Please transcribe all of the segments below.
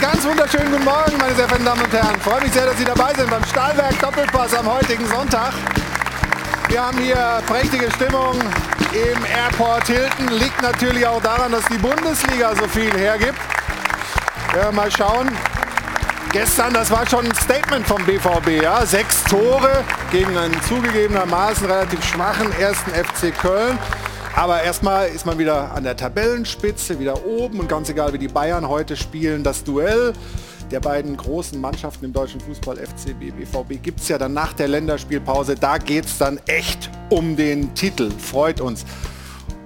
ganz wunderschönen guten Morgen, meine sehr verehrten Damen und Herren. Ich freue mich sehr, dass Sie dabei sind beim Stahlwerk Doppelpass am heutigen Sonntag. Wir haben hier prächtige Stimmung im Airport Hilton. Liegt natürlich auch daran, dass die Bundesliga so viel hergibt. Ja, mal schauen. Gestern, das war schon ein Statement vom BVB. Ja? Sechs Tore gegen einen zugegebenermaßen relativ schwachen ersten FC Köln. Aber erstmal ist man wieder an der Tabellenspitze, wieder oben und ganz egal wie die Bayern heute spielen, das Duell der beiden großen Mannschaften im deutschen Fußball, FCB, BVB, gibt es ja dann nach der Länderspielpause. Da geht es dann echt um den Titel. Freut uns.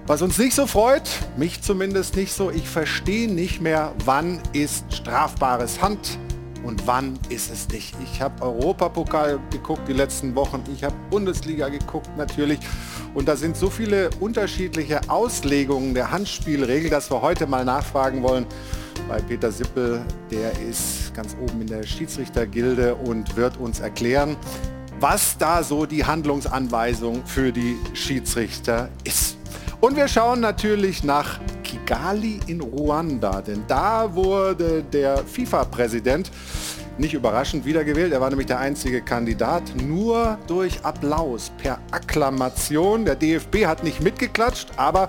Was uns nicht so freut, mich zumindest nicht so, ich verstehe nicht mehr, wann ist strafbares Hand und wann ist es nicht. Ich habe Europapokal geguckt die letzten Wochen, ich habe Bundesliga geguckt natürlich und da sind so viele unterschiedliche Auslegungen der Handspielregel, dass wir heute mal nachfragen wollen bei Peter Sippel, der ist ganz oben in der Schiedsrichtergilde und wird uns erklären, was da so die Handlungsanweisung für die Schiedsrichter ist. Und wir schauen natürlich nach Kigali in Ruanda, denn da wurde der FIFA-Präsident nicht überraschend wiedergewählt. Er war nämlich der einzige Kandidat, nur durch Applaus, per Akklamation. Der DFB hat nicht mitgeklatscht, aber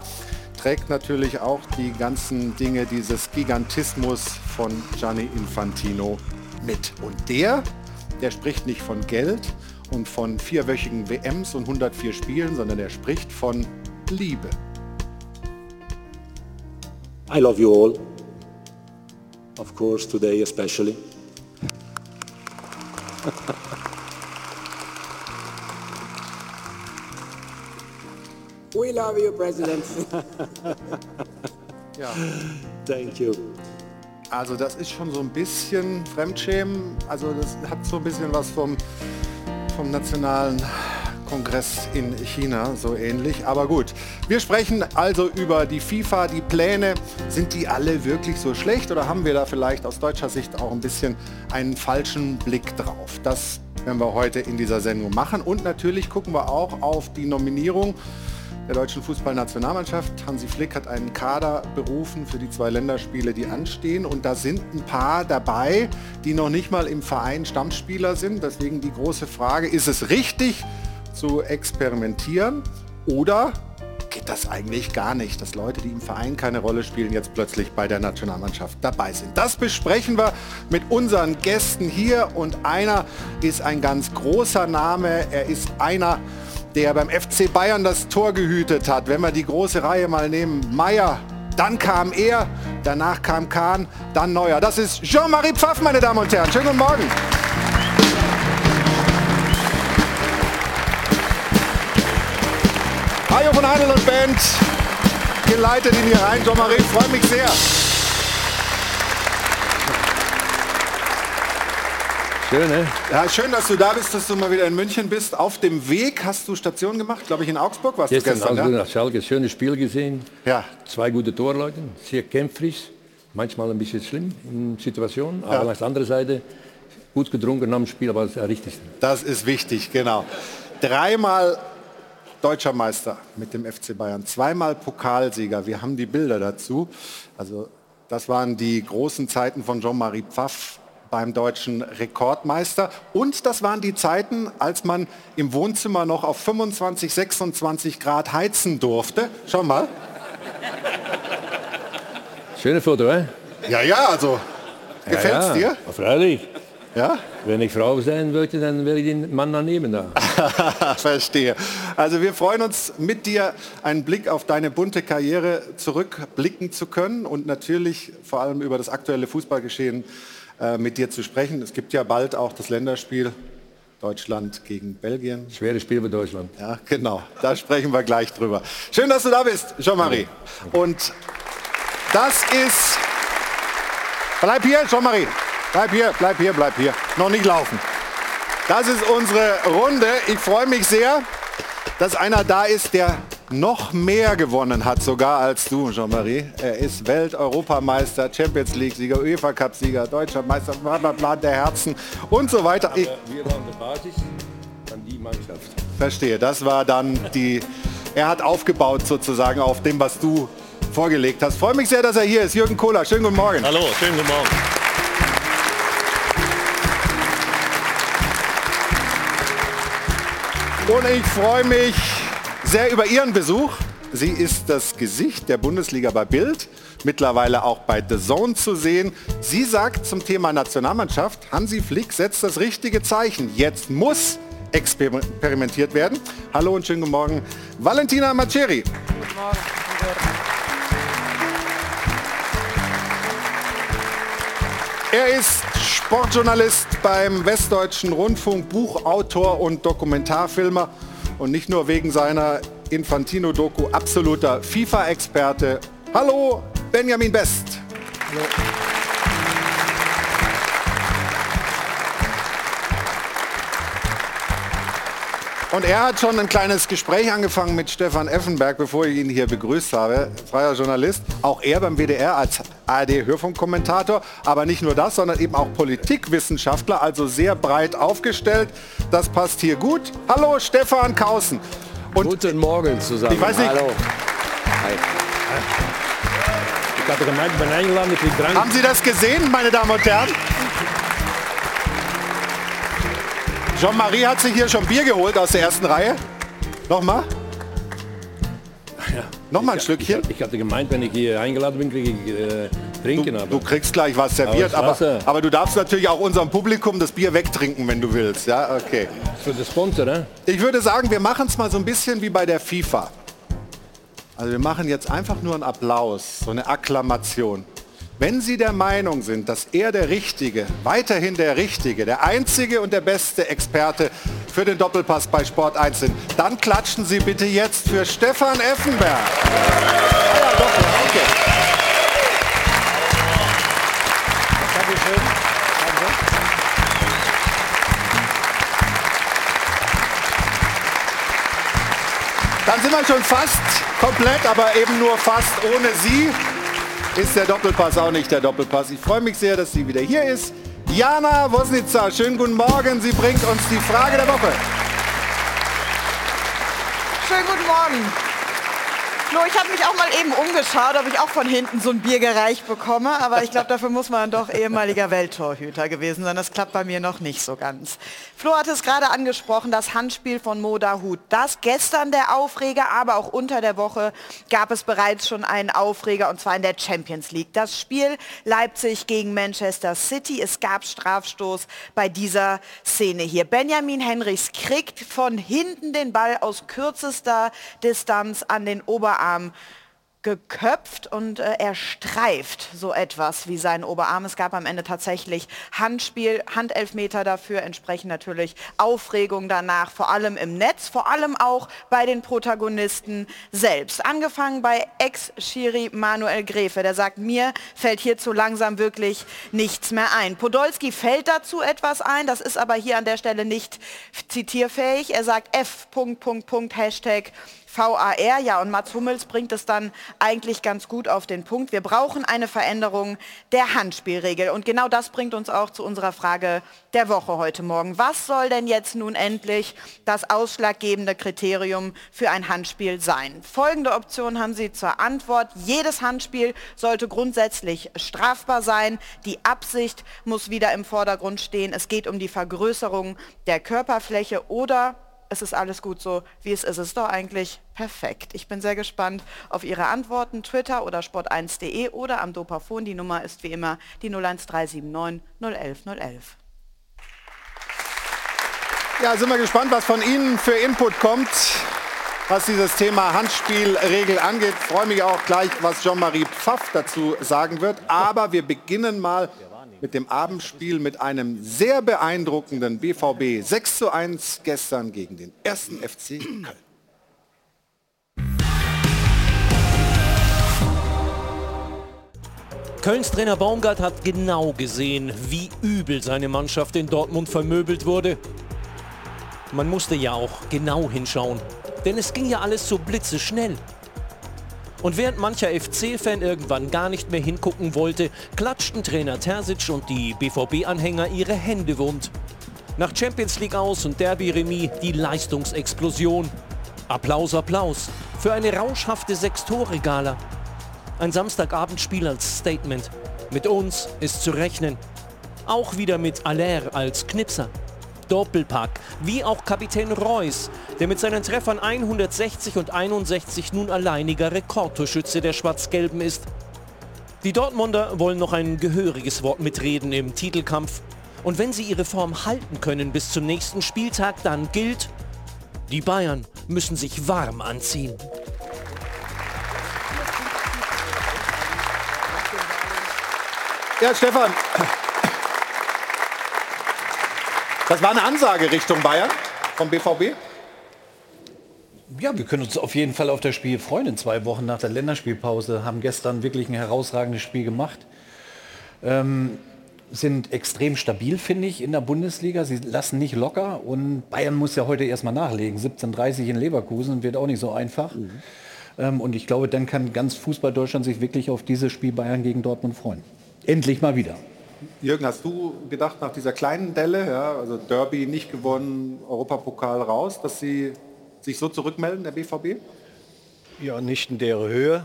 trägt natürlich auch die ganzen Dinge dieses Gigantismus von Gianni Infantino mit. Und der, der spricht nicht von Geld und von vierwöchigen WMs und 104 Spielen, sondern er spricht von Liebe. I love you all. Of course, today especially. We love you, President. ja. Thank you. Also das ist schon so ein bisschen Fremdschämen. Also das hat so ein bisschen was vom, vom nationalen Kongress in China, so ähnlich. Aber gut, wir sprechen also über die FIFA, die Pläne. Sind die alle wirklich so schlecht oder haben wir da vielleicht aus deutscher Sicht auch ein bisschen einen falschen Blick drauf? Das werden wir heute in dieser Sendung machen. Und natürlich gucken wir auch auf die Nominierung der deutschen Fußballnationalmannschaft. Hansi Flick hat einen Kader berufen für die zwei Länderspiele, die anstehen. Und da sind ein paar dabei, die noch nicht mal im Verein Stammspieler sind. Deswegen die große Frage, ist es richtig, zu experimentieren oder geht das eigentlich gar nicht, dass Leute, die im Verein keine Rolle spielen, jetzt plötzlich bei der Nationalmannschaft dabei sind. Das besprechen wir mit unseren Gästen hier und einer ist ein ganz großer Name. Er ist einer, der beim FC Bayern das Tor gehütet hat. Wenn wir die große Reihe mal nehmen, Meier, dann kam er, danach kam Kahn, dann Neuer. Das ist Jean-Marie Pfaff, meine Damen und Herren. Schönen guten Morgen. Hajo von Heidel und Band geleitet ihn hier rein. Jean-Marie, freue mich sehr. Schön, ne? Ja, schön, dass du da bist, dass du mal wieder in München bist. Auf dem Weg hast du Station gemacht, glaube ich, in Augsburg warst Gestern, du gestern. also Ja? nach Schalke, schönes Spiel gesehen. Ja. Zwei gute Torleute, sehr kämpferisch, manchmal ein bisschen schlimm in Situationen, aber Ja. auf der anderen Seite gut getrunken am Spiel, aber das ist das Richtigste. Das ist wichtig, genau. Dreimal deutscher Meister mit dem FC Bayern, zweimal Pokalsieger. Wir haben die Bilder dazu. Also das waren die großen Zeiten von Jean-Marie Pfaff beim deutschen Rekordmeister. Und das waren die Zeiten, als man im Wohnzimmer noch auf 25, 26 Grad heizen durfte. Schau mal. Schöne Foto, eh? Ja, ja, also gefällt's ja, dir? Ja, freilich. Ja? Wenn ich Frau sein wollte, dann wäre ich den Mann daneben da. Verstehe. Also wir freuen uns mit dir einen Blick auf deine bunte Karriere zurückblicken zu können und natürlich vor allem über das aktuelle Fußballgeschehen äh, mit dir zu sprechen. Es gibt ja bald auch das Länderspiel Deutschland gegen Belgien. Schweres Spiel für Deutschland. Ja, genau. Da sprechen wir gleich drüber. Schön, dass du da bist, Jean-Marie. Und das ist... Bleib hier, Jean-Marie. Bleib hier, bleib hier, bleib hier. Noch nicht laufen. Das ist unsere Runde. Ich freue mich sehr, dass einer da ist, der noch mehr gewonnen hat, sogar als du, Jean-Marie. Er ist Welt-Europameister, Champions League-Sieger, UEFA-Cup-Sieger, deutscher Meister, bla bla bla, der Herzen und so weiter. Ich Wir waren Basis, dann die Mannschaft. verstehe, das war dann die... Er hat aufgebaut sozusagen auf dem, was du vorgelegt hast. Freue mich sehr, dass er hier ist. Jürgen Kohler, schönen guten Morgen. Hallo, schönen guten Morgen. Und ich freue mich sehr über Ihren Besuch. Sie ist das Gesicht der Bundesliga bei Bild, mittlerweile auch bei The Zone zu sehen. Sie sagt zum Thema Nationalmannschaft, Hansi Flick setzt das richtige Zeichen. Jetzt muss experimentiert werden. Hallo und schönen guten Morgen, Valentina Maceri. Guten Morgen. Er ist Sportjournalist beim Westdeutschen Rundfunk, Buchautor und Dokumentarfilmer und nicht nur wegen seiner Infantino-Doku absoluter FIFA-Experte. Hallo, Benjamin Best. Hallo. Und er hat schon ein kleines Gespräch angefangen mit Stefan Effenberg, bevor ich ihn hier begrüßt habe. Freier Journalist, auch er beim WDR als ARD-Hörfunkkommentator. Aber nicht nur das, sondern eben auch Politikwissenschaftler, also sehr breit aufgestellt. Das passt hier gut. Hallo Stefan Kausen. Und Guten Morgen zusammen. Ich weiß nicht, Hallo. Hi. Ich hatte gemeint, ich bin eingeladen, ich bin dran. Haben Sie das gesehen, meine Damen und Herren? Jean-Marie hat sich hier schon Bier geholt aus der ersten Reihe. Nochmal? Ja. Nochmal ein Stückchen? Ich, ich, hatte gemeint, wenn ich hier eingeladen bin, kriege ich äh, trinken. Du, du, kriegst gleich was serviert, aber, aber, aber, du darfst natürlich auch unserem Publikum das Bier wegtrinken, wenn du willst. Ja, okay. Für das Sponsor, ne? Ich würde sagen, wir machen es mal so ein bisschen wie bei der FIFA. Also wir machen jetzt einfach nur einen Applaus, so eine Akklamation. Wenn Sie der Meinung sind, dass er der Richtige, weiterhin der Richtige, der einzige und der beste Experte für den Doppelpass bei Sport 1 sind, dann klatschen Sie bitte jetzt für Stefan Effenberg. Ah ja, doch, okay. Dankeschön. Dann sind wir schon fast komplett, aber eben nur fast ohne Sie ist der Doppelpass auch nicht der Doppelpass. Ich freue mich sehr, dass sie wieder hier ist. Jana Wosnitzer, schönen guten Morgen. Sie bringt uns die Frage der Woche. Schönen guten Morgen. Flo, ich habe mich auch mal eben umgeschaut, ob ich auch von hinten so ein Bier gereicht bekomme. Aber ich glaube, dafür muss man doch ehemaliger Welttorhüter gewesen sein. Das klappt bei mir noch nicht so ganz. Flo hat es gerade angesprochen, das Handspiel von Moda Hut. Das gestern der Aufreger, aber auch unter der Woche gab es bereits schon einen Aufreger und zwar in der Champions League. Das Spiel Leipzig gegen Manchester City. Es gab Strafstoß bei dieser Szene hier. Benjamin Henrichs kriegt von hinten den Ball aus kürzester Distanz an den Ober Oberarm geköpft und äh, er streift so etwas wie seinen Oberarm. Es gab am Ende tatsächlich Handspiel, Handelfmeter dafür, entsprechend natürlich Aufregung danach, vor allem im Netz, vor allem auch bei den Protagonisten selbst. Angefangen bei Ex-Schiri Manuel Gräfe, der sagt, mir fällt hierzu langsam wirklich nichts mehr ein. Podolski fällt dazu etwas ein, das ist aber hier an der Stelle nicht zitierfähig. Er sagt F. Punkt, Punkt, Punkt, Hashtag VAR. Ja, und Mats Hummels bringt es dann eigentlich ganz gut auf den Punkt. Wir brauchen eine Veränderung der Handspielregel. Und genau das bringt uns auch zu unserer Frage der Woche heute Morgen. Was soll denn jetzt nun endlich das ausschlaggebende Kriterium für ein Handspiel sein? Folgende Option haben Sie zur Antwort. Jedes Handspiel sollte grundsätzlich strafbar sein. Die Absicht muss wieder im Vordergrund stehen. Es geht um die Vergrößerung der Körperfläche oder es ist alles gut so, wie es ist. Es ist doch eigentlich perfekt. Ich bin sehr gespannt auf Ihre Antworten. Twitter oder sport1.de oder am Dopafon. Die Nummer ist wie immer die 01379 011 011. Ja, sind wir gespannt, was von Ihnen für Input kommt, was dieses Thema Handspielregel angeht. Freue mich auch gleich, was Jean-Marie Pfaff dazu sagen wird. Aber wir beginnen mal mit dem Abendspiel mit einem sehr beeindruckenden BVB 6 zu 1 gestern gegen den ersten FC Köln. Kölns Trainer Baumgart hat genau gesehen, wie übel seine Mannschaft in Dortmund vermöbelt wurde. Man musste ja auch genau hinschauen, denn es ging ja alles so blitzeschnell. Und während mancher FC-Fan irgendwann gar nicht mehr hingucken wollte, klatschten Trainer Terzic und die BVB-Anhänger ihre Hände wund. Nach Champions League aus und Derby-Remis die Leistungsexplosion. Applaus, Applaus für eine rauschhafte Sechs-Tore-Gala. Ein Samstagabendspiel als Statement. Mit uns ist zu rechnen. Auch wieder mit Aller als Knipser. Doppelpack. Wie auch Kapitän Reus, der mit seinen Treffern 160 und 61 nun alleiniger Rekordtorschütze der Schwarz-Gelben ist. Die Dortmunder wollen noch ein gehöriges Wort mitreden im Titelkampf. Und wenn sie ihre Form halten können bis zum nächsten Spieltag, dann gilt, die Bayern müssen sich warm anziehen. Ja, Stefan. Das war eine Ansage Richtung Bayern vom BVB. Ja, wir können uns auf jeden Fall auf das Spiel freuen in zwei Wochen nach der Länderspielpause. Haben gestern wirklich ein herausragendes Spiel gemacht. Ähm, sind extrem stabil, finde ich, in der Bundesliga. Sie lassen nicht locker und Bayern muss ja heute erstmal nachlegen. 17:30 in Leverkusen wird auch nicht so einfach. Mhm. Ähm, und ich glaube, dann kann ganz Fußball Deutschland sich wirklich auf dieses Spiel Bayern gegen Dortmund freuen. Endlich mal wieder. Jürgen, hast du gedacht nach dieser kleinen Delle, ja, also Derby nicht gewonnen, Europapokal raus, dass sie sich so zurückmelden, der BVB? Ja, nicht in der Höhe.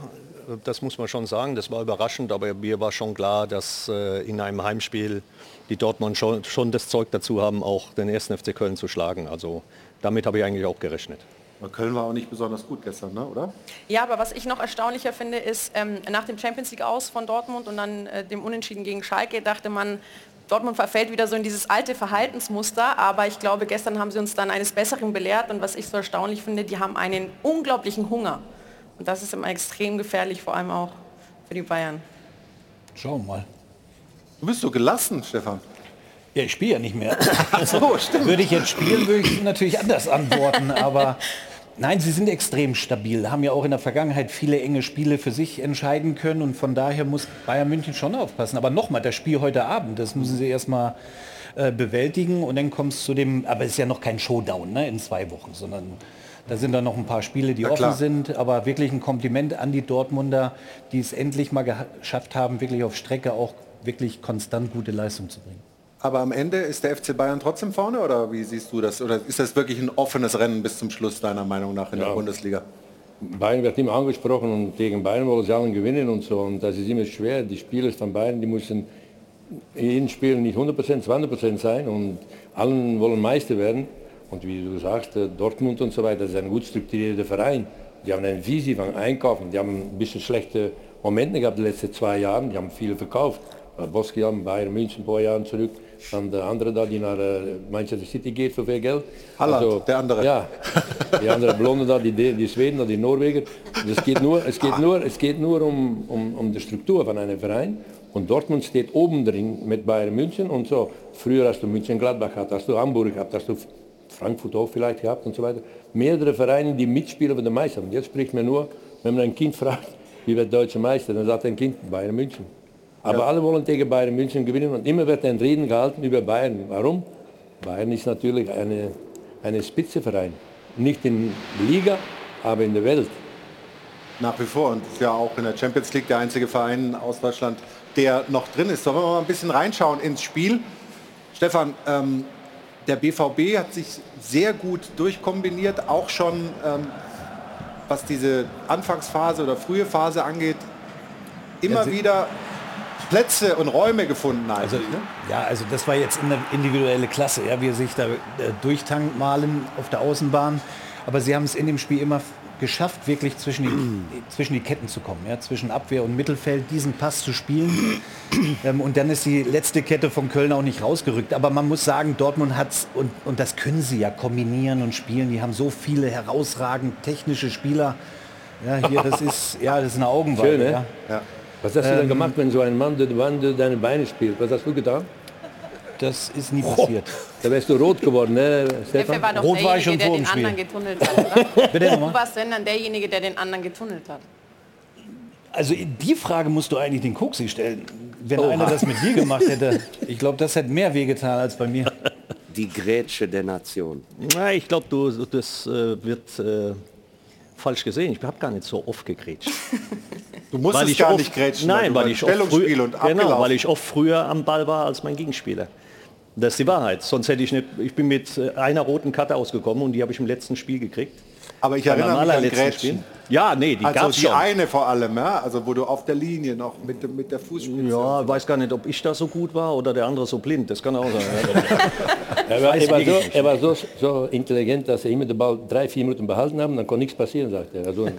Das muss man schon sagen. Das war überraschend, aber mir war schon klar, dass äh, in einem Heimspiel die Dortmund schon, schon das Zeug dazu haben, auch den ersten FC Köln zu schlagen. Also damit habe ich eigentlich auch gerechnet. Köln war auch nicht besonders gut gestern, ne? oder? Ja, aber was ich noch erstaunlicher finde, ist, ähm, nach dem Champions League aus von Dortmund und dann äh, dem Unentschieden gegen Schalke, dachte man, Dortmund verfällt wieder so in dieses alte Verhaltensmuster, aber ich glaube, gestern haben sie uns dann eines Besseren belehrt und was ich so erstaunlich finde, die haben einen unglaublichen Hunger. Und das ist immer extrem gefährlich, vor allem auch für die Bayern. Schauen wir mal. Du bist so gelassen, Stefan. Ja, ich spiele ja nicht mehr. so, stimmt. Würde ich jetzt spielen, würde ich natürlich anders antworten, aber Nein, sie sind extrem stabil, haben ja auch in der Vergangenheit viele enge Spiele für sich entscheiden können und von daher muss Bayern München schon aufpassen. Aber nochmal, das Spiel heute Abend, das müssen sie erstmal äh, bewältigen und dann kommt es zu dem, aber es ist ja noch kein Showdown ne, in zwei Wochen, sondern da sind dann noch ein paar Spiele, die offen sind, aber wirklich ein Kompliment an die Dortmunder, die es endlich mal geschafft haben, wirklich auf Strecke auch wirklich konstant gute Leistung zu bringen. Aber am Ende ist der FC Bayern trotzdem vorne oder wie siehst du das? Oder ist das wirklich ein offenes Rennen bis zum Schluss deiner Meinung nach in ja. der Bundesliga? Bayern wird immer angesprochen und gegen Bayern wollen sie allen gewinnen und so. Und das ist immer schwer. Die Spieler von Bayern, die müssen in jedem Spiel nicht 100%, 200% sein und allen wollen Meister werden. Und wie du sagst, äh, Dortmund und so weiter, das ist ein gut strukturierter Verein. Die haben eine Visie von Einkaufen. Die haben ein bisschen schlechte Momente gehabt die letzten zwei Jahre. Die haben viel verkauft. Boski haben Bayern München ein paar Jahre zurück. Dann der andere da, die nach äh, Manchester City geht für viel Geld. Haaland, also, der andere. Ja, die andere Blonde da, die, die Schweden, die Norweger. Das geht nur, es geht nur, es geht nur um, um, um die Struktur von einem Verein. Und Dortmund steht oben drin mit Bayern München und so. Früher hast du München Gladbach gehabt, hast du Hamburg gehabt, hast du Frankfurt auch vielleicht gehabt und so weiter. Mehrere Vereine, die mitspielen für den Meister. Und jetzt spricht man nur, wenn man ein Kind fragt, wie wird deutscher Meister, dann sagt ein Kind Bayern München. Aber ja. alle wollen gegen Bayern München gewinnen und immer wird ein Reden gehalten über Bayern. Warum? Bayern ist natürlich eine, eine Spitzeverein. Nicht in der Liga, aber in der Welt. Nach wie vor und ist ja auch in der Champions League der einzige Verein aus Deutschland, der noch drin ist. Sollen wir mal ein bisschen reinschauen ins Spiel? Stefan, ähm, der BVB hat sich sehr gut durchkombiniert, auch schon ähm, was diese Anfangsphase oder frühe Phase angeht. Immer ja, wieder Plätze und Räume gefunden also, ne? Ja, also das war jetzt eine individuelle Klasse, ja, wie er sich da äh, durchtankmalen auf der Außenbahn. Aber sie haben es in dem Spiel immer geschafft, wirklich zwischen die, zwischen die Ketten zu kommen, ja, zwischen Abwehr und Mittelfeld, diesen Pass zu spielen. Ähm, und dann ist die letzte Kette von Köln auch nicht rausgerückt. Aber man muss sagen, Dortmund hat es, und, und das können sie ja kombinieren und spielen. Die haben so viele herausragend technische Spieler. Ja, hier, das ist, ja, das ist eine Augenweide. Schön, ne? ja. ja. Was hast ähm, du denn ähm, gemacht, wenn so ein Mann durch deine Beine spielt? Was hast du getan? Das ist nie passiert. Oh, da wärst du rot geworden, ne, Stefan? War doch rot war ich schon vor dem Spiel. Anderen getunnelt hat, Bitte du warst denn dann derjenige, der den anderen getunnelt hat. Also die Frage musst du eigentlich den Koksi stellen. Wenn oh. einer das mit dir gemacht hätte, ich glaube, das hätte mehr wehgetan als bei mir. Die Grätsche der Nation. Na, ich glaube, das äh, wird äh, falsch gesehen. Ich habe gar nicht so oft gegrätscht. Du musst weil gar oft, nicht grätschen. Nein, weil, weil ich, oft früh, genau, weil ich oft früher am Ball war als mein Gegenspieler. Das ist die Wahrheit. Sonst hätte ich nicht. Ich bin mit einer roten Karte ausgekommen und die habe ich im letzten Spiel gekriegt. Aber ich erinnere mich an Grätschen. Spiel. Ja, nee, die also gab's die schon. eine vor allem, ja? also wo du auf der Linie noch mit, dem- mit der Fußspitze. Ja, weiß gar nicht, ob ich da so gut war oder der andere so blind. Das kann auch sein. Er war, er war, so, er war so, so intelligent, dass er immer den Ball drei, vier Minuten behalten haben, dann kann nichts passieren, sagt er. Also ein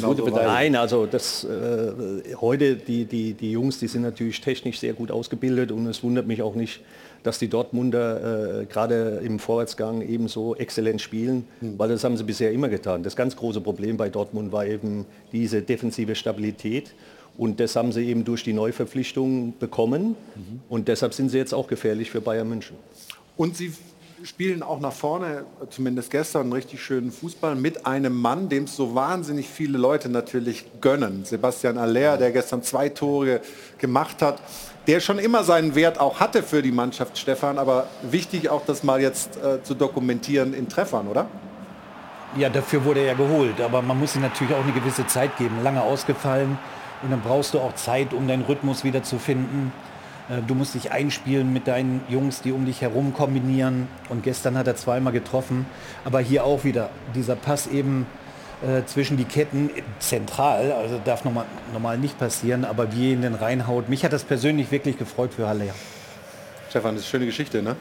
gute Verteidiger. Nein, also das äh, heute die, die, die Jungs, die sind natürlich technisch sehr gut ausgebildet und es wundert mich auch nicht, dass die Dortmunder äh, gerade im Vorwärtsgang ebenso exzellent spielen, weil das haben sie bisher immer getan. Das ganz große Problem bei Dortmund war eben diese defensive Stabilität und das haben sie eben durch die Neuverpflichtung bekommen und deshalb sind sie jetzt auch gefährlich für Bayern München. Und sie spielen auch nach vorne, zumindest gestern, einen richtig schönen Fußball mit einem Mann, dem es so wahnsinnig viele Leute natürlich gönnen. Sebastian Aller, der gestern zwei Tore gemacht hat, der schon immer seinen Wert auch hatte für die Mannschaft, Stefan, aber wichtig auch das mal jetzt äh, zu dokumentieren in Treffern, oder? Ja, dafür wurde er geholt, aber man muss ihm natürlich auch eine gewisse Zeit geben. Lange ausgefallen und dann brauchst du auch Zeit, um deinen Rhythmus wieder zu finden. Äh, Du musst dich einspielen mit deinen Jungs, die um dich herum kombinieren. Und gestern hat er zweimal getroffen. Aber hier auch wieder dieser Pass eben äh, zwischen die Ketten zentral. Also darf normal, normal nicht passieren, aber wie ihn den reinhaut. Mich hat das persönlich wirklich gefreut für Halle. Stefan, das ist eine schöne Geschichte, ne?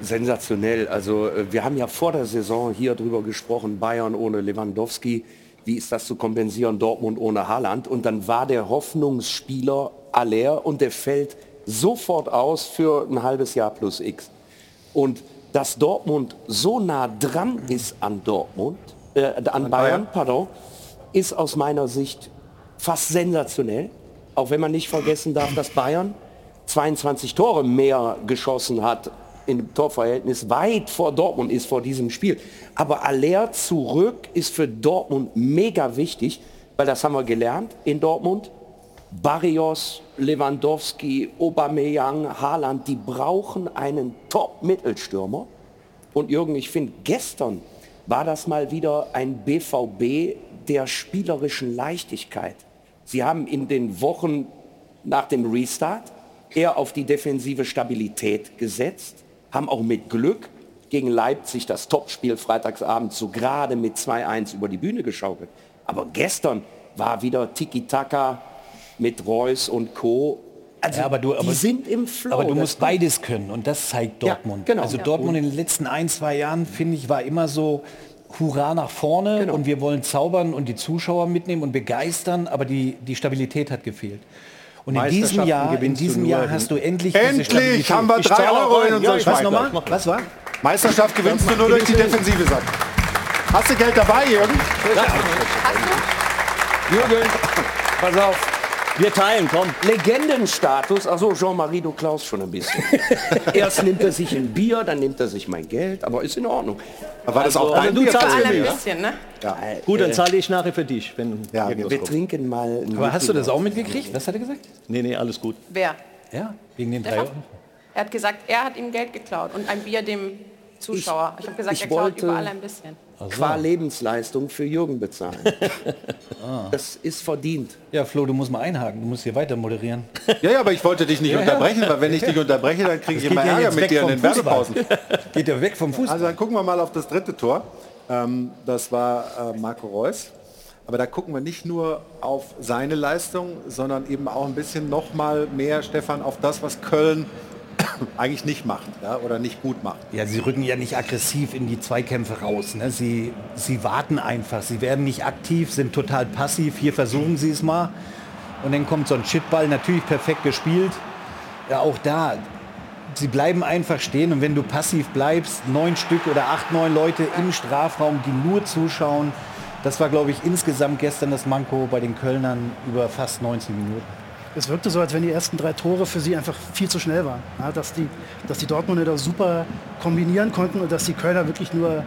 Sensationell. Also äh, wir haben ja vor der Saison hier drüber gesprochen, Bayern ohne Lewandowski. Wie ist das zu kompensieren, Dortmund ohne Haaland? Und dann war der Hoffnungsspieler Aller und der fällt sofort aus für ein halbes Jahr plus X. Und dass Dortmund so nah dran ist an Dortmund, äh, an Bayern, Bayern. pardon, ist aus meiner Sicht fast sensationell. Auch wenn man nicht vergessen darf, dass Bayern 22 Tore mehr geschossen hat im Torverhältnis, weit vor Dortmund ist vor diesem Spiel. Aber Aller zurück ist für Dortmund mega wichtig, weil das haben wir gelernt in Dortmund. Barrios, Lewandowski, Aubameyang, Haaland, die brauchen einen Top-Mittelstürmer. Und Jürgen, ich finde, gestern war das mal wieder ein BVB der spielerischen Leichtigkeit. Sie haben in den Wochen nach dem Restart eher auf die defensive Stabilität gesetzt, haben auch mit Glück gegen Leipzig das Topspiel freitagsabend so gerade mit 2-1 über die Bühne geschaukelt. Aber gestern war wieder Tiki-Taka mit Reus und Co. Also Ja, aber du- die aber- sind im Flow. Aber du musst beides können und das zeigt Ja, Dortmund. genau. Also Ja. Dortmund in den letzten ein, zwei Jahren, finde ich, war immer so Hurra nach vorne Genau. und wir wollen zaubern und die Zuschauer mitnehmen und begeistern, aber die, die Stabilität hat gefehlt. Und in diesem Jahr, in diesem Jahr hast du endlich diese Endlich haben wir drei Euro in rein. unser Ja, Was nochmal? Was war? Meisterschaft gewinnst du nur durch die Defensive, sagt. Hast du Geld dabei, Jürgen? Jürgen, pass auf. Wir teilen, komm. Legendenstatus. Achso, Jean-Marie, du klaust schon ein bisschen. Erst nimmt er sich ein Bier, dann nimmt er sich mein Geld, aber ist in Ordnung. War das auch Also, dein du Bier? zahlst ja ein nicht. bisschen, ne? Gut, dann zahle ich nachher für dich, wenn Ja, Wir kommt. trinken mal. Aber hast du das auch mitgekriegt? Was hat er gesagt? Nee, nee, alles gut. Wer? Ja, wegen den drei? Euro. Er hat gesagt, er hat ihm Geld geklaut und ein Bier dem Zuschauer. Ich, habe gesagt, ich er klaut wollte- überall ein bisschen. Qua Lebensleistung für Jürgen bezahlen. Ah. Das ist verdient. Ja, Flo, du musst mal einhaken, du musst hier weiter moderieren. Ja, ja, aber ich wollte dich nicht unterbrechen, weil wenn ich dich unterbreche, dann kriege ich immer ja Ärger mit dir in den. Werbepausen. Geht ja weg vom Fußball. Also dann gucken wir mal auf das dritte Tor. Ähm, das war äh, Marco Reus. Aber da gucken wir nicht nur auf seine Leistung, sondern eben auch ein bisschen noch mal mehr, Stefan, auf das, was Köln eigentlich nicht macht ja, oder nicht gut macht. Ja, sie rücken ja nicht aggressiv in die Zweikämpfe raus. Ne? Sie, sie warten einfach. Sie werden nicht aktiv, sind total passiv. Hier versuchen sie es mal. Und dann kommt so ein Shitball, natürlich perfekt gespielt. Ja, auch da. Sie bleiben einfach stehen und wenn du passiv bleibst, neun Stück oder acht, neun Leute im Strafraum, die nur zuschauen, das war, glaube ich, insgesamt gestern das Manko bei den Kölnern über fast 90 Minuten. Es wirkte so, als wenn die ersten drei Tore für sie einfach viel zu schnell waren. Ja, dass, die, dass die Dortmunder da super kombinieren konnten und dass die Kölner wirklich nur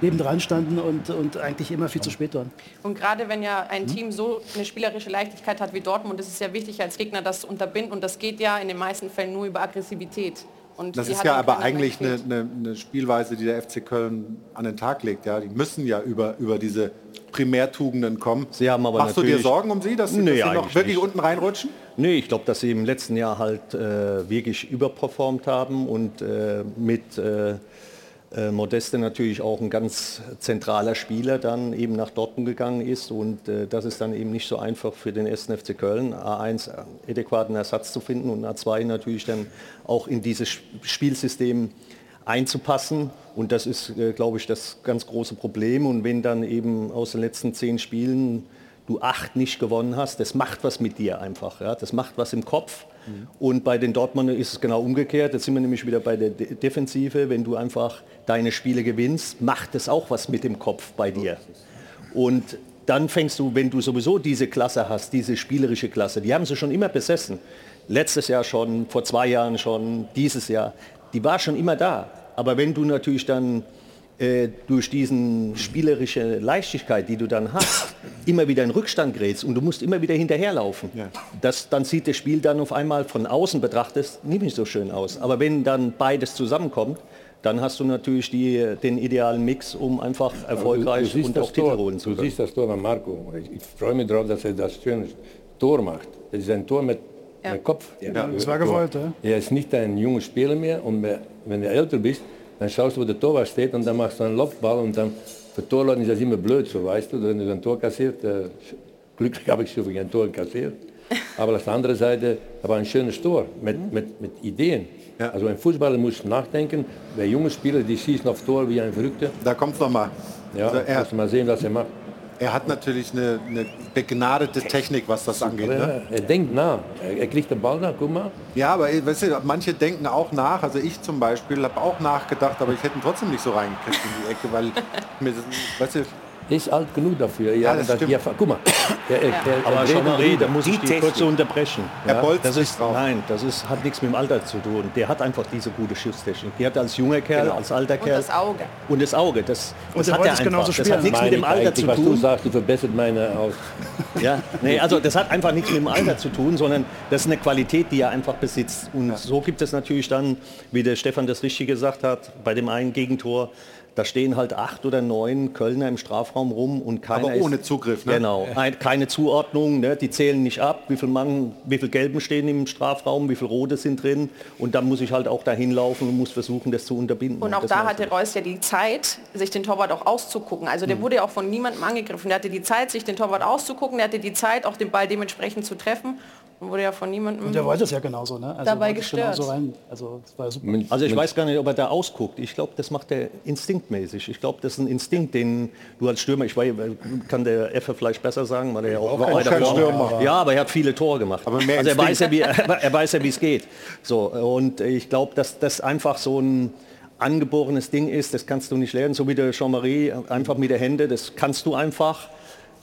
nebendran standen und, und eigentlich immer viel zu spät waren. Und gerade wenn ja ein Team so eine spielerische Leichtigkeit hat wie Dortmund, ist es ja wichtig als Gegner, das zu unterbinden. Und das geht ja in den meisten Fällen nur über Aggressivität. Und Das ist ja aber eigentlich eine, eine, eine Spielweise, die der FC Köln an den Tag legt. Ja, die müssen ja über, über diese Primärtugenden kommen. Sie haben aber Machst du dir Sorgen um sie, dass sie, Nee, dass sie noch wirklich nicht. unten reinrutschen? Nee, ich glaube, dass sie im letzten Jahr halt äh, wirklich überperformt haben und äh, mit äh, äh, Modeste natürlich auch ein ganz zentraler Spieler dann eben nach Dortmund gegangen ist und äh, das ist dann eben nicht so einfach für den 1. FC Köln, A1 adäquaten Ersatz zu finden und A2 natürlich dann auch in dieses Spielsystem einzupassen und das ist, äh, glaube ich, das ganz große Problem und wenn dann eben aus den letzten zehn Spielen du acht nicht gewonnen hast, das macht was mit dir einfach, ja? das macht was im Kopf und bei den Dortmunder ist es genau umgekehrt. Jetzt sind wir nämlich wieder bei der De Defensive. Wenn du einfach deine Spiele gewinnst, macht es auch was mit dem Kopf bei dir. Und dann fängst du, wenn du sowieso diese Klasse hast, diese spielerische Klasse, die haben sie schon immer besessen. Letztes Jahr schon, vor zwei Jahren schon, dieses Jahr. Die war schon immer da. Aber wenn du natürlich dann äh, durch diesen spielerische Leichtigkeit, die du dann hast, immer wieder in Rückstand gerätst und du musst immer wieder hinterherlaufen. Ja. Das, dann sieht das Spiel dann auf einmal von außen betrachtet nicht so schön aus. Aber wenn dann beides zusammenkommt, dann hast du natürlich die, den idealen Mix, um einfach erfolgreich du, du und auch Tor, Titel holen zu können. Du siehst das Tor von Marco. Ich, ich freue mich darauf, dass er das schöne Tor macht. Das ist ein Tor mit, ja. Kopf. Ja, das war gewollt. Ja? Er ist nicht ein junger Spieler mehr und wenn du älter bist, dann schaust du, wo der Torwart steht und dann machst du einen Lobball und dann für Torleuten ist das immer blöd, so weißt du, wenn du ein Tor kassiert. Äh, glücklich habe ich schon ein Tor kassiert. Aber auf der anderen Seite war ein schönes Tor mit, mit, mit Ideen. Ja. Also ein Fußballer muss nachdenken. Bei jungen Spielern, die schießen auf Tor wie ein Verrückter. Da kommt es nochmal. Ja, also musst mal sehen, was er macht. Er hat natürlich eine, eine begnadete Technik, was das angeht. Ne? Er denkt nach. Er, kriegt den Ball nach, guck mal. Ja, aber weißt du, manche denken auch nach. Also ich zum Beispiel habe auch nachgedacht, aber ich hätte ihn trotzdem nicht so reingekriegt in die Ecke, weil mir, weißt du, ist alt genug dafür. Ja, das stimmt. Hier, guck mal. Der, der, der, aber Jean-Marie, da muss ich die kurz unterbrechen. Ja, das ist, nein, das ist, hat nichts mit dem Alter zu tun. Der hat einfach diese gute Schusstechnik. Die hat als junger Kerl, genau. als alter Kerl. Und das Auge. Und das Auge, das, das hat er einfach. Genauso das hat nichts mit dem Alter zu tun. Was du sagst, du verbessert meine aus. Ja, nee, also das hat einfach nichts mit dem Alter zu tun, sondern das ist eine Qualität, die er einfach besitzt. Und ja. so gibt es natürlich dann, wie der Stefan das richtig gesagt hat, bei dem einen Gegentor, da stehen halt acht oder neun Kölner im Strafraum rum und keiner Aber ohne ist, Zugriff, ne? Genau, ein, keine Zuordnung, ne? die zählen nicht ab, wie viel Mann, wie viel Gelben stehen im Strafraum, wie viel Rote sind drin und dann muss ich halt auch dahin laufen und muss versuchen, das zu unterbinden. Und auch das da hatte Reus ja die Zeit, sich den Torwart auch auszugucken. Also der mhm. wurde ja auch von niemandem angegriffen. Der hatte die Zeit, sich den Torwart auszugucken, der hatte die Zeit, auch den Ball dementsprechend zu treffen wurde ja von niemandem und der wollte es ja genauso, ne? Also dabei gestört. Rein, also, also, ich weiß gar nicht, ob er da ausguckt. Ich glaube, das macht er instinktmäßig. Ich glaube, das ist ein Instinkt, den du als Stürmer, ich weiß, kann der Effe vielleicht besser sagen, weil er ja auch, auch kein Stürmer. Ja, aber er hat viele Tore gemacht. also er weiß, ja, wie, er weiß ja, wie es geht. So, und ich glaube, dass das einfach so ein angeborenes Ding ist, das kannst du nicht lernen, so wie der Jean-Marie, einfach mit der Hände, das kannst du einfach.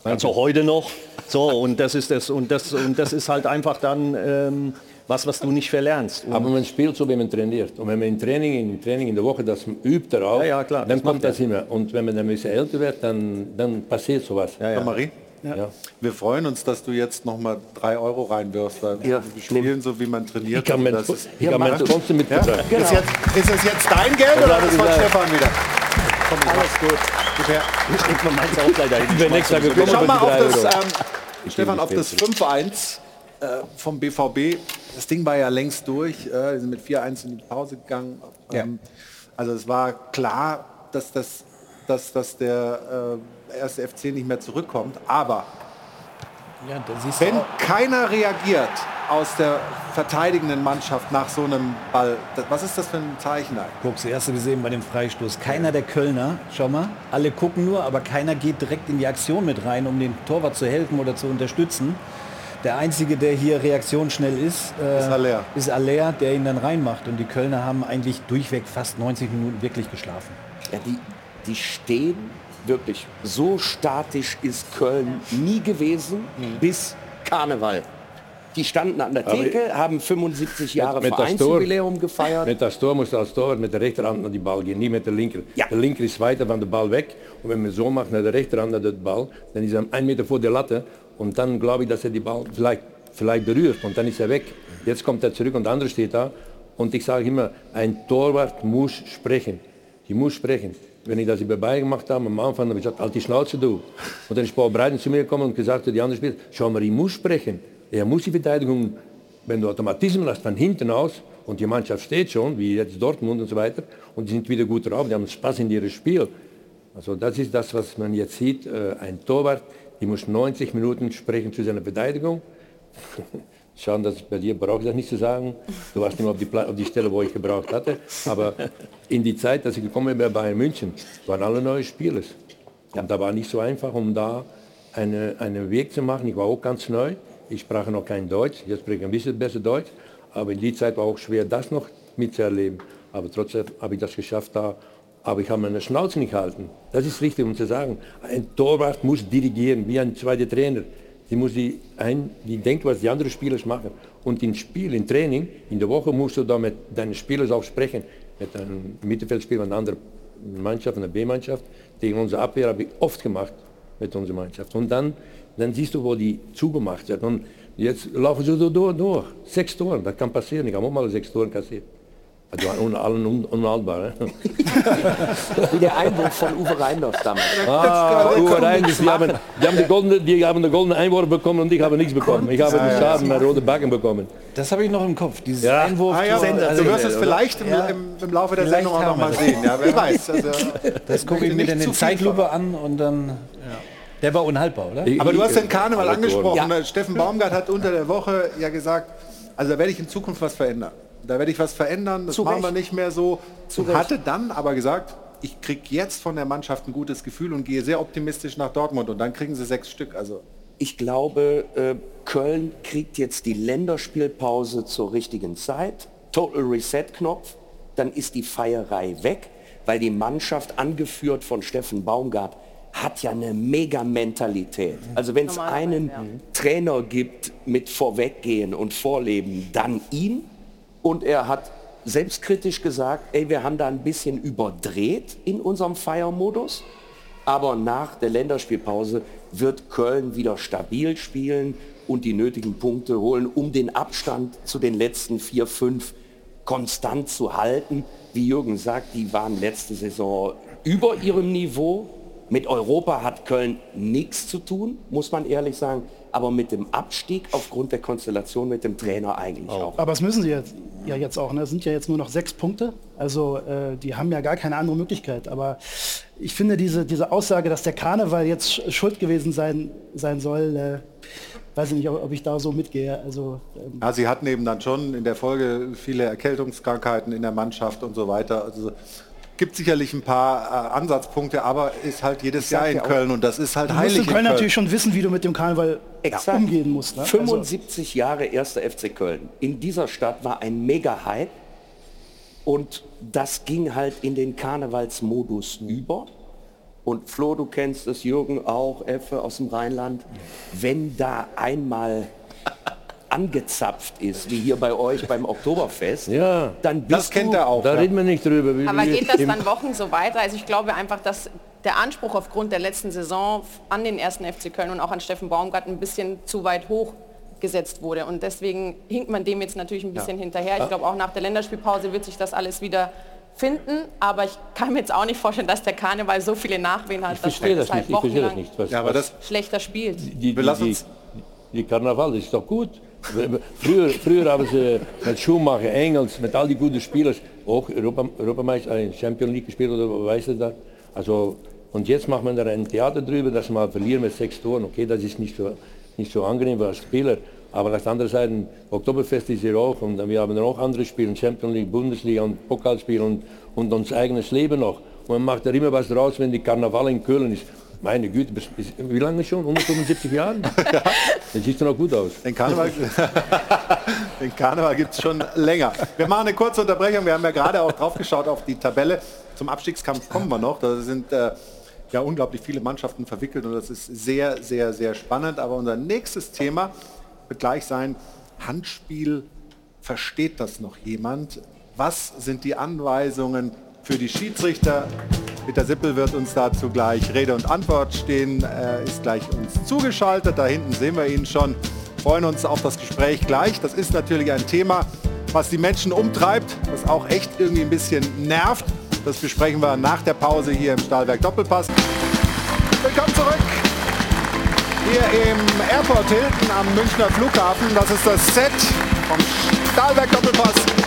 Also heute noch. So, und das ist das, und das, und das ist halt einfach dann ähm, was, was du nicht verlernst. Und Aber man spielt so, wie man trainiert. Und wenn man im Training, im Training in der Woche das übt darauf, ja, ja, klar, dann das kommt das immer. Und wenn man dann ein bisschen älter wird, dann, dann passiert sowas. Ja, ja. Marie? Ja. Wir freuen uns, dass du jetzt noch mal drei Euro reinwirfst, weil ja, wir spielen so, wie man trainiert. Ich kann mein, das ist, ich kann mein mit ja? genau. ist, jetzt, ist es jetzt dein Geld oder ist es von Stefan wieder? Komm, Alles gut. Wir schauen mal auf das, ähm, Stefan, auf das 5-1 äh, vom BVB. Das Ding war ja längst durch. Äh, die sind mit 4-1 in die Pause gegangen. Ähm, also es war klar, dass, das, dass, dass der äh, erste FC nicht mehr zurückkommt. Aber ja, wenn keiner reagiert aus der verteidigenden Mannschaft nach so einem Ball, was ist das für ein Zeichen? Guck, zuerst gesehen bei dem Freistoß. Keiner der Kölner, schau mal, alle gucken nur, aber keiner geht direkt in die Aktion mit rein, um dem Torwart zu helfen oder zu unterstützen. Der Einzige, der hier reaktionsschnell ist, äh, ist, Aller. ist Aller, der ihn dann reinmacht. Und die Kölner haben eigentlich durchweg fast 90 Minuten wirklich geschlafen. Ja, die, die stehen wirklich. So statisch ist Köln nie gewesen mhm. bis Karneval. Die standen an der Theke, Aber haben 75 Jahre mit, mit Vereinsjubiläum gefeiert. Mit das Tor muss als Torwart mit der rechten Hand an die Ball gehen, nicht mit der linken. Ja. Der linke ist weiter von der Ball weg. Und wenn man so macht, nach der rechten Hand an den Ball, dann ist er ein Meter vor der Latte. Und dann glaube ich, dass er die Ball vielleicht, vielleicht berührt. Und dann ist er weg. Jetzt kommt er zurück und der andere steht da. Und ich sage immer, ein Torwart muss sprechen. Ich muss sprechen wenn ich das dabei gemacht habe, am Anfang habe ich gesagt, halt die Schnauze du. Und dann ist Paul Breiten zu mir gekommen und gesagt, die anderen Spieler, schau mal, ich muss sprechen. Er muss die Verteidigung wenn du Automatismen hast von hinten aus und die Mannschaft steht schon, wie jetzt Dortmund und so weiter, und die sind wieder gut drauf, die haben Spaß in ihrem Spiel. Also das ist das, was man jetzt sieht. Äh, ein Torwart, die muss 90 Minuten sprechen zu seiner Verteidigung. Schauen, dass bei dir brauche ich das nicht zu sagen. Du warst nicht mehr auf die, auf die Stelle, wo ich gebraucht hatte. Aber in die Zeit, dass ich gekommen bin bei Bayern München, waren alle neue Spieler. Und da war nicht so einfach, um da eine, einen Weg zu machen. Ich war auch ganz neu. Ich sprach noch kein Deutsch. Jetzt spreche ich ein bisschen besser Deutsch. Aber in die Zeit war auch schwer, das noch mitzuerleben. Aber trotzdem habe ich das geschafft da. Aber ich habe meine Schnauze nicht gehalten. Das ist richtig, um zu sagen. Ein Torwart muss dirigieren, wie ein zweiter Trainer. Die muss die, ein, die denkt, was die anderen Spieler machen. Und im Spiel, im Training, in der Woche musst du da mit deinen Spielern auch sprechen. Mit einem Mittelfeldspieler, einer anderen Mannschaft, einer B-Mannschaft. Gegen unsere Abwehr habe ich oft gemacht mit unserer Mannschaft. Und dann, dann siehst du, wo die zugemacht wird. Und jetzt laufen sie so durch, durch. Sechs Tore, das kann passieren. Ich habe auch mal sechs Tore kassiert. Also un, allen un, unhaltbar. Ne? Wie der Einwurf von Uwe Reindorf damals. Ah, Uwe Reindorf, die haben, die, haben die, goldene, die haben den goldenen Einwurf bekommen und ich habe nichts bekommen. Ich habe den Schaden mit rote Backen bekommen. Das habe ich noch im Kopf, dieses Ja. Einwurf. Ah, ja, also, du wirst es vielleicht im, Ja. im, im Laufe der Vielleicht Sendung auch noch mal sehen. Ja, wer weiß. Also, Das gucke ich mir dann in Zeitlupe an und dann... Der war unhaltbar, oder? Aber du hast den Karneval angesprochen. Ja. Steffen Baumgart hat unter der Woche ja gesagt, also da werde ich in Zukunft was verändern. Da werde ich was verändern, das Zu machen wir nicht mehr so. Zu und Recht. hatte dann aber gesagt, ich kriege jetzt von der Mannschaft ein gutes Gefühl und gehe sehr optimistisch nach Dortmund. Und dann kriegen sie sechs Stück. Also Ich glaube, äh, Köln kriegt jetzt die Länderspielpause zur richtigen Zeit. Total Reset-Knopf. Dann ist die Feierei weg, weil die Mannschaft, angeführt von Steffen Baumgart, hat ja eine Mega-Mentalität. Also wenn es einen ja. Trainer gibt mit Vorweggehen und Vorleben, dann ihn. Und er hat selbstkritisch gesagt, ey, wir haben da ein bisschen überdreht in unserem Feiermodus. Aber nach der Länderspielpause wird Köln wieder stabil spielen und die nötigen Punkte holen, um den Abstand zu den letzten vier, fünf konstant zu halten. Wie Jürgen sagt, die waren letzte Saison über ihrem Niveau. Mit Europa hat Köln nichts zu tun, muss man ehrlich sagen. Aber mit dem Abstieg aufgrund der Konstellation mit dem Trainer eigentlich auch. Aber das müssen sie jetzt, ja jetzt auch. Ne? Es sind ja jetzt nur noch sechs Punkte. Also äh, die haben ja gar keine andere Möglichkeit. Aber ich finde diese, diese Aussage, dass der Karneval jetzt sch- schuld gewesen sein, sein soll, äh, weiß ich nicht, ob, ob ich da so mitgehe. Also ähm, Ja, sie hatten eben dann schon in der Folge viele Erkältungskrankheiten in der Mannschaft und so weiter. Also gibt sicherlich ein paar äh, Ansatzpunkte, aber ist halt jedes Jahr in Köln und das ist halt du musst heilig in in Köln Köln. natürlich schon wissen, wie du mit dem Karneval Exakt. umgehen musst. Ne? Also, 75 Jahre erster FC Köln. In dieser Stadt war ein Mega-Hype und das ging halt in den Karnevalsmodus über. Und Flo, du kennst es, Jürgen auch, Effe aus dem Rheinland. Wenn da einmal angezapft ist, wie hier bei euch beim Oktoberfest, Ja, dann bist Das kennt du, er auch. da ja. reden wir nicht drüber. Wie- Aber geht das dann Wochen so weiter? Also ich glaube einfach, dass der Anspruch aufgrund der letzten Saison an den ersten FC Köln und auch an Steffen Baumgart ein bisschen zu weit hoch gesetzt wurde. Und deswegen hinkt man dem jetzt natürlich ein bisschen hinterher. Ich glaube, auch nach der Länderspielpause wird sich das alles wieder finden. Aber ich kann mir jetzt auch nicht vorstellen, dass der Karneval so viele Nachwehen hat, Ich verstehe das nicht. Ich verstehe das nicht. Was, Ja, aber das, schlechter spielt. die, die, die, die Karneval das ist doch gut. Früher, früher haben sie mit Schumacher, Engels, mit all die guten Spielern auch Europa, Europameister, Champions League gespielt oder weißt du das? Also, und jetzt macht man da ein Theater drüber, dass man verlieren mit sechs Toren. Okay, das ist nicht so, nicht so angenehm als Spieler. Aber auf der anderen Seite, Oktoberfest ist hier auch und wir haben auch andere Spiele, Champions League, Bundesliga und Pokalspiele und, und unser eigenes Leben noch. Und man macht da immer was draus, wenn die Karneval in Köln ist. Meine Güte, bis, bis, wie lange schon? 175 Jahre? Das sieht doch noch gut aus. Den Karneval, den Karneval gibt es schon länger. Wir machen eine kurze Unterbrechung. Wir haben ja gerade auch drauf geschaut auf die Tabelle. Zum Abstiegskampf kommen wir noch. Da sind äh, ja unglaublich viele Mannschaften verwickelt und das ist sehr, sehr, sehr spannend. Aber unser nächstes Thema wird gleich sein, Handspiel, versteht das noch jemand? Was sind die Anweisungen für die Schiedsrichter? Peter Sippel wird uns dazu gleich Rede und Antwort stehen, er ist gleich uns zugeschaltet. Da hinten sehen wir ihn schon. Freuen uns auf das Gespräch gleich. Das ist natürlich ein Thema, was die Menschen umtreibt, was auch echt irgendwie ein bisschen nervt. Das besprechen wir nach der Pause hier im Stahlwerk Doppelpass. Willkommen zurück. Hier im Airport Hilton am Münchner Flughafen. Das ist das Set vom Stahlwerk Doppelpass.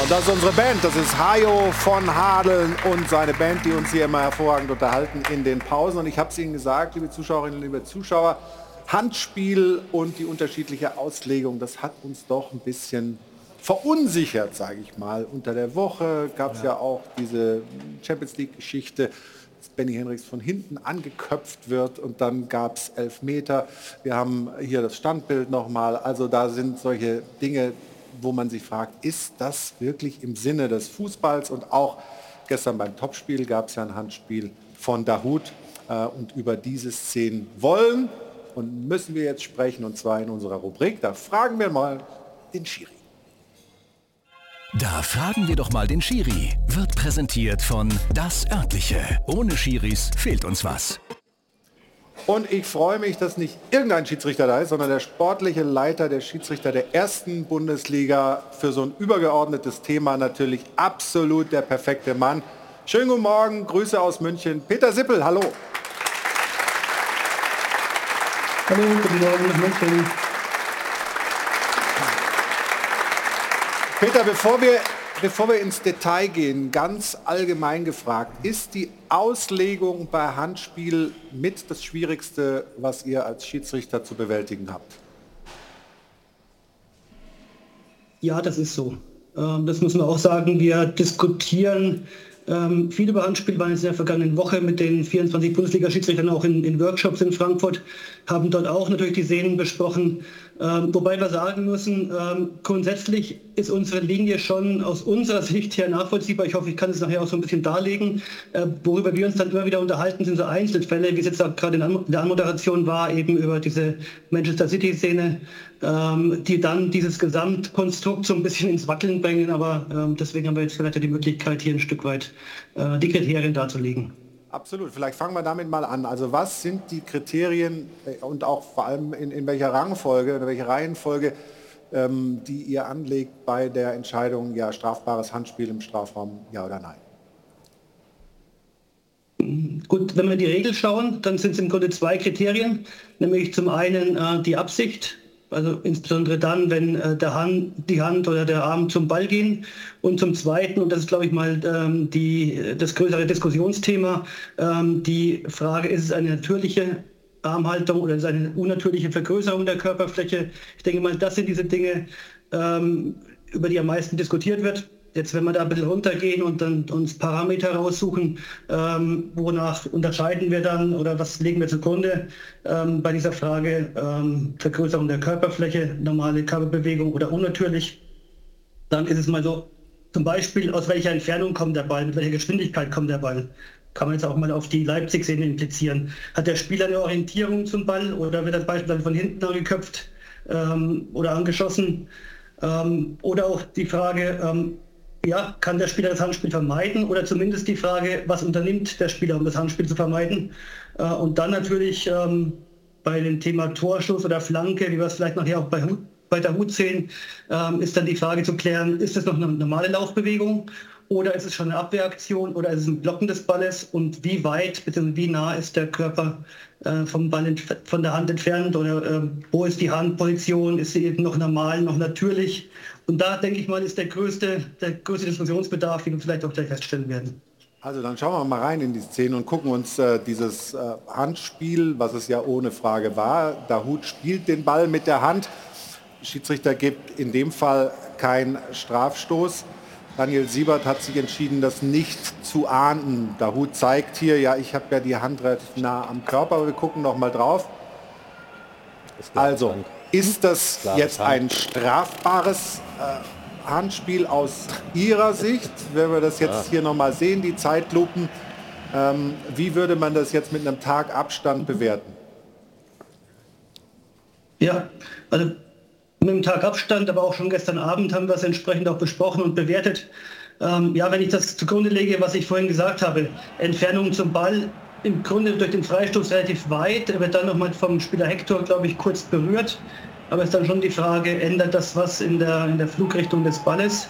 Und das ist unsere Band. Das ist Hajo von Hadeln und seine Band, die uns hier immer hervorragend unterhalten in den Pausen. Und ich habe es Ihnen gesagt, liebe Zuschauerinnen, liebe Zuschauer, Handspiel und die unterschiedliche Auslegung, das hat uns doch ein bisschen verunsichert, sage ich mal. Unter der Woche gab es ja. ja auch diese Champions League-Geschichte. Benny Henrichs von hinten angeköpft wird und dann gab es elf Meter. Wir haben hier das Standbild nochmal. Also da sind solche Dinge, wo man sich fragt, ist das wirklich im Sinne des Fußballs? Und auch gestern beim Topspiel gab es ja ein Handspiel von Dahut. Äh, und über diese Szenen wollen und müssen wir jetzt sprechen, und zwar in unserer Rubrik. Da fragen wir mal den Schiri. Da fragen wir doch mal den Schiri. Wird präsentiert von Das Örtliche. Ohne Schiris fehlt uns was. Und ich freue mich, dass nicht irgendein Schiedsrichter da ist, sondern der sportliche Leiter der Schiedsrichter der ersten Bundesliga für so ein übergeordnetes Thema natürlich absolut der perfekte Mann. Schönen guten Morgen, Grüße aus München. Peter Sippel, hallo. Hallo, guten Morgen nach München. Peter, bevor wir, bevor wir ins Detail gehen, ganz allgemein gefragt, ist die Auslegung bei Handspiel mit das Schwierigste, was ihr als Schiedsrichter zu bewältigen habt? Ja, das ist so. Ähm, das muss man auch sagen. Wir diskutieren ähm, viel über Handspiel waren jetzt in der vergangenen Woche mit den 24 Bundesliga-Schiedsrichtern auch in, in, Workshops in Frankfurt, haben dort auch natürlich die Szenen besprochen. Ähm, wobei wir sagen müssen, ähm, grundsätzlich ist unsere Linie schon aus unserer Sicht her nachvollziehbar. Ich hoffe, ich kann es nachher auch so ein bisschen darlegen. Äh, worüber wir uns dann immer wieder unterhalten, sind so Einzelfälle, wie es jetzt auch gerade in der Anmoderation war, eben über diese Manchester City-Szene, ähm, die dann dieses Gesamtkonstrukt so ein bisschen ins Wackeln bringen. Aber ähm, deswegen haben wir jetzt vielleicht die Möglichkeit, hier ein Stück weit äh, die Kriterien darzulegen. Absolut. Vielleicht fangen wir damit mal an. Also was sind die Kriterien äh, und auch vor allem in, in welcher Rangfolge oder welcher Reihenfolge, ähm, die ihr anlegt bei der Entscheidung, ja, strafbares Handspiel im Strafraum, ja oder nein? Gut, wenn wir in die Regel schauen, dann sind es im Grunde zwei Kriterien, nämlich zum einen äh, die Absicht, also insbesondere dann, wenn äh, der Hand, die Hand oder der Arm zum Ball gehen. Und zum Zweiten, und das ist, glaube ich, mal ähm, die, das größere Diskussionsthema, ähm, die Frage, ist es eine natürliche Armhaltung oder ist es eine unnatürliche Vergrößerung der Körperfläche? Ich denke mal, das sind diese Dinge, ähm, über die am meisten diskutiert wird. Jetzt, wenn wir da ein bisschen runtergehen und dann uns Parameter raussuchen, ähm, wonach unterscheiden wir dann oder was legen wir zugrunde ähm, bei dieser Frage ähm, Vergrößerung der Körperfläche, normale Körperbewegung oder unnatürlich, dann ist es mal so, zum Beispiel aus welcher Entfernung kommt der Ball, mit welcher Geschwindigkeit kommt der Ball. Kann man jetzt auch mal auf die Leipzig-Szene implizieren. Hat der Spieler eine Orientierung zum Ball oder wird das beispielsweise von hinten angeköpft ähm, oder angeschossen? Ähm, oder auch die Frage, ähm, ja, kann der Spieler das Handspiel vermeiden oder zumindest die Frage, was unternimmt der Spieler, um das Handspiel zu vermeiden? Äh, und dann natürlich ähm, bei dem Thema Torschuss oder Flanke, wie wir es vielleicht nachher auch bei, bei der Hut sehen, ähm, ist dann die Frage zu klären, ist das noch eine normale Laufbewegung oder ist es schon eine Abwehraktion oder ist es ein Blocken des Balles und wie weit bzw. wie nah ist der Körper äh, vom Ball von der Hand entfernt oder äh, wo ist die Handposition, ist sie eben noch normal, noch natürlich und da denke ich mal, ist der größte, der größte Diskussionsbedarf, den wir vielleicht auch gleich feststellen werden. Also dann schauen wir mal rein in die Szene und gucken uns äh, dieses äh, Handspiel, was es ja ohne Frage war. Dahut spielt den Ball mit der Hand. Schiedsrichter gibt in dem Fall keinen Strafstoß. Daniel Siebert hat sich entschieden, das nicht zu ahnden. Dahut zeigt hier, ja, ich habe ja die Hand relativ nah am Körper, aber wir gucken noch mal drauf. Also, ist das jetzt ein strafbares äh, Handspiel aus Ihrer Sicht? Wenn wir das jetzt ja. hier nochmal sehen, die Zeitlupen, ähm, wie würde man das jetzt mit einem Tag Abstand bewerten? Ja, also mit einem Tag Abstand, aber auch schon gestern Abend haben wir es entsprechend auch besprochen und bewertet. Ähm, ja, wenn ich das zugrunde lege, was ich vorhin gesagt habe, Entfernung zum Ball im Grunde durch den Freistoß relativ weit. Er wird dann nochmal vom Spieler Hector, glaube ich, kurz berührt. Aber es ist dann schon die Frage, ändert das was in der, in der Flugrichtung des Balles?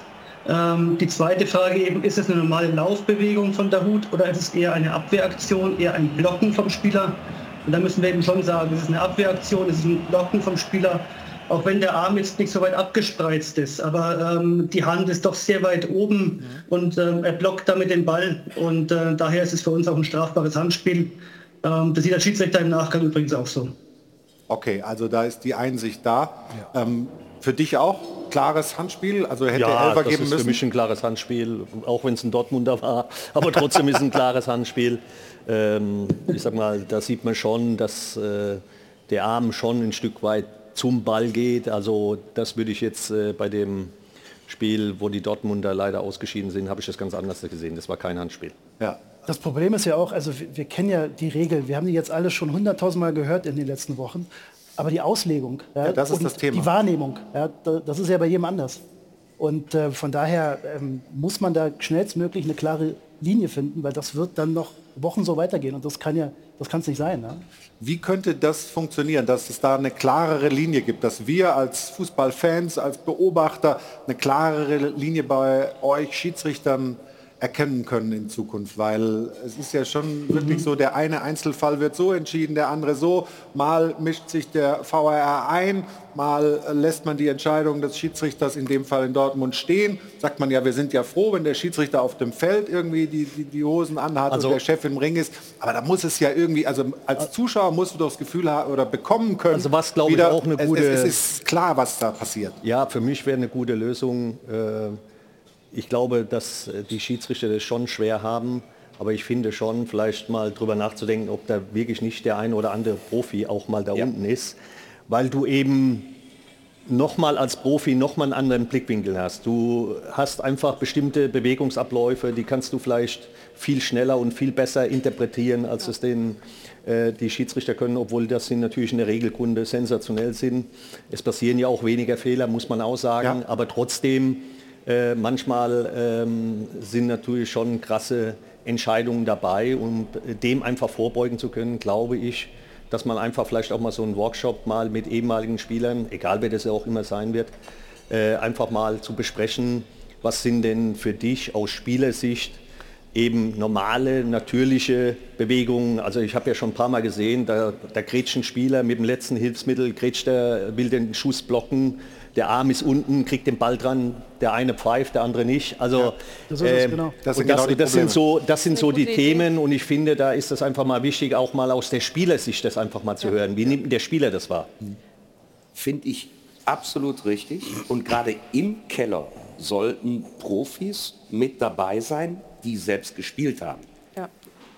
Ähm, die zweite Frage eben, ist es eine normale Laufbewegung von der Hut oder ist es eher eine Abwehraktion, eher ein Blocken vom Spieler? Und da müssen wir eben schon sagen, es ist eine Abwehraktion, es ist ein Blocken vom Spieler. Auch wenn der Arm jetzt nicht so weit abgespreizt ist, aber ähm, die Hand ist doch sehr weit oben und ähm, er blockt damit den Ball und äh, daher ist es für uns auch ein strafbares Handspiel. Ähm, das sieht der Schiedsrichter im Nachgang übrigens auch so. Okay, also da ist die Einsicht da. Ähm, für dich auch klares Handspiel? Also hätte er Ja, Elfer das geben ist müssen? für mich ein klares Handspiel, auch wenn es ein Dortmunder war. Aber trotzdem ist ein klares Handspiel. Ähm, ich sag mal, da sieht man schon, dass äh, der Arm schon ein Stück weit zum Ball geht. Also das würde ich jetzt äh, bei dem Spiel, wo die Dortmunder leider ausgeschieden sind, habe ich das ganz anders gesehen. Das war kein Handspiel. Ja. Das Problem ist ja auch, also wir, wir kennen ja die Regeln, wir haben die jetzt alle schon hunderttausendmal gehört in den letzten Wochen, aber die Auslegung ja, Ja, das ist und das Thema. die Wahrnehmung, ja, da, das ist ja bei jedem anders. Und äh, von daher ähm, muss man da schnellstmöglich eine klare Linie finden, weil das wird dann noch Wochen so weitergehen und das kann ja, das kann es nicht sein. Ja? Wie könnte das funktionieren, dass es da eine klarere Linie gibt, dass wir als Fußballfans, als Beobachter eine klarere Linie bei euch Schiedsrichtern erkennen können in Zukunft? Weil es ist ja schon wirklich so, der eine Einzelfall wird so entschieden, der andere so. Mal mischt sich der VAR ein, mal lässt man die Entscheidung des Schiedsrichters, in dem Fall in Dortmund, stehen. Sagt man ja, wir sind ja froh, wenn der Schiedsrichter auf dem Feld irgendwie die, die, die Hosen anhat Also- und der Chef im Ring ist. Aber da muss es ja irgendwie, also als Zuschauer musst du doch das Gefühl haben oder bekommen können. Also was, glaube ich, auch eine es- gute- Es, es ist klar, was da passiert. Ja, für mich wäre eine gute Lösung. äh, Ich glaube, dass äh, die Schiedsrichter das schon schwer haben. Aber ich finde schon, vielleicht mal drüber nachzudenken, ob da wirklich nicht der ein oder andere Profi auch mal da unten ist. Weil du eben nochmal als Profi nochmal einen anderen Blickwinkel hast. Du hast einfach bestimmte Bewegungsabläufe, die kannst du vielleicht viel schneller und viel besser interpretieren, als es den, äh, die Schiedsrichter können, obwohl das sind natürlich in der Regelkunde sensationell sind. Es passieren ja auch weniger Fehler, muss man auch sagen, aber trotzdem äh, manchmal ähm, sind natürlich schon krasse Entscheidungen dabei und äh, dem einfach vorbeugen zu können, glaube ich, dass man einfach vielleicht auch mal so einen Workshop mal mit ehemaligen Spielern, egal wer das ja auch immer sein wird, äh, einfach mal zu besprechen, was sind denn für dich aus Spielersicht eben normale, natürliche Bewegungen. Also ich habe ja schon ein paar Mal gesehen, da, da grätscht ein Spieler mit dem letzten Hilfsmittel, grätscht der, will den Schuss blocken, der Arm ist unten, kriegt den Ball dran, der eine pfeift, der andere nicht. Also das ähm, genau. Das und sind das, genau das sind so, das sind so die. Themen und ich finde, da ist es einfach mal wichtig, auch mal aus der Spielersicht das einfach mal zu hören. Wie nimmt denn der Spieler das wahr? Finde ich absolut richtig. Und gerade im Keller sollten Profis mit dabei sein, die selbst gespielt haben. Ja.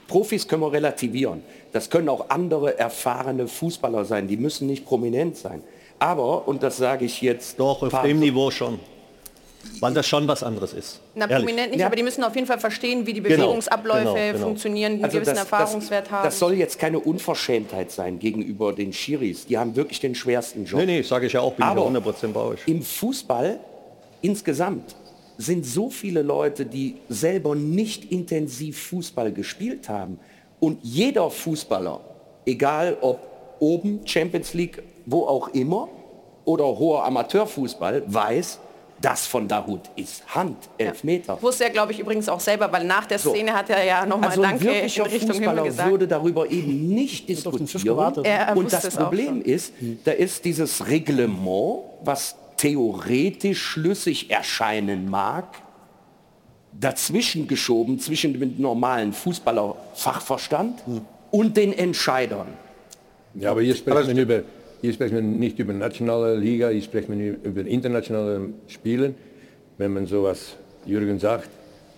Profis können wir relativieren. Das können auch andere erfahrene Fußballer sein, die müssen nicht prominent sein. Aber, und das sage ich jetzt... Doch, auf dem Niveau schon. Weil das schon was anderes ist. Na, Ehrlich. prominent nicht, Ja. aber die müssen auf jeden Fall verstehen, wie die Genau, Bewegungsabläufe genau, genau. funktionieren, einen Also gewissen das, Erfahrungswert das, haben. das soll jetzt keine Unverschämtheit sein gegenüber den Schiris. Die haben wirklich den schwersten Job. Nee, nee, sage ich ja auch, bin ich Aber- ja 100% bei euch. Im Fußball insgesamt sind so viele Leute, die selber nicht intensiv Fußball gespielt haben. Und jeder Fußballer, egal ob oben Champions League, wo auch immer, oder hoher Amateurfußball, weiß, das von Dahut ist Hand, elf Meter. Wusste er, glaube ich, übrigens auch selber, weil nach der So. Szene hat er ja nochmal Also Danke in Richtung Himmel Fußballer gesagt. würde darüber eben nicht diskutieren. gewartet. Er- er Und das Problem ist, da ist dieses Reglement, was theoretisch schlüssig erscheinen mag, dazwischen geschoben zwischen dem normalen Fußballerfachverstand und den Entscheidern. Ja, aber hier sprechen wir über, hier sprechen wir nicht über nationale Liga, hier sprechen wir über internationale Spiele. Wenn man sowas, Jürgen sagt,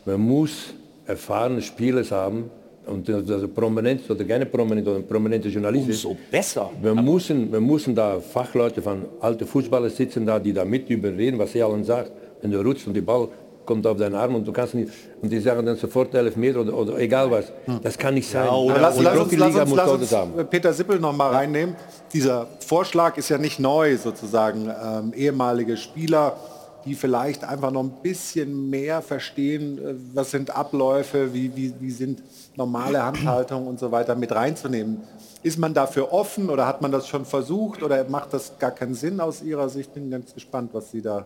man muss erfahrene Spieler haben und das ist prominent oder keine prominent oder prominente Journalist ist. Umso besser. Wir müssen, wir müssen da Fachleute von alte Fußballer sitzen da, die da mit überreden, was sie allen sagt. Wenn du rutscht und die Ball kommt auf deinen Arm und du kannst nicht, und die sagen dann sofort 11 Meter oder, oder egal was. Das kann nicht sein. Aber Und lass, lass, uns, lass, uns, lass uns haben. Peter Sippel noch mal reinnehmen. Dieser Vorschlag ist ja nicht neu sozusagen. Ähm, ehemalige Spieler, die vielleicht einfach noch ein bisschen mehr verstehen, äh, was sind Abläufe, wie, wie, wie sind normale Handhaltung und so weiter mit reinzunehmen. Ist man dafür offen oder hat man das schon versucht oder macht das gar keinen Sinn aus Ihrer Sicht? Bin ganz gespannt, was Sie da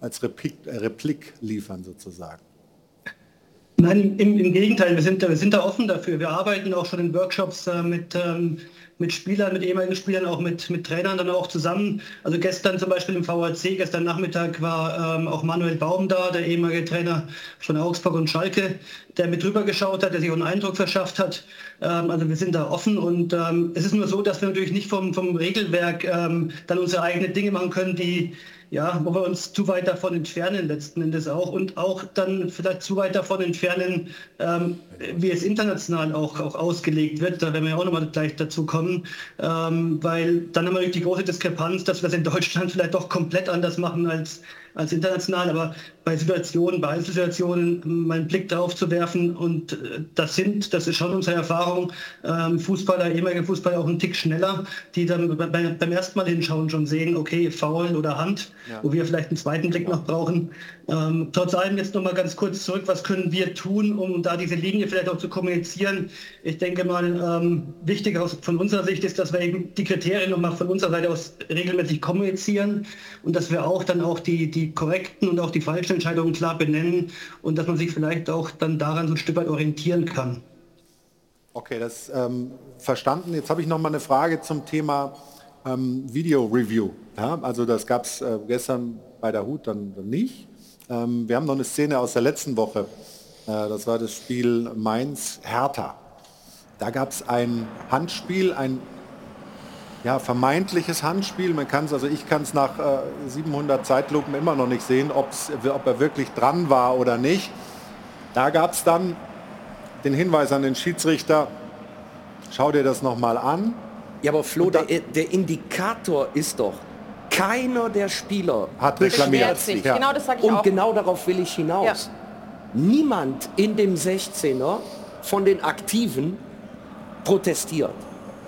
als Replik, äh, Replik liefern sozusagen. Nein, im, im Gegenteil, wir sind, wir sind da offen dafür. Wir arbeiten auch schon in Workshops äh, mit, ähm, mit Spielern, mit ehemaligen Spielern, auch mit, mit Trainern dann auch zusammen. Also gestern zum Beispiel im VHC, gestern Nachmittag war ähm, auch Manuel Baum da, der ehemalige Trainer von Augsburg und Schalke, der mit drüber geschaut hat, der sich einen Eindruck verschafft hat. Ähm, also wir sind da offen und ähm, es ist nur so, dass wir natürlich nicht vom, vom Regelwerk ähm, dann unsere eigenen Dinge machen können, die ja, wo wir uns zu weit davon entfernen letzten Endes auch und auch dann vielleicht zu weit davon entfernen, ähm, wie es international auch, auch ausgelegt wird. Da werden wir ja auch nochmal gleich dazu kommen, ähm, weil dann haben wir die große Diskrepanz, dass wir das in Deutschland vielleicht doch komplett anders machen als, als international, aber bei Situationen, bei Einzelsituationen mal einen Blick drauf zu werfen und äh, das sind, das ist schon unsere Erfahrung, ähm, Fußballer, ehemalige Fußballer auch einen Tick schneller, die dann bei, bei, beim ersten Mal hinschauen schon sehen, okay, Foul oder Hand, Ja. wo wir vielleicht einen zweiten Blick noch brauchen. Ähm, trotz allem jetzt noch mal ganz kurz zurück, was können wir tun, um da diese Linie vielleicht auch zu kommunizieren? Ich denke mal, ähm, wichtig aus, von unserer Sicht ist, dass wir eben die Kriterien noch mal von unserer Seite aus regelmäßig kommunizieren und dass wir auch dann auch die, die korrekten und auch die falschen Entscheidungen klar benennen und dass man sich vielleicht auch dann daran so ein Stück weit orientieren kann. Okay, das ähm, verstanden. Jetzt habe ich noch mal eine Frage zum Thema ähm, Video-Review. Ja, also das gab es äh, gestern bei der Hut dann, dann nicht. Ähm, wir haben noch eine Szene aus der letzten Woche. Äh, das war das Spiel Mainz-Hertha. Da gab es ein Handspiel, ein ja, vermeintliches Handspiel. Man kann es, also ich kann es nach äh, 700 Zeitlupen immer noch nicht sehen, ob's, ob er wirklich dran war oder nicht. Da gab es dann den Hinweis an den Schiedsrichter, schau dir das nochmal an. Ja, aber Flo, der, der Indikator ist doch, keiner der Spieler Hat reklamiert. sich. Ja. Genau, das sag ich Und auch. genau darauf will ich hinaus. Niemand in dem 16er von den Aktiven protestiert.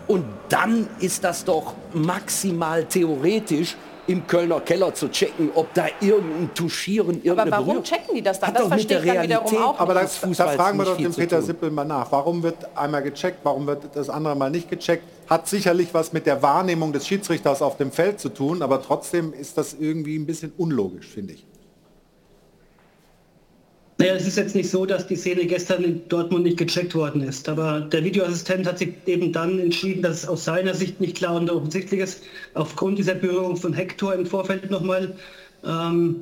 Und dann ist das doch maximal theoretisch im Kölner Keller zu checken, ob da irgendein Touchieren, irgendeine Aber warum Berührung- checken die das dann? Hat Das doch mit verstehe der ich dann wiederum Realität auch Aber nicht. da, da fragen wir doch den Peter. Sippel mal nach. Warum wird einmal gecheckt, warum wird das andere mal nicht gecheckt? Hat sicherlich was mit der Wahrnehmung des Schiedsrichters auf dem Feld zu tun, aber trotzdem ist das irgendwie ein bisschen unlogisch, finde ich. Naja, es ist jetzt nicht so, dass die Szene gestern in Dortmund nicht gecheckt worden ist. Aber der Videoassistent hat sich eben dann entschieden, dass es aus seiner Sicht nicht klar und offensichtlich ist, aufgrund dieser Berührung von Hector im Vorfeld nochmal. Ähm,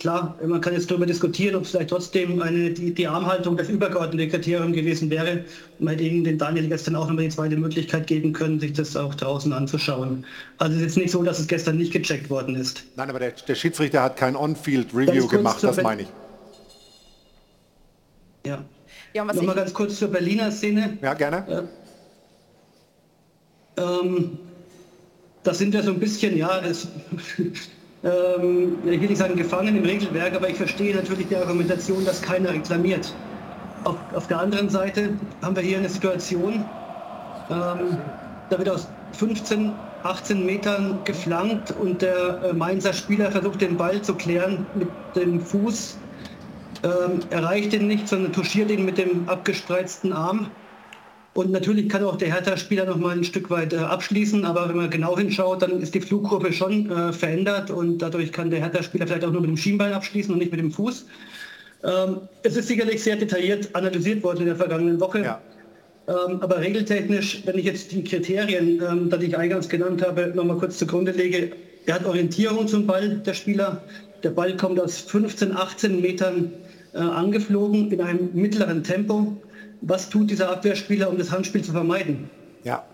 klar, man kann jetzt darüber diskutieren, ob es vielleicht trotzdem eine, die, die Armhaltung das übergeordnete Kriterium gewesen wäre. Man hätte ihnen den Daniel gestern auch nochmal die zweite Möglichkeit geben können, sich das auch draußen anzuschauen. Also es ist nicht so, dass es gestern nicht gecheckt worden ist. Nein, aber der, der Schiedsrichter hat kein On-Field-Review gemacht, das meine ich. Ja. Ja, was Nochmal ich, ganz kurz zur Berliner Szene. Ja, gerne. Ähm, das sind wir so ein bisschen, ja, es, ähm, ich will nicht sagen gefangen im Regelwerk, aber ich verstehe natürlich die Argumentation, dass keiner reklamiert. Auf, auf der anderen Seite haben wir hier eine Situation, ähm, da wird aus 15, 18 Metern geflankt und der äh, Mainzer Spieler versucht den Ball zu klären mit dem Fuß, ähm, erreicht ihn nicht, sondern touchiert ihn mit dem abgespreizten Arm. Und natürlich kann auch der Hertha-Spieler noch mal ein Stück weit äh, abschließen, aber wenn man genau hinschaut, dann ist die Flugkurve schon äh, verändert und dadurch kann der Hertha-Spieler vielleicht auch nur mit dem Schienbein abschließen und nicht mit dem Fuß. Ähm, es ist sicherlich sehr detailliert analysiert worden in der vergangenen Woche. Ähm, aber regeltechnisch, wenn ich jetzt die Kriterien, ähm, die ich eingangs genannt habe, noch mal kurz zugrunde lege, er hat Orientierung zum Ball, der Spieler. Der Ball kommt aus 15, 18 Metern äh, angeflogen in einem mittleren Tempo. Was tut dieser Abwehrspieler, um das Handspiel zu vermeiden? Ja.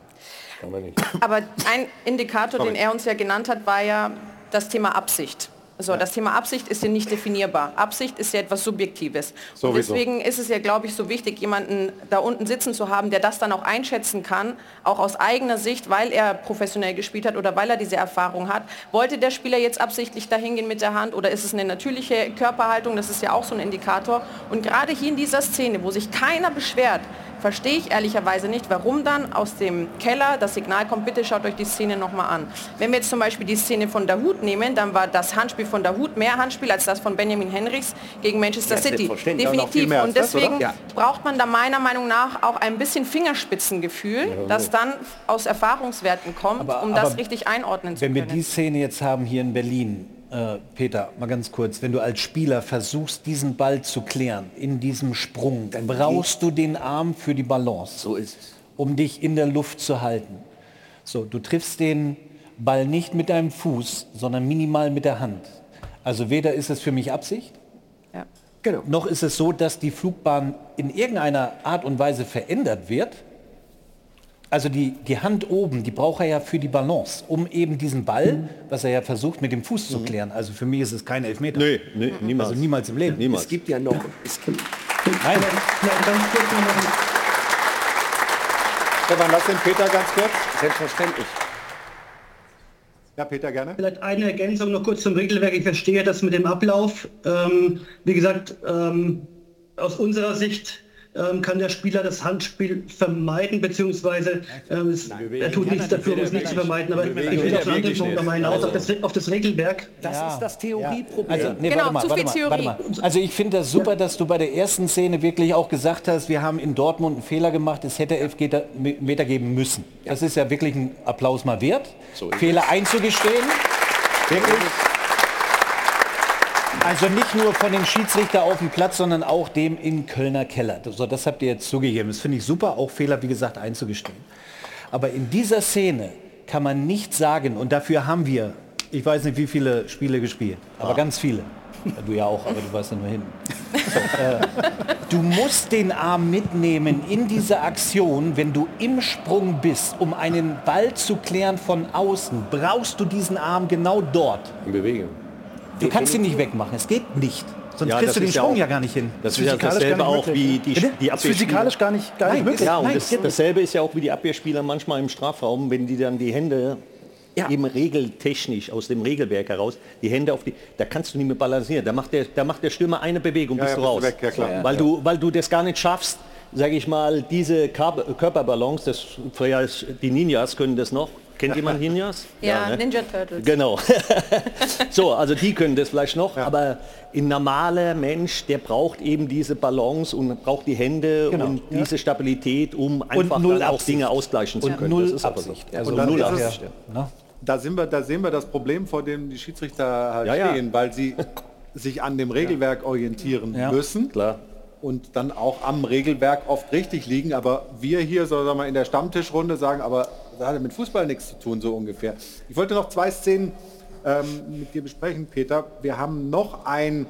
Kann man nicht. aber ein Indikator, Sorry. den er uns ja genannt hat, war ja das Thema Absicht. So, das Thema Absicht ist ja nicht definierbar. Absicht ist ja etwas Subjektives. Und deswegen ist es ja, glaube ich, so wichtig, jemanden da unten sitzen zu haben, der das dann auch einschätzen kann, auch aus eigener Sicht, weil er professionell gespielt hat oder weil er diese Erfahrung hat. Wollte der Spieler jetzt absichtlich dahin gehen mit der Hand oder ist es eine natürliche Körperhaltung? Das ist ja auch so ein Indikator. Und gerade hier in dieser Szene, wo sich keiner beschwert, verstehe ich ehrlicherweise nicht, warum dann aus dem Keller das Signal kommt, bitte schaut euch die Szene nochmal an. Wenn wir jetzt zum Beispiel die Szene von Dahut nehmen, dann war das Handspiel von Dahut mehr Handspiel als das von Benjamin Henrichs gegen Manchester Ja, City. Ja, Definitiv. Und das, deswegen Ja. braucht man da meiner Meinung nach auch ein bisschen Fingerspitzengefühl, das dann aus Erfahrungswerten kommt, Aber- um das richtig einordnen zu Wenn wir können. die Szene jetzt haben hier in Berlin, Äh, Peter, mal ganz kurz, wenn du als Spieler versuchst, diesen Ball zu klären, in diesem Sprung, dann brauchst du den Arm für die Balance. So ist es. Um dich in der Luft zu halten. So, du triffst den Ball nicht mit deinem Fuß, sondern minimal mit der Hand. Also weder ist es für mich Absicht, Ja. Genau. noch ist es so, dass die Flugbahn in irgendeiner Art und Weise verändert wird. Also die, die Hand oben, die braucht er ja für die Balance, um eben diesen Ball, was er ja versucht, mit dem Fuß zu klären. Also für mich ist es kein Elfmeter. Nee, nee, niemals. Also niemals im Leben. Niemals. Es gibt ja noch, es gibt, Nein. Stefan, lass den Peter ganz kurz. selbstverständlich. Ja, Peter, gerne. Vielleicht eine Ergänzung noch kurz zum Regelwerk. Ich verstehe das mit dem Ablauf. Ähm, wie gesagt, ähm, aus unserer Sicht ähm, kann der Spieler das Handspiel vermeiden, beziehungsweise ähm, es, er tut nichts dafür, um es nicht zu vermeiden. Aber ich will auf einen anderen Punkt nochmal hinaus, auf das, auf das Regelwerk. Das ist das Theorieproblem. Also, nee, Genau, mal, zu viel mal, Theorie. mal. Also ich finde das super, dass du bei der ersten Szene wirklich auch gesagt hast, wir haben in Dortmund einen Fehler gemacht, es hätte elf Meter geben müssen. Das ist ja wirklich ein Applaus mal wert, Fehler einzugestehen. Wirklich. Also nicht nur von dem Schiedsrichter auf dem Platz, sondern auch dem im Kölner Keller. So, das habt ihr jetzt zugegeben. Das finde ich super, auch Fehler, wie gesagt, einzugestehen. Aber in dieser Szene kann man nicht sagen, und dafür haben wir, ich weiß nicht, wie viele Spiele gespielt, aber ganz viele. Du ja auch, aber du warst ja nur hin. So, äh, du musst den Arm mitnehmen in diese Aktion, wenn du im Sprung bist, um einen Ball zu klären von außen, brauchst du diesen Arm genau dort. In Bewegung. Du kannst ihn nicht wegmachen, es geht nicht. Sonst Ja, kriegst du den ist ja Sprung auch- ja gar nicht hin. Das ist ja dasselbe auch wie die, Bitte? die Das ist Abwehrspieler. physikalisch gar nicht, gar nicht Nein, möglich. Ja, und Nein, das, dasselbe ist ja auch wie die Abwehrspieler manchmal im Strafraum, wenn die dann die Hände Ja. eben regeltechnisch aus dem Regelwerk heraus, die Hände auf die, da kannst du nicht mehr balancieren. Da macht der, da macht der Stürmer eine Bewegung, bist ja, du bist du raus. weg, ja, klar. weil, Du, weil du das gar nicht schaffst, sage ich mal, diese Kör- Körperbalance, das, die Ninjas können das noch. Kennt jemand Ninjas? Ja, ne? Ninja Turtles. Genau. so, also die können das vielleicht noch, aber ein normaler Mensch, der braucht eben diese Balance und braucht die Hände Genau. und diese Stabilität, um einfach null dann auch Absicht. Dinge ausgleichen zu Und können. null das ist aber so. Absicht. Also Und null Absicht. ja. Ne? Da, sind wir, da sehen wir das Problem, vor dem die Schiedsrichter halt Ja, ja. stehen, weil sie sich an dem Regelwerk orientieren Ja. müssen Klar. und dann auch am Regelwerk oft richtig liegen. Aber wir hier, so sagen wir, in der Stammtischrunde sagen, aber das hat ja mit Fußball nichts zu tun, so ungefähr. Ich wollte noch zwei Szenen ähm, mit dir besprechen, Peter. Wir haben noch ein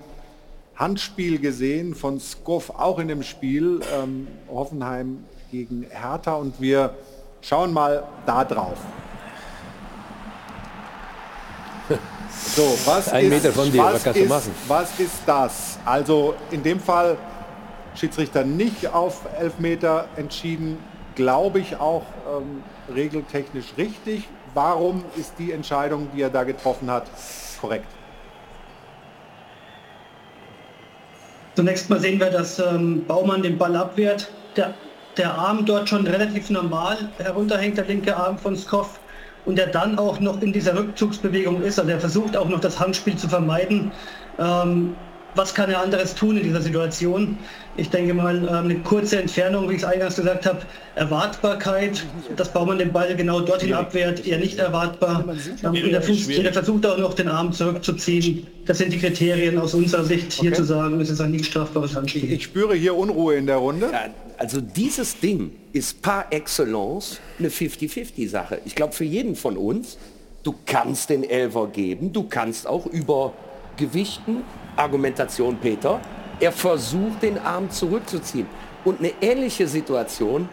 Handspiel gesehen von Skoff, auch in dem Spiel ähm, Hoffenheim gegen Hertha und wir schauen mal da drauf. So, was Ein ist, Meter von dir, was, kannst du ist, machen? was ist das? Also in dem Fall Schiedsrichter nicht auf Elfmeter entschieden, glaube ich auch ähm, regeltechnisch richtig. Warum ist die Entscheidung, die er da getroffen hat, korrekt? Zunächst mal sehen wir, dass ähm, Baumann den Ball abwehrt. Der, der Arm dort schon relativ normal herunterhängt, der linke Arm von Skoff. Und der dann auch noch in dieser Rückzugsbewegung ist. Also er versucht auch noch das Handspiel zu vermeiden. Ähm, was kann er anderes tun in dieser Situation? Ich denke mal, ähm, eine kurze Entfernung, wie ich es eingangs gesagt habe, Erwartbarkeit, dass Baumann den Ball genau dorthin abwehrt, eher nicht erwartbar. Ähm, und der Fußträger versucht auch noch den Arm zurückzuziehen. Das sind die Kriterien aus unserer Sicht, hier Okay. zu sagen, es ist ein nicht strafbares Handspiel. Ich spüre hier Unruhe in der Runde. Ja, also dieses Ding ist par excellence eine 50-50-Sache. Ich glaube, für jeden von uns, du kannst den Elfer geben, du kannst auch über Gewichten, Argumentation Peter, er versucht den Arm zurückzuziehen. Und eine ähnliche Situation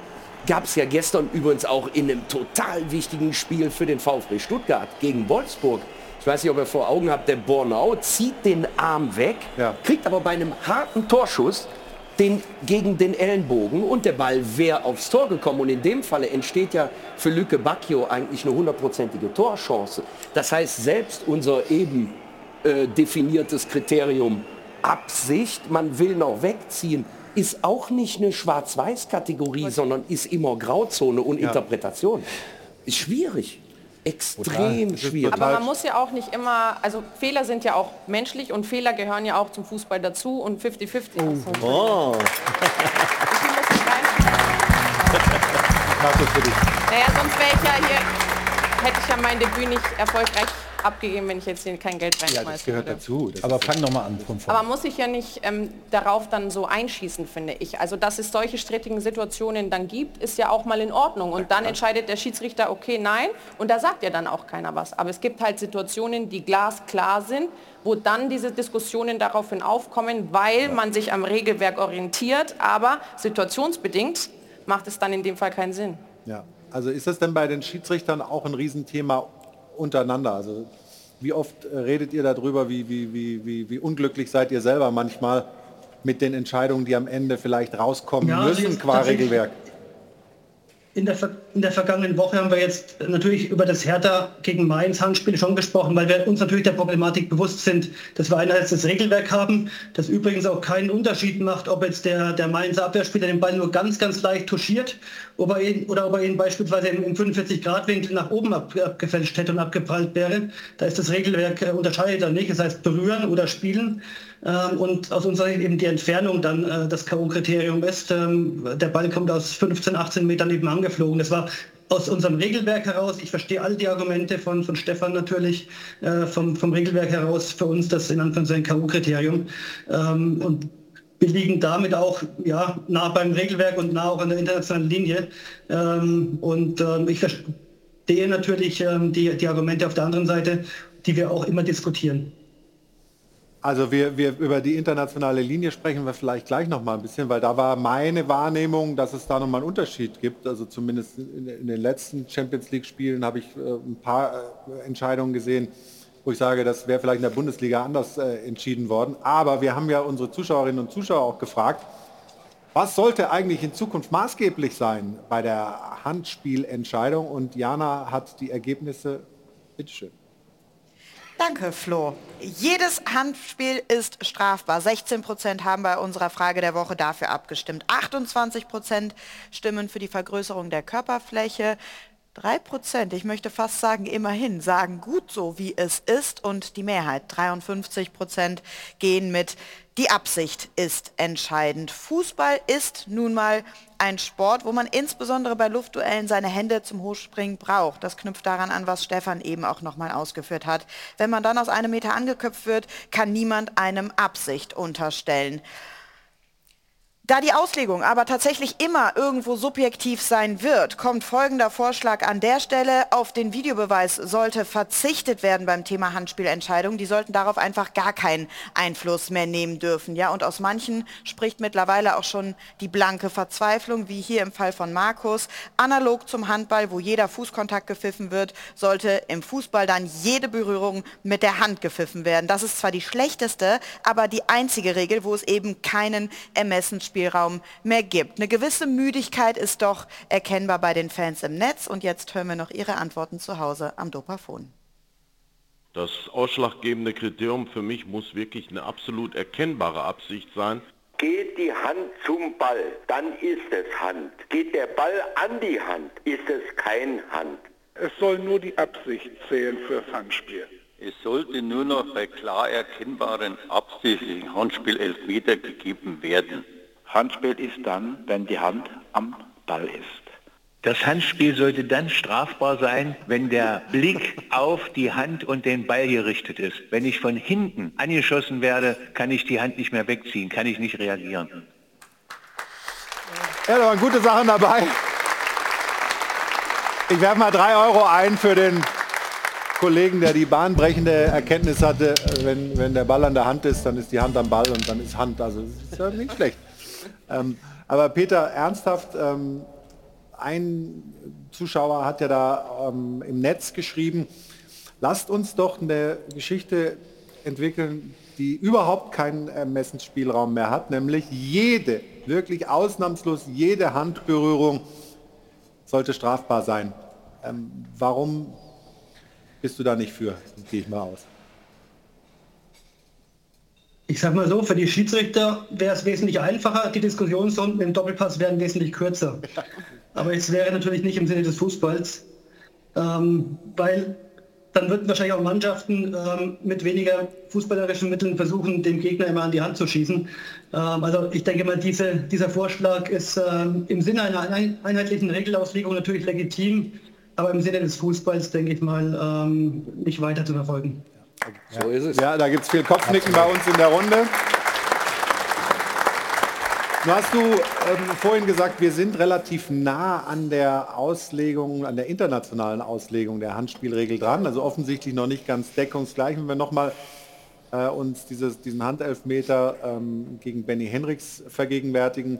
gab es ja gestern übrigens auch in einem total wichtigen Spiel für den VfB Stuttgart gegen Wolfsburg. Ich weiß nicht, ob ihr vor Augen habt, der Bornau zieht den Arm weg, Ja. kriegt aber bei einem harten Torschuss den, gegen den Ellenbogen und der Ball wäre aufs Tor gekommen. Und in dem Falle entsteht ja für Lücke Bacchio eigentlich eine hundertprozentige Torchance. Das heißt, selbst unser eben äh, definiertes Kriterium Absicht, man will noch wegziehen, ist auch nicht eine Schwarz-Weiß-Kategorie, sondern ist immer Grauzone und Interpretation. Ist schwierig. Extrem schwierig. Aber man muss ja auch nicht immer, also Fehler sind ja auch menschlich und Fehler gehören ja auch zum Fußball dazu und 50-50. Oh. Markus, für dich. Naja, sonst wäre ich ja hier, hätte ich ja mein Debüt nicht erfolgreich abgegeben, wenn ich jetzt hier kein Geld reinschmeiße. Ja, das gehört dazu. Das Aber fang noch mal an von vorne. Aber muss ich ja nicht ähm, darauf dann so einschießen, finde ich. Also dass es solche strittigen Situationen dann gibt, ist ja auch mal in Ordnung. Und dann entscheidet der Schiedsrichter, okay, nein. Und da sagt ja dann auch keiner was. Aber es gibt halt Situationen, die glasklar sind, wo dann diese Diskussionen daraufhin aufkommen, weil man sich am Regelwerk orientiert. Aber situationsbedingt macht es dann in dem Fall keinen Sinn. Ja, also ist das denn bei den Schiedsrichtern auch ein Riesenthema untereinander? Also wie oft äh, redet ihr darüber, wie, wie, wie, wie, wie unglücklich seid ihr selber manchmal mit den Entscheidungen, die am Ende vielleicht rauskommen Ja, müssen jetzt qua Regelwerk? In der, in der vergangenen Woche haben wir jetzt natürlich über das Hertha gegen Mainz Handspiel schon gesprochen, weil wir uns natürlich der Problematik bewusst sind, dass wir einerseits das Regelwerk haben, das übrigens auch keinen Unterschied macht, ob jetzt der, der Mainzer Abwehrspieler den Ball nur ganz, ganz leicht touchiert ob er ihn, oder ob er ihn beispielsweise im, im 45-Grad-Winkel nach oben ab, abgefälscht hätte und abgeprallt wäre. Da ist das Regelwerk äh, unterscheidet er nicht. Das heißt berühren oder spielen. Ähm, und aus unserer Sicht eben die Entfernung dann äh, das K.O.-Kriterium ist. Ähm, der Ball kommt aus 15, 18 Metern eben angeflogen. Das war aus unserem Regelwerk heraus, ich verstehe all die Argumente von, von Stefan natürlich, äh, vom, vom Regelwerk heraus für uns das in Anführungszeichen K.O.-Kriterium. Ähm, und wir liegen damit auch ja, nah beim Regelwerk und nah auch an der internationalen Linie. Ähm, und ähm, ich verstehe natürlich ähm, die, die Argumente auf der anderen Seite, die wir auch immer diskutieren. Also wir, wir über die internationale Linie sprechen wir vielleicht gleich noch mal ein bisschen, weil da war meine Wahrnehmung, dass es da noch mal einen Unterschied gibt. Also zumindest in, in den letzten Champions League Spielen habe ich äh, ein paar äh, Entscheidungen gesehen, wo ich sage, das wäre vielleicht in der Bundesliga anders äh, entschieden worden. Aber wir haben ja unsere Zuschauerinnen und Zuschauer auch gefragt, was sollte eigentlich in Zukunft maßgeblich sein bei der Handspielentscheidung? Und Jana hat die Ergebnisse. Bitteschön. Danke, Flo. Jedes Handspiel ist strafbar. 16 Prozent haben bei unserer Frage der Woche dafür abgestimmt. 28 Prozent stimmen für die Vergrößerung der Körperfläche. 3 Prozent, ich möchte fast sagen, immerhin, sagen gut so, wie es ist. Und die Mehrheit, 53 Prozent, gehen mit, die Absicht ist entscheidend. Fußball ist nun mal ein Sport, wo man insbesondere bei Luftduellen seine Hände zum Hochspringen braucht. Das knüpft daran an, was Stefan eben auch nochmal ausgeführt hat. Wenn man dann aus einem Meter angeköpft wird, kann niemand einem Absicht unterstellen. Da die Auslegung aber tatsächlich immer irgendwo subjektiv sein wird, kommt folgender Vorschlag an der Stelle. Auf den Videobeweis sollte verzichtet werden beim Thema Handspielentscheidung. Die sollten darauf einfach gar keinen Einfluss mehr nehmen dürfen. Ja, und aus manchen spricht mittlerweile auch schon die blanke Verzweiflung, wie hier im Fall von Markus. Analog zum Handball, wo jeder Fußkontakt gepfiffen wird, sollte im Fußball dann jede Berührung mit der Hand gepfiffen werden. Das ist zwar die schlechteste, aber die einzige Regel, wo es eben keinen Ermessensspielraum mehr gibt. Eine gewisse Müdigkeit ist doch erkennbar bei den Fans im Netz. Und jetzt hören wir noch Ihre Antworten zu Hause am Dopafon. Das ausschlaggebende Kriterium für mich muss wirklich eine absolut erkennbare Absicht sein. Geht die Hand zum Ball, dann ist es Hand. Geht der Ball an die Hand, ist es kein Hand. Es soll nur die Absicht zählen fürs Handspiel. Es sollte nur noch bei klar erkennbaren absichtlichen Handspiel Elfmeter gegeben werden. Handspiel ist dann, wenn die Hand am Ball ist. Das Handspiel sollte dann strafbar sein, wenn der Blick auf die Hand und den Ball gerichtet ist. Wenn ich von hinten angeschossen werde, kann ich die Hand nicht mehr wegziehen, kann ich nicht reagieren. Ja, da waren gute Sachen dabei. Ich werfe mal drei Euro ein für den Kollegen, der die bahnbrechende Erkenntnis hatte, wenn, wenn der Ball an der Hand ist, dann ist die Hand am Ball und dann ist Hand. Also das ist ja nicht schlecht. Ähm, aber Peter, ernsthaft, ähm, ein Zuschauer hat ja da ähm, im Netz geschrieben, lasst uns doch eine Geschichte entwickeln, die überhaupt keinen Ermessensspielraum mehr hat, nämlich jede, wirklich ausnahmslos jede Handberührung sollte strafbar sein. Ähm, warum bist du da nicht für? Gehe ich mal aus. Ich sag mal so, für die Schiedsrichter wäre es wesentlich einfacher, die Diskussionsrunden im Doppelpass wären wesentlich kürzer. Aber es wäre natürlich nicht im Sinne des Fußballs, ähm, weil dann würden wahrscheinlich auch Mannschaften ähm, mit weniger fußballerischen Mitteln versuchen, dem Gegner immer an die Hand zu schießen. Ähm, also ich denke mal, diese, dieser Vorschlag ist ähm, im Sinne einer ein, einheitlichen Regelauslegung natürlich legitim. aber im Sinne des Fußballs, denke ich mal, ähm, nicht weiter zu verfolgen. So ist es. Ja, da gibt es viel Kopfnicken bei uns in der Runde. Nun hast du ähm, vorhin gesagt, wir sind relativ nah an der Auslegung, an der internationalen Auslegung der Handspielregel dran. Also offensichtlich noch nicht ganz deckungsgleich. Wenn wir nochmal äh, uns dieses, diesen Handelfmeter ähm, gegen Benny Henriks vergegenwärtigen,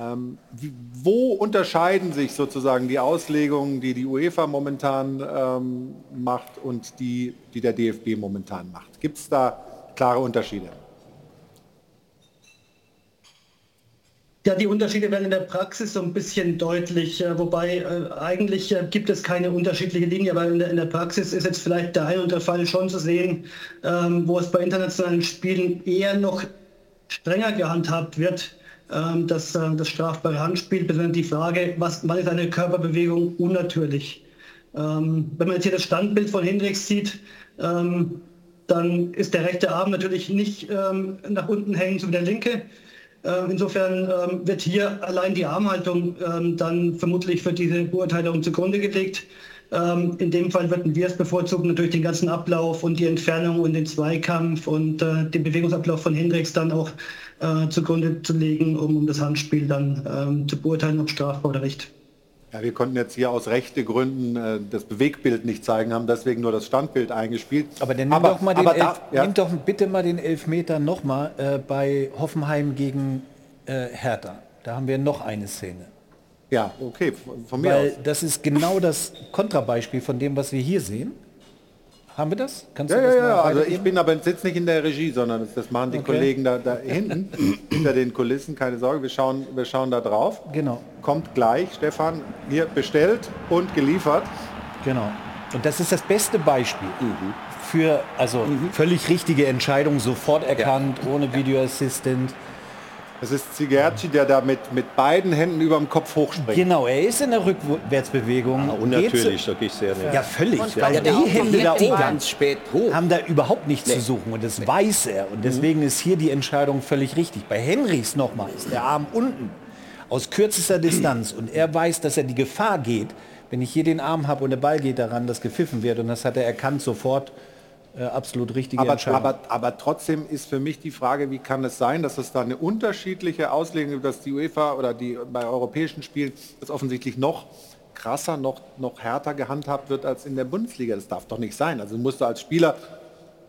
ähm, wie, wo unterscheiden sich sozusagen die Auslegungen, die die UEFA momentan ähm, macht und die, die der DFB momentan macht? Gibt es da klare Unterschiede? Ja, die Unterschiede werden in der Praxis so ein bisschen deutlich, äh, wobei äh, eigentlich äh, gibt es keine unterschiedliche Linie, aber in der, in der, Praxis ist jetzt vielleicht der ein oder der Fall schon zu sehen, ähm, wo es bei internationalen Spielen eher noch strenger gehandhabt wird, das, äh, das strafbare Handspiel, besonders die Frage, was, wann ist eine Körperbewegung unnatürlich? Ähm, wenn man jetzt hier das Standbild von Hendricks sieht, ähm, dann ist der rechte Arm natürlich nicht ähm, nach unten hängen, so wie der linke. Ähm, insofern ähm, wird hier allein die Armhaltung ähm, dann vermutlich für diese Beurteilung zugrunde gelegt. in dem Fall würden wir es bevorzugen, natürlich den ganzen Ablauf und die Entfernung und den Zweikampf und äh, den Bewegungsablauf von Hendricks dann auch äh, zugrunde zu legen, um, um das Handspiel dann zu beurteilen, ob strafbar oder nicht. Ja, wir konnten jetzt hier aus rechte Gründen äh, das Bewegbild nicht zeigen, haben deswegen nur das Standbild eingespielt. Aber dann nimm, aber, doch, mal den Elf, ja. nimm doch bitte mal den Elfmeter nochmal äh, bei Hoffenheim gegen äh, Hertha. Da haben wir noch eine Szene. Ja, okay, von mir Weil aus. das ist genau das Kontrabeispiel von dem, was wir hier sehen. Haben wir das? Kannst ja, du das ja, ja. Also ich bin aber sitze nicht in der Regie, sondern das machen die okay. Kollegen da, da hinten, hinter den Kulissen, keine Sorge, wir schauen, wir schauen da drauf. Genau. Kommt gleich, Stefan, hier bestellt und geliefert. Genau. Und das ist das beste Beispiel mhm. für, also mhm. völlig richtige Entscheidung, sofort erkannt, ja. ohne Video Assistant. Es ist Zigerci, der da mit, mit beiden Händen über dem Kopf hochspringt. Genau, er ist in der Rückwärtsbewegung. Ah, unnatürlich, sag ich sehr nicht. Ja, völlig. weil die Hände da oben ganz spät hoch. haben da überhaupt nichts nee. zu suchen und das nee. weiß er. Und deswegen mhm. ist hier die Entscheidung völlig richtig. Bei Henrys nochmal ist der Arm unten aus kürzester Distanz und er weiß, dass er die Gefahr geht, wenn ich hier den Arm habe und der Ball geht daran, dass gepfiffen wird und das hat er erkannt sofort äh, absolut richtige aber, Entscheidung. Aber, aber trotzdem ist für mich die Frage, wie kann es sein, dass es da eine unterschiedliche Auslegung gibt, dass die UEFA oder die bei europäischen Spielen das offensichtlich noch krasser, noch, noch härter gehandhabt wird als in der Bundesliga. Das darf doch nicht sein. Also musst du als Spieler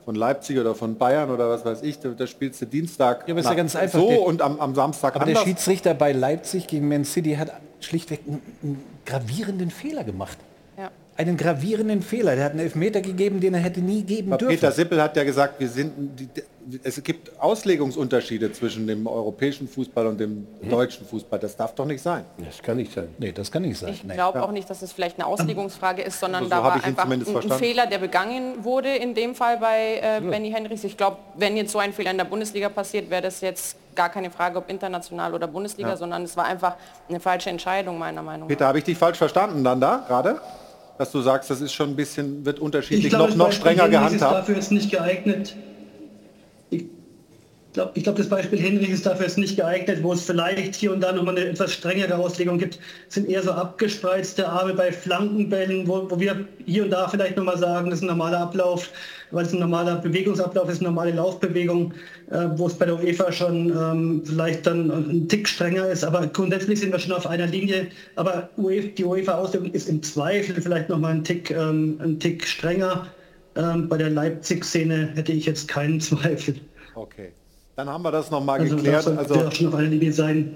von Leipzig oder von Bayern oder was weiß ich, da, spielst du Dienstag ja, ja ganz einfach. so und am, am Samstag Aber anders. der Schiedsrichter bei Leipzig gegen Man City hat schlichtweg einen, einen gravierenden Fehler gemacht einen gravierenden Fehler. Der hat einen Elfmeter gegeben, den er hätte nie geben dürfen. Peter Sippel hat ja gesagt, wir sind, die, es gibt Auslegungsunterschiede zwischen dem europäischen Fußball und dem hm. deutschen Fußball. Das darf doch nicht sein. Das kann nicht sein. Nee, das kann nicht sein. Ich glaube ja. auch nicht, dass es vielleicht eine Auslegungsfrage ist, sondern so da war einfach ein, ein, Fehler, der begangen wurde, in dem Fall bei äh, ja. Benny Henrichs. Ich glaube, wenn jetzt so ein Fehler in der Bundesliga passiert, wäre das jetzt gar keine Frage, ob international oder Bundesliga, ja. sondern es war einfach eine falsche Entscheidung, meiner Meinung nach. Peter, habe ich dich falsch verstanden dann da gerade? Dass du sagst, das ist schon ein bisschen, wird unterschiedlich glaub, noch, noch strenger gehandhabt? ist dafür jetzt nicht geeignet. Ich glaube, ich glaub, das Beispiel Henrich ist dafür jetzt nicht geeignet, wo es vielleicht hier und da nochmal eine etwas strengere Auslegung gibt, sind eher so abgespreizte Arme bei Flankenbällen, wo, wo wir hier und da vielleicht nochmal sagen, das ist ein normaler Ablauf, weil es ein normaler Bewegungsablauf ist, eine normale Laufbewegung, äh, wo es bei der UEFA schon ähm, vielleicht dann ein Tick strenger ist. Aber grundsätzlich sind wir schon auf einer Linie. Aber UEFA, die UEFA-Auslegung ist im Zweifel vielleicht nochmal ein Tick, ähm, ein Tick strenger. Ähm, bei der Leipzig-Szene hätte ich jetzt keinen Zweifel. Okay, dann haben wir das nochmal also geklärt. Das also auch einer Linie sein.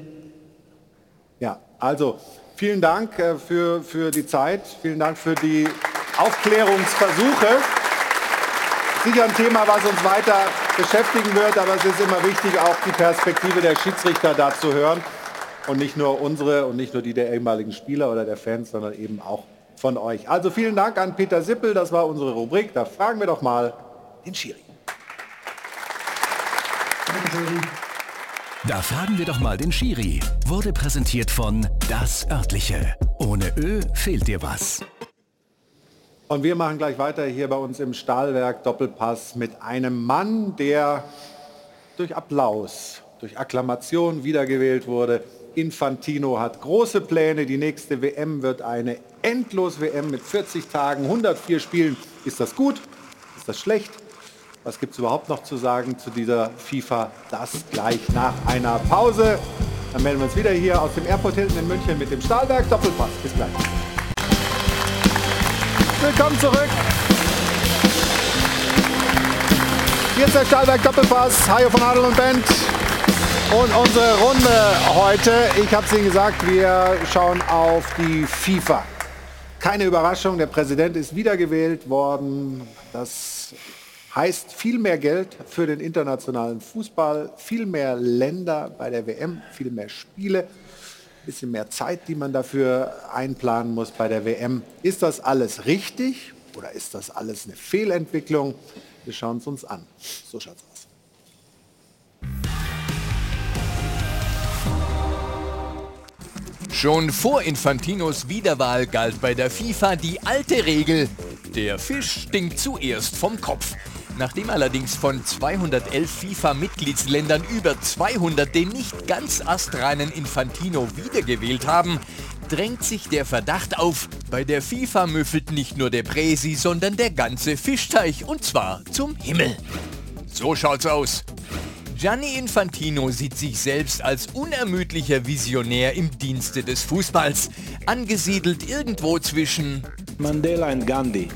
Ja, also vielen Dank äh, für, für die Zeit, vielen Dank für die Aufklärungsversuche sicher ein Thema, was uns weiter beschäftigen wird, aber es ist immer wichtig, auch die Perspektive der Schiedsrichter da zu hören und nicht nur unsere und nicht nur die der ehemaligen Spieler oder der Fans, sondern eben auch von euch. Also vielen Dank an Peter Sippel, das war unsere Rubrik. Da fragen wir doch mal den Schiri. Da fragen wir doch mal den Schiri. Wurde präsentiert von Das Örtliche. Ohne Ö fehlt dir was. Und wir machen gleich weiter hier bei uns im Stahlwerk Doppelpass mit einem Mann, der durch Applaus durch Akklamation wiedergewählt wurde. Infantino hat große Pläne. Die nächste WM wird eine Endlos-WM mit 40 Tagen, 104 Spielen. Ist das gut? Ist das schlecht? Was gibt es überhaupt noch zu sagen zu dieser FIFA? Das gleich nach einer Pause. Dann melden wir uns wieder hier aus dem Airport Hilton in München mit dem Stahlwerk Doppelpass. Bis gleich. Willkommen zurück. Hier ist der Stahlwerk Doppelpass. Hajo von Adel und Bent. Und unsere Runde heute, ich habe es Ihnen gesagt, wir schauen auf die FIFA. Keine Überraschung, der Präsident ist wiedergewählt worden. Das heißt viel mehr Geld für den internationalen Fußball, viel mehr Länder bei der WM, viel mehr Spiele, ein bisschen mehr Zeit, die man dafür einplanen muss bei der WM. Ist das alles richtig oder ist das alles eine Fehlentwicklung? Wir schauen es uns an. So schaut's aus. Schon vor Infantinos Wiederwahl galt bei der FIFA die alte Regel, der Fisch stinkt zuerst vom Kopf. Nachdem allerdings von 211 FIFA-Mitgliedsländern über 200 den nicht ganz astreinen Infantino wiedergewählt haben, drängt sich der Verdacht auf, bei der FIFA müffelt nicht nur der Präsi, sondern der ganze Fischteich und zwar zum Himmel. So schaut's aus. Gianni Infantino sieht sich selbst als unermüdlicher Visionär im Dienste des Fußballs, angesiedelt irgendwo zwischen Mandela und Gandhi.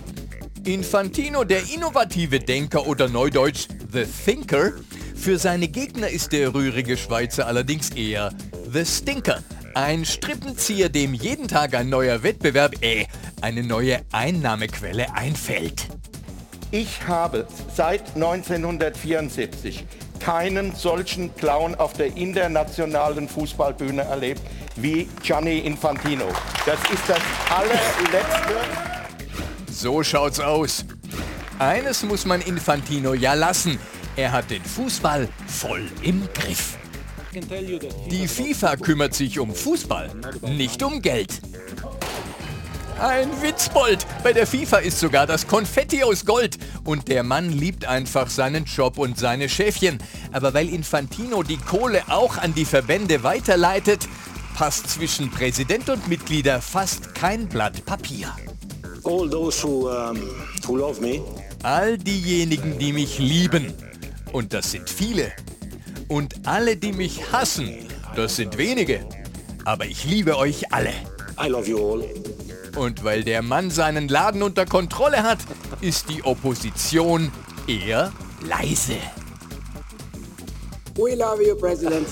Infantino, der innovative Denker oder neudeutsch The Thinker. Für seine Gegner ist der rührige Schweizer allerdings eher The Stinker. Ein Strippenzieher, dem jeden Tag ein neuer Wettbewerb, äh, eine neue Einnahmequelle einfällt. Ich habe seit 1974 keinen solchen Clown auf der internationalen Fußballbühne erlebt wie Gianni Infantino. Das ist das allerletzte. So schaut's aus. Eines muss man Infantino ja lassen. Er hat den Fußball voll im Griff. Die FIFA kümmert sich um Fußball, nicht um Geld. Ein Witzbold. Bei der FIFA ist sogar das Konfetti aus Gold. Und der Mann liebt einfach seinen Job und seine Schäfchen. Aber weil Infantino die Kohle auch an die Verbände weiterleitet, passt zwischen Präsident und Mitglieder fast kein Blatt Papier. All those who, who love me. All diejenigen, die mich lieben. Und das sind viele. Und alle, die mich hassen, das sind wenige. Aber ich liebe euch alle. I love you all. Und weil der Mann seinen Laden unter Kontrolle hat, ist die Opposition eher leise. We love you, President.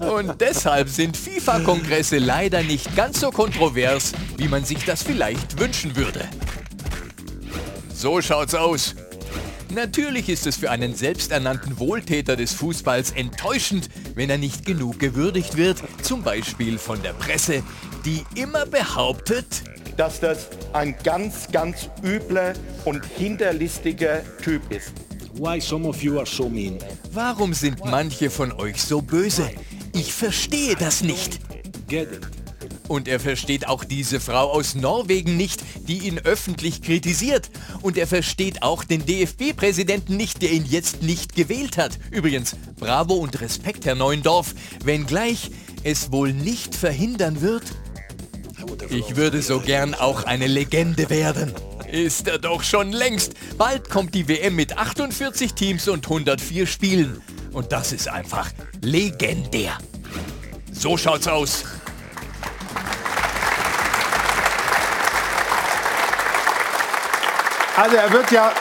Und deshalb sind FIFA-Kongresse leider nicht ganz so kontrovers, wie man sich das vielleicht wünschen würde. So schaut's aus. Natürlich ist es für einen selbsternannten Wohltäter des Fußballs enttäuschend, wenn er nicht genug gewürdigt wird, zum Beispiel von der Presse, die immer behauptet, dass das ein ganz, ganz übler und hinterlistiger Typ ist. Why some of you are so mean? Warum sind manche von euch so böse? Ich verstehe das nicht. Und er versteht auch diese Frau aus Norwegen nicht, die ihn öffentlich kritisiert. Und er versteht auch den DFB-Präsidenten nicht, der ihn jetzt nicht gewählt hat. Übrigens, bravo und Respekt, Herr Neuendorf, wenngleich es wohl nicht verhindern wird. Ich würde so gern auch eine Legende werden. Ist er doch schon längst. Bald kommt die WM mit 48 Teams und 104 Spielen. Und das ist einfach legendär. So schaut's aus. Also er wird ja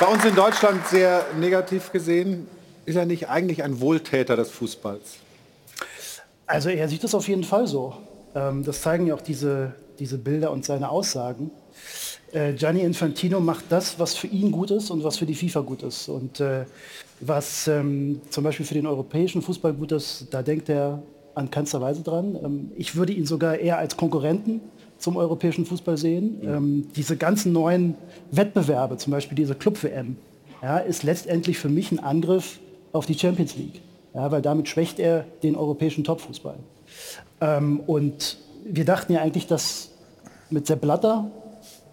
bei uns in Deutschland sehr negativ gesehen. Ist er nicht eigentlich ein Wohltäter des Fußballs? Also er sieht das auf jeden Fall so. Ähm, das zeigen ja auch diese, diese Bilder und seine Aussagen. Äh, Gianni Infantino macht das, was für ihn gut ist und was für die FIFA gut ist. Und äh, was ähm, zum Beispiel für den europäischen Fußball gut ist, da denkt er an keinster Weise dran. Ähm, ich würde ihn sogar eher als Konkurrenten zum europäischen Fußball sehen. Ähm, diese ganzen neuen Wettbewerbe, zum Beispiel diese Club-WM, ja, ist letztendlich für mich ein Angriff auf die Champions League. Ja, weil damit schwächt er den europäischen Topfußball. Ähm, und wir dachten ja eigentlich, dass mit Sepp Blatter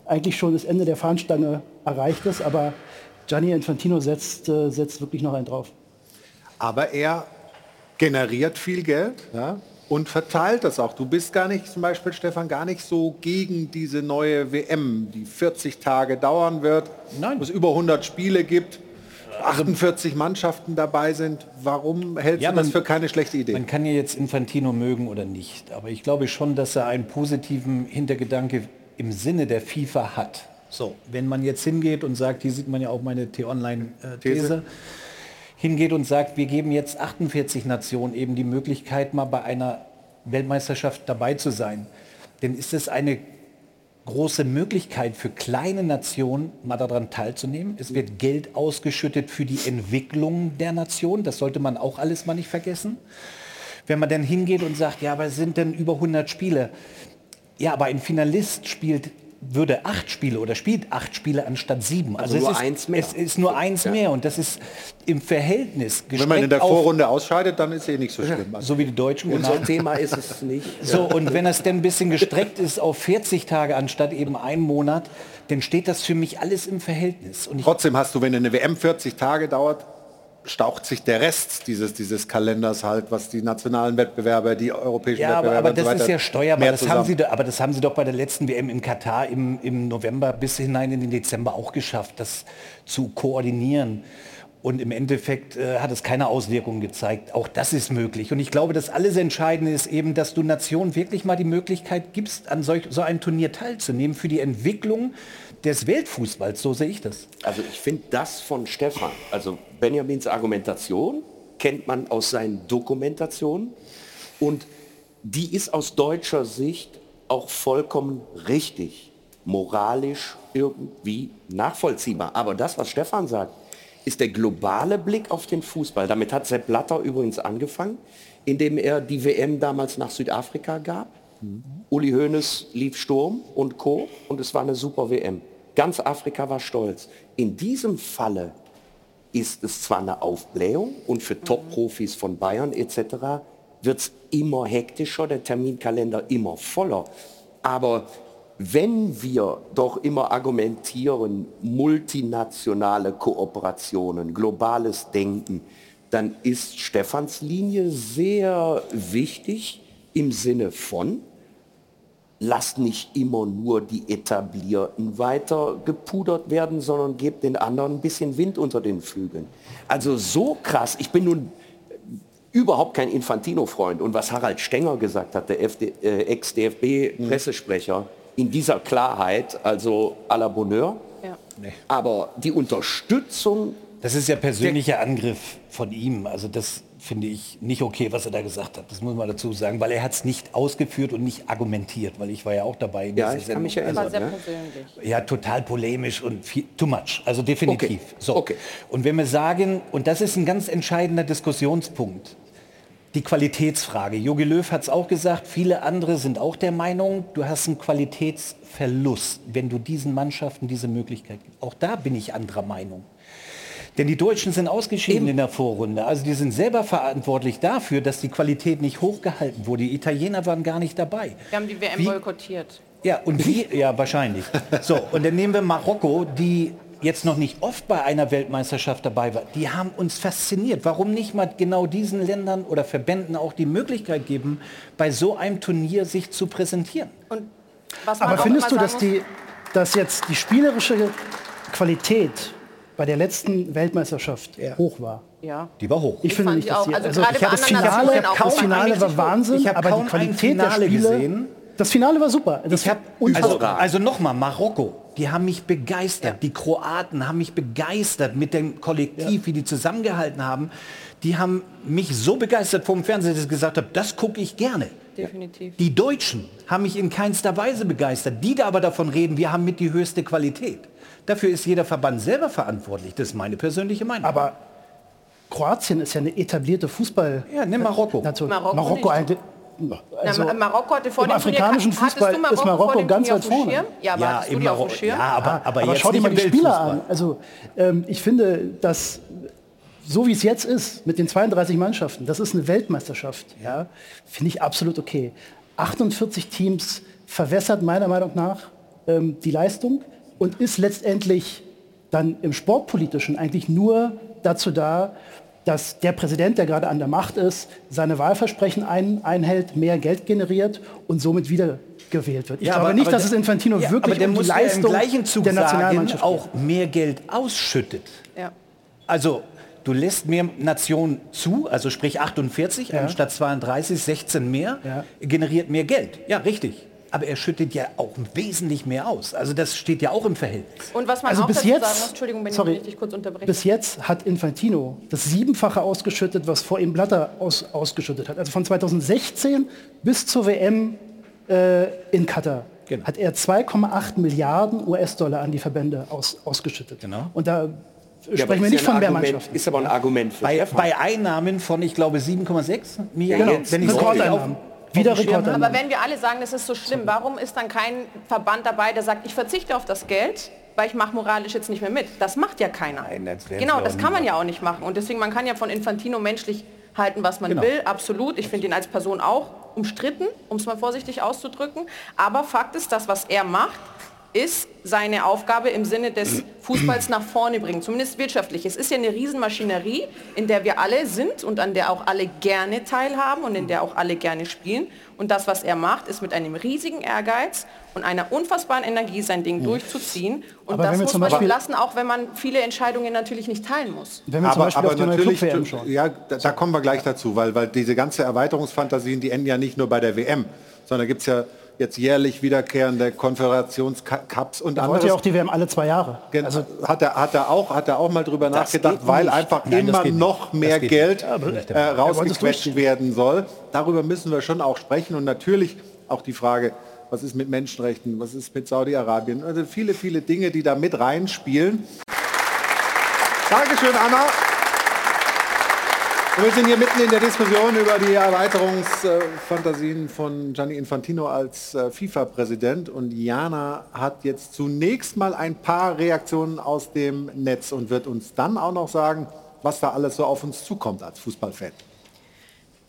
eigentlich schon das Ende der Fahnenstange erreicht ist, aber Gianni Infantino setzt, äh, setzt wirklich noch einen drauf. Aber er generiert viel Geld ja, und verteilt das auch. Du bist gar nicht, zum Beispiel Stefan, gar nicht so gegen diese neue WM, die 40 Tage dauern wird, Nein. wo es über 100 Spiele gibt. 48 Mannschaften dabei sind. Warum hältst Ja, du das man- für keine schlechte Idee? Man kann ja jetzt Infantino mögen oder nicht, aber ich glaube schon, dass er einen positiven Hintergedanke im Sinne der FIFA hat. So, wenn man jetzt hingeht und sagt, hier sieht man ja auch meine T-Online-These, These. hingeht und sagt, wir geben jetzt 48 Nationen eben die Möglichkeit, mal bei einer Weltmeisterschaft dabei zu sein, dann ist es eine große Möglichkeit für kleine Nationen, mal daran teilzunehmen. Es wird Geld ausgeschüttet für die Entwicklung der Nation. Das sollte man auch alles mal nicht vergessen. Wenn man dann hingeht und sagt, ja, aber es sind denn über 100 Spiele. Ja, aber ein Finalist spielt würde acht Spiele oder spielt acht Spiele anstatt sieben. Also es nur ist, eins mehr. Es ist nur eins mehr und das ist im Verhältnis Wenn man in der Vorrunde ausscheidet, dann ist eh nicht so schlimm. so wie die Deutschen. Unser genau. Thema ist es nicht. So, und wenn das denn ein bisschen gestreckt ist auf 40 Tage anstatt eben einen Monat, dann steht das für mich alles im Verhältnis. Trotzdem hast du, wenn eine WM 40 Tage dauert, staucht sich der Rest dieses, dieses Kalenders halt, was die nationalen Wettbewerbe, die europäischen ja, aber, Wettbewerbe aber und so das ist ja steuerbar. Das haben sie, aber das haben sie doch bei der letzten WM in Katar im, im November bis hinein in den Dezember auch geschafft, das zu koordinieren. Und im Endeffekt äh, hat es keine Auswirkungen gezeigt. Auch das ist möglich. Und ich glaube, das alles Entscheidende ist eben, dass du Nationen wirklich mal die Möglichkeit gibst, an solch, so einem Turnier teilzunehmen für die Entwicklung des Weltfußballs. So sehe ich das. Also ich finde das von Stefan, also Benjamins Argumentation kennt man aus seinen Dokumentationen und die ist aus deutscher Sicht auch vollkommen richtig, moralisch irgendwie nachvollziehbar. Aber das, was Stefan sagt, ist der globale Blick auf den Fußball. Damit hat Sepp Blatter übrigens angefangen, indem er die WM damals nach Südafrika gab. Uli Hoeneß lief Sturm und Co. und es war eine super WM. Ganz Afrika war stolz. In diesem Falle ist es zwar eine Aufblähung und für Top-Profis von Bayern etc. wird es immer hektischer, der Terminkalender immer voller. Aber wenn wir doch immer argumentieren, multinationale Kooperationen, globales Denken, dann ist Stefans Linie sehr wichtig im Sinne von, lasst nicht immer nur die Etablierten weiter gepudert werden, sondern gebt den anderen ein bisschen Wind unter den Flügeln. Also so krass, ich bin nun überhaupt kein Infantino-Freund. Und was Harald Stenger gesagt hat, der FD, äh, Ex-DFB-Pressesprecher, in dieser Klarheit, also à la Bonheur, Ja. aber die Unterstützung Das ist ja persönlicher Angriff von ihm. Also das finde ich nicht okay, was er da gesagt hat. Das muss man dazu sagen, weil er hat es nicht ausgeführt und nicht argumentiert, weil ich war ja auch dabei. in Ja, ich kann mich erinnern, War sehr ne? persönlich. Ja, total polemisch und viel, too much. Also definitiv. Okay. So. Okay. Und wenn wir sagen, und das ist ein ganz entscheidender Diskussionspunkt, die Qualitätsfrage. Jogi Löw hat es auch gesagt, viele andere sind auch der Meinung, du hast einen Qualitätsverlust, wenn du diesen Mannschaften diese Möglichkeit gibst. Auch da bin ich anderer Meinung. Denn die Deutschen sind ausgeschieden in der Vorrunde. Also die sind selber verantwortlich dafür, dass die Qualität nicht hochgehalten wurde. Die Italiener waren gar nicht dabei. Wir haben die WM Wie- boykottiert. Ja, und wie, ja, wahrscheinlich. So, und dann nehmen wir Marokko, die jetzt noch nicht oft bei einer Weltmeisterschaft dabei war. Die haben uns fasziniert. Warum nicht mal genau diesen Ländern oder Verbänden auch die Möglichkeit geben, bei so einem Turnier sich zu präsentieren? Und was Aber findest du, dass, die, dass jetzt die spielerische Qualität bei der letzten Weltmeisterschaft hoch war? Ja. Die war hoch. Ich finde fand nicht, ich dass auch. die, Also also, ich habe das Finale, das Finale war. Wahnsinn, Ich habe aber kaum die Qualität der Spiele, gesehen. das Finale war super. Das Ich hab, also, also nochmal, Marokko, die haben mich begeistert. Die Kroaten haben mich begeistert mit dem Kollektiv, wie die zusammengehalten haben. Die haben mich so begeistert vom Fernseher, dass ich gesagt habe, das gucke ich gerne. Definitiv. Die Deutschen haben mich in keinster Weise begeistert. Die da aber davon reden, wir haben mit die höchste Qualität. Dafür ist jeder Verband selber verantwortlich. Das ist meine persönliche Meinung. Aber Kroatien ist ja eine etablierte Fußball. Ja, nimm Marokko. Nation. Marokko Marokko, eigentlich. Also, Na, Marokko hatte vor im dem Turnier- afrikanischen hattest Fußball Marokko ist Marokko ganz Turnier weit vorne. Ja, du im Marokko- ja, aber, aber, aber jetzt schau dir mal die Spieler an. Also ähm, ich finde, dass so wie es jetzt ist, mit den 32 Mannschaften, das ist eine Weltmeisterschaft. Ja, finde ich absolut okay. 48 Teams verwässert meiner Meinung nach ähm, die Leistung und ist letztendlich dann im Sportpolitischen eigentlich nur dazu da, dass der Präsident, der gerade an der Macht ist, seine Wahlversprechen ein, einhält, mehr Geld generiert und somit wieder gewählt wird. Ich Ja, glaube aber- nicht, aber dass der- es Infantino Ja, wirklich aber der um die muss ja Leistung im gleichen Zug der sagen, Nationalmannschaft auch mehr Geld ausschüttet. Ja. Also du lässt mehr Nationen zu, also sprich 48 Ja. anstatt 32, 16 mehr, generiert mehr Geld. Ja, richtig. Aber er schüttet ja auch wesentlich mehr aus. Also das steht ja auch im Verhältnis. Und was man Also auch bis dazu jetzt- sagen muss, Entschuldigung, wenn sorry, ich richtig kurz unterbreche. Bis jetzt hat Infantino das Siebenfache ausgeschüttet, was vor ihm Blatter aus, ausgeschüttet hat. Also von 2016 bis zur WM äh, in Katar Genau. hat er 2,8 Milliarden US-Dollar an die Verbände aus, ausgeschüttet. Genau. Und da Ja, sprechen wir nicht ja von mehr Argument- Mannschaften. Ist aber ein Argument für Bei, Stefan. bei Einnahmen von, ich glaube, 7,6 Milliarden. Genau, wenn ich Rekordeinnahmen. Wieder. Rekordeinnahmen. Aber wenn wir alle sagen, das ist so schlimm, warum ist dann kein Verband dabei, der sagt, ich verzichte auf das Geld, weil ich mache moralisch jetzt nicht mehr mit? Das macht ja keiner. Nein, das genau, das kann man ja auch nicht machen. Und deswegen, man kann ja von Infantino menschlich halten, was man Genau. will, absolut. Ich finde ihn als Person auch umstritten, um es mal vorsichtig auszudrücken. Aber Fakt ist, das, was er macht, ist seine Aufgabe im Sinne des Fußballs nach vorne bringen, zumindest wirtschaftlich. Es ist ja eine Riesenmaschinerie, in der wir alle sind und an der auch alle gerne teilhaben und in der auch alle gerne spielen. Und das, was er macht, ist mit einem riesigen Ehrgeiz und einer unfassbaren Energie sein Ding durchzuziehen. Und Aber wenn das wir muss zum man ihm Beispiel- lassen, auch wenn man viele Entscheidungen natürlich nicht teilen muss. Wenn wir zum aber, Beispiel aber auf die neue natürlich, Club-WM schauen. ja, da, da kommen wir gleich dazu, weil, weil diese ganze Erweiterungsfantasien, die enden ja nicht nur bei der WM, sondern gibt es ja jetzt jährlich wiederkehrende Konföderationscups und Da wollte ja auch die WM alle zwei Jahre. Gen- hat er hat er auch hat er auch mal drüber nachgedacht, weil nicht. einfach Nein, immer noch mehr Geld äh, rausgequetscht werden soll. Darüber müssen wir schon auch sprechen und natürlich auch die Frage, was ist mit Menschenrechten, was ist mit Saudi-Arabien, also viele viele Dinge, die da mit reinspielen. Dankeschön, Anna. Und wir sind hier mitten in der Diskussion über die Erweiterungsfantasien von Gianni Infantino als äh, FIFA-Präsident. Und Jana hat jetzt zunächst mal ein paar Reaktionen aus dem Netz und wird uns dann auch noch sagen, was da alles so auf uns zukommt als Fußballfan.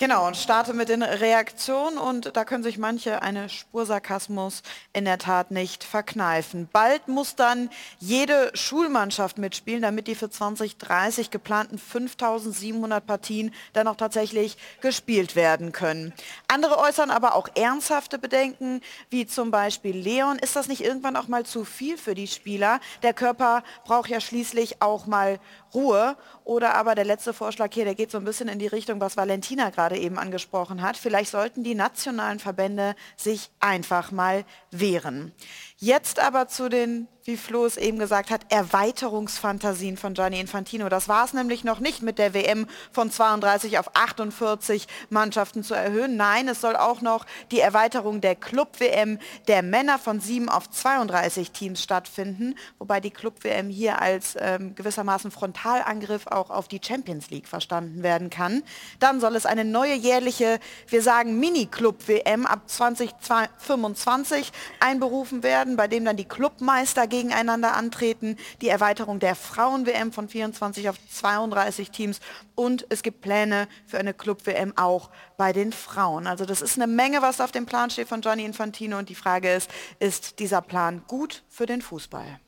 Genau, und starte mit den Reaktionen und da können sich manche eine Spur Sarkasmus in der Tat nicht verkneifen. Bald muss dann jede Schulmannschaft mitspielen, damit die für 2030 geplanten 5700 Partien dann auch tatsächlich gespielt werden können. Andere äußern aber auch ernsthafte Bedenken, wie zum Beispiel Leon. Ist das nicht irgendwann auch mal zu viel für die Spieler? Der Körper braucht ja schließlich auch mal Ruhe. Oder aber der letzte Vorschlag hier, der geht so ein bisschen in die Richtung, was Valentina gerade eben angesprochen hat. Vielleicht sollten die nationalen Verbände sich einfach mal wehren. Jetzt aber zu den, wie Flo es eben gesagt hat, Erweiterungsfantasien von Gianni Infantino. Das war es nämlich noch nicht mit der WM von 32 auf 48 Mannschaften zu erhöhen. Nein, es soll auch noch die Erweiterung der Club-WM der Männer von 7 auf 32 Teams stattfinden, wobei die Club-WM hier als ähm, gewissermaßen Frontalangriff auch auf die Champions League verstanden werden kann. Dann soll es eine neue jährliche, wir sagen Mini-Club-WM ab 2025 einberufen werden, bei dem dann die Clubmeister gegeneinander antreten, die Erweiterung der Frauen-WM von 24 auf 32 Teams und es gibt Pläne für eine Club-WM auch bei den Frauen. Also das ist eine Menge, was auf dem Plan steht von Gianni Infantino und die Frage ist, ist dieser Plan gut für den Fußball?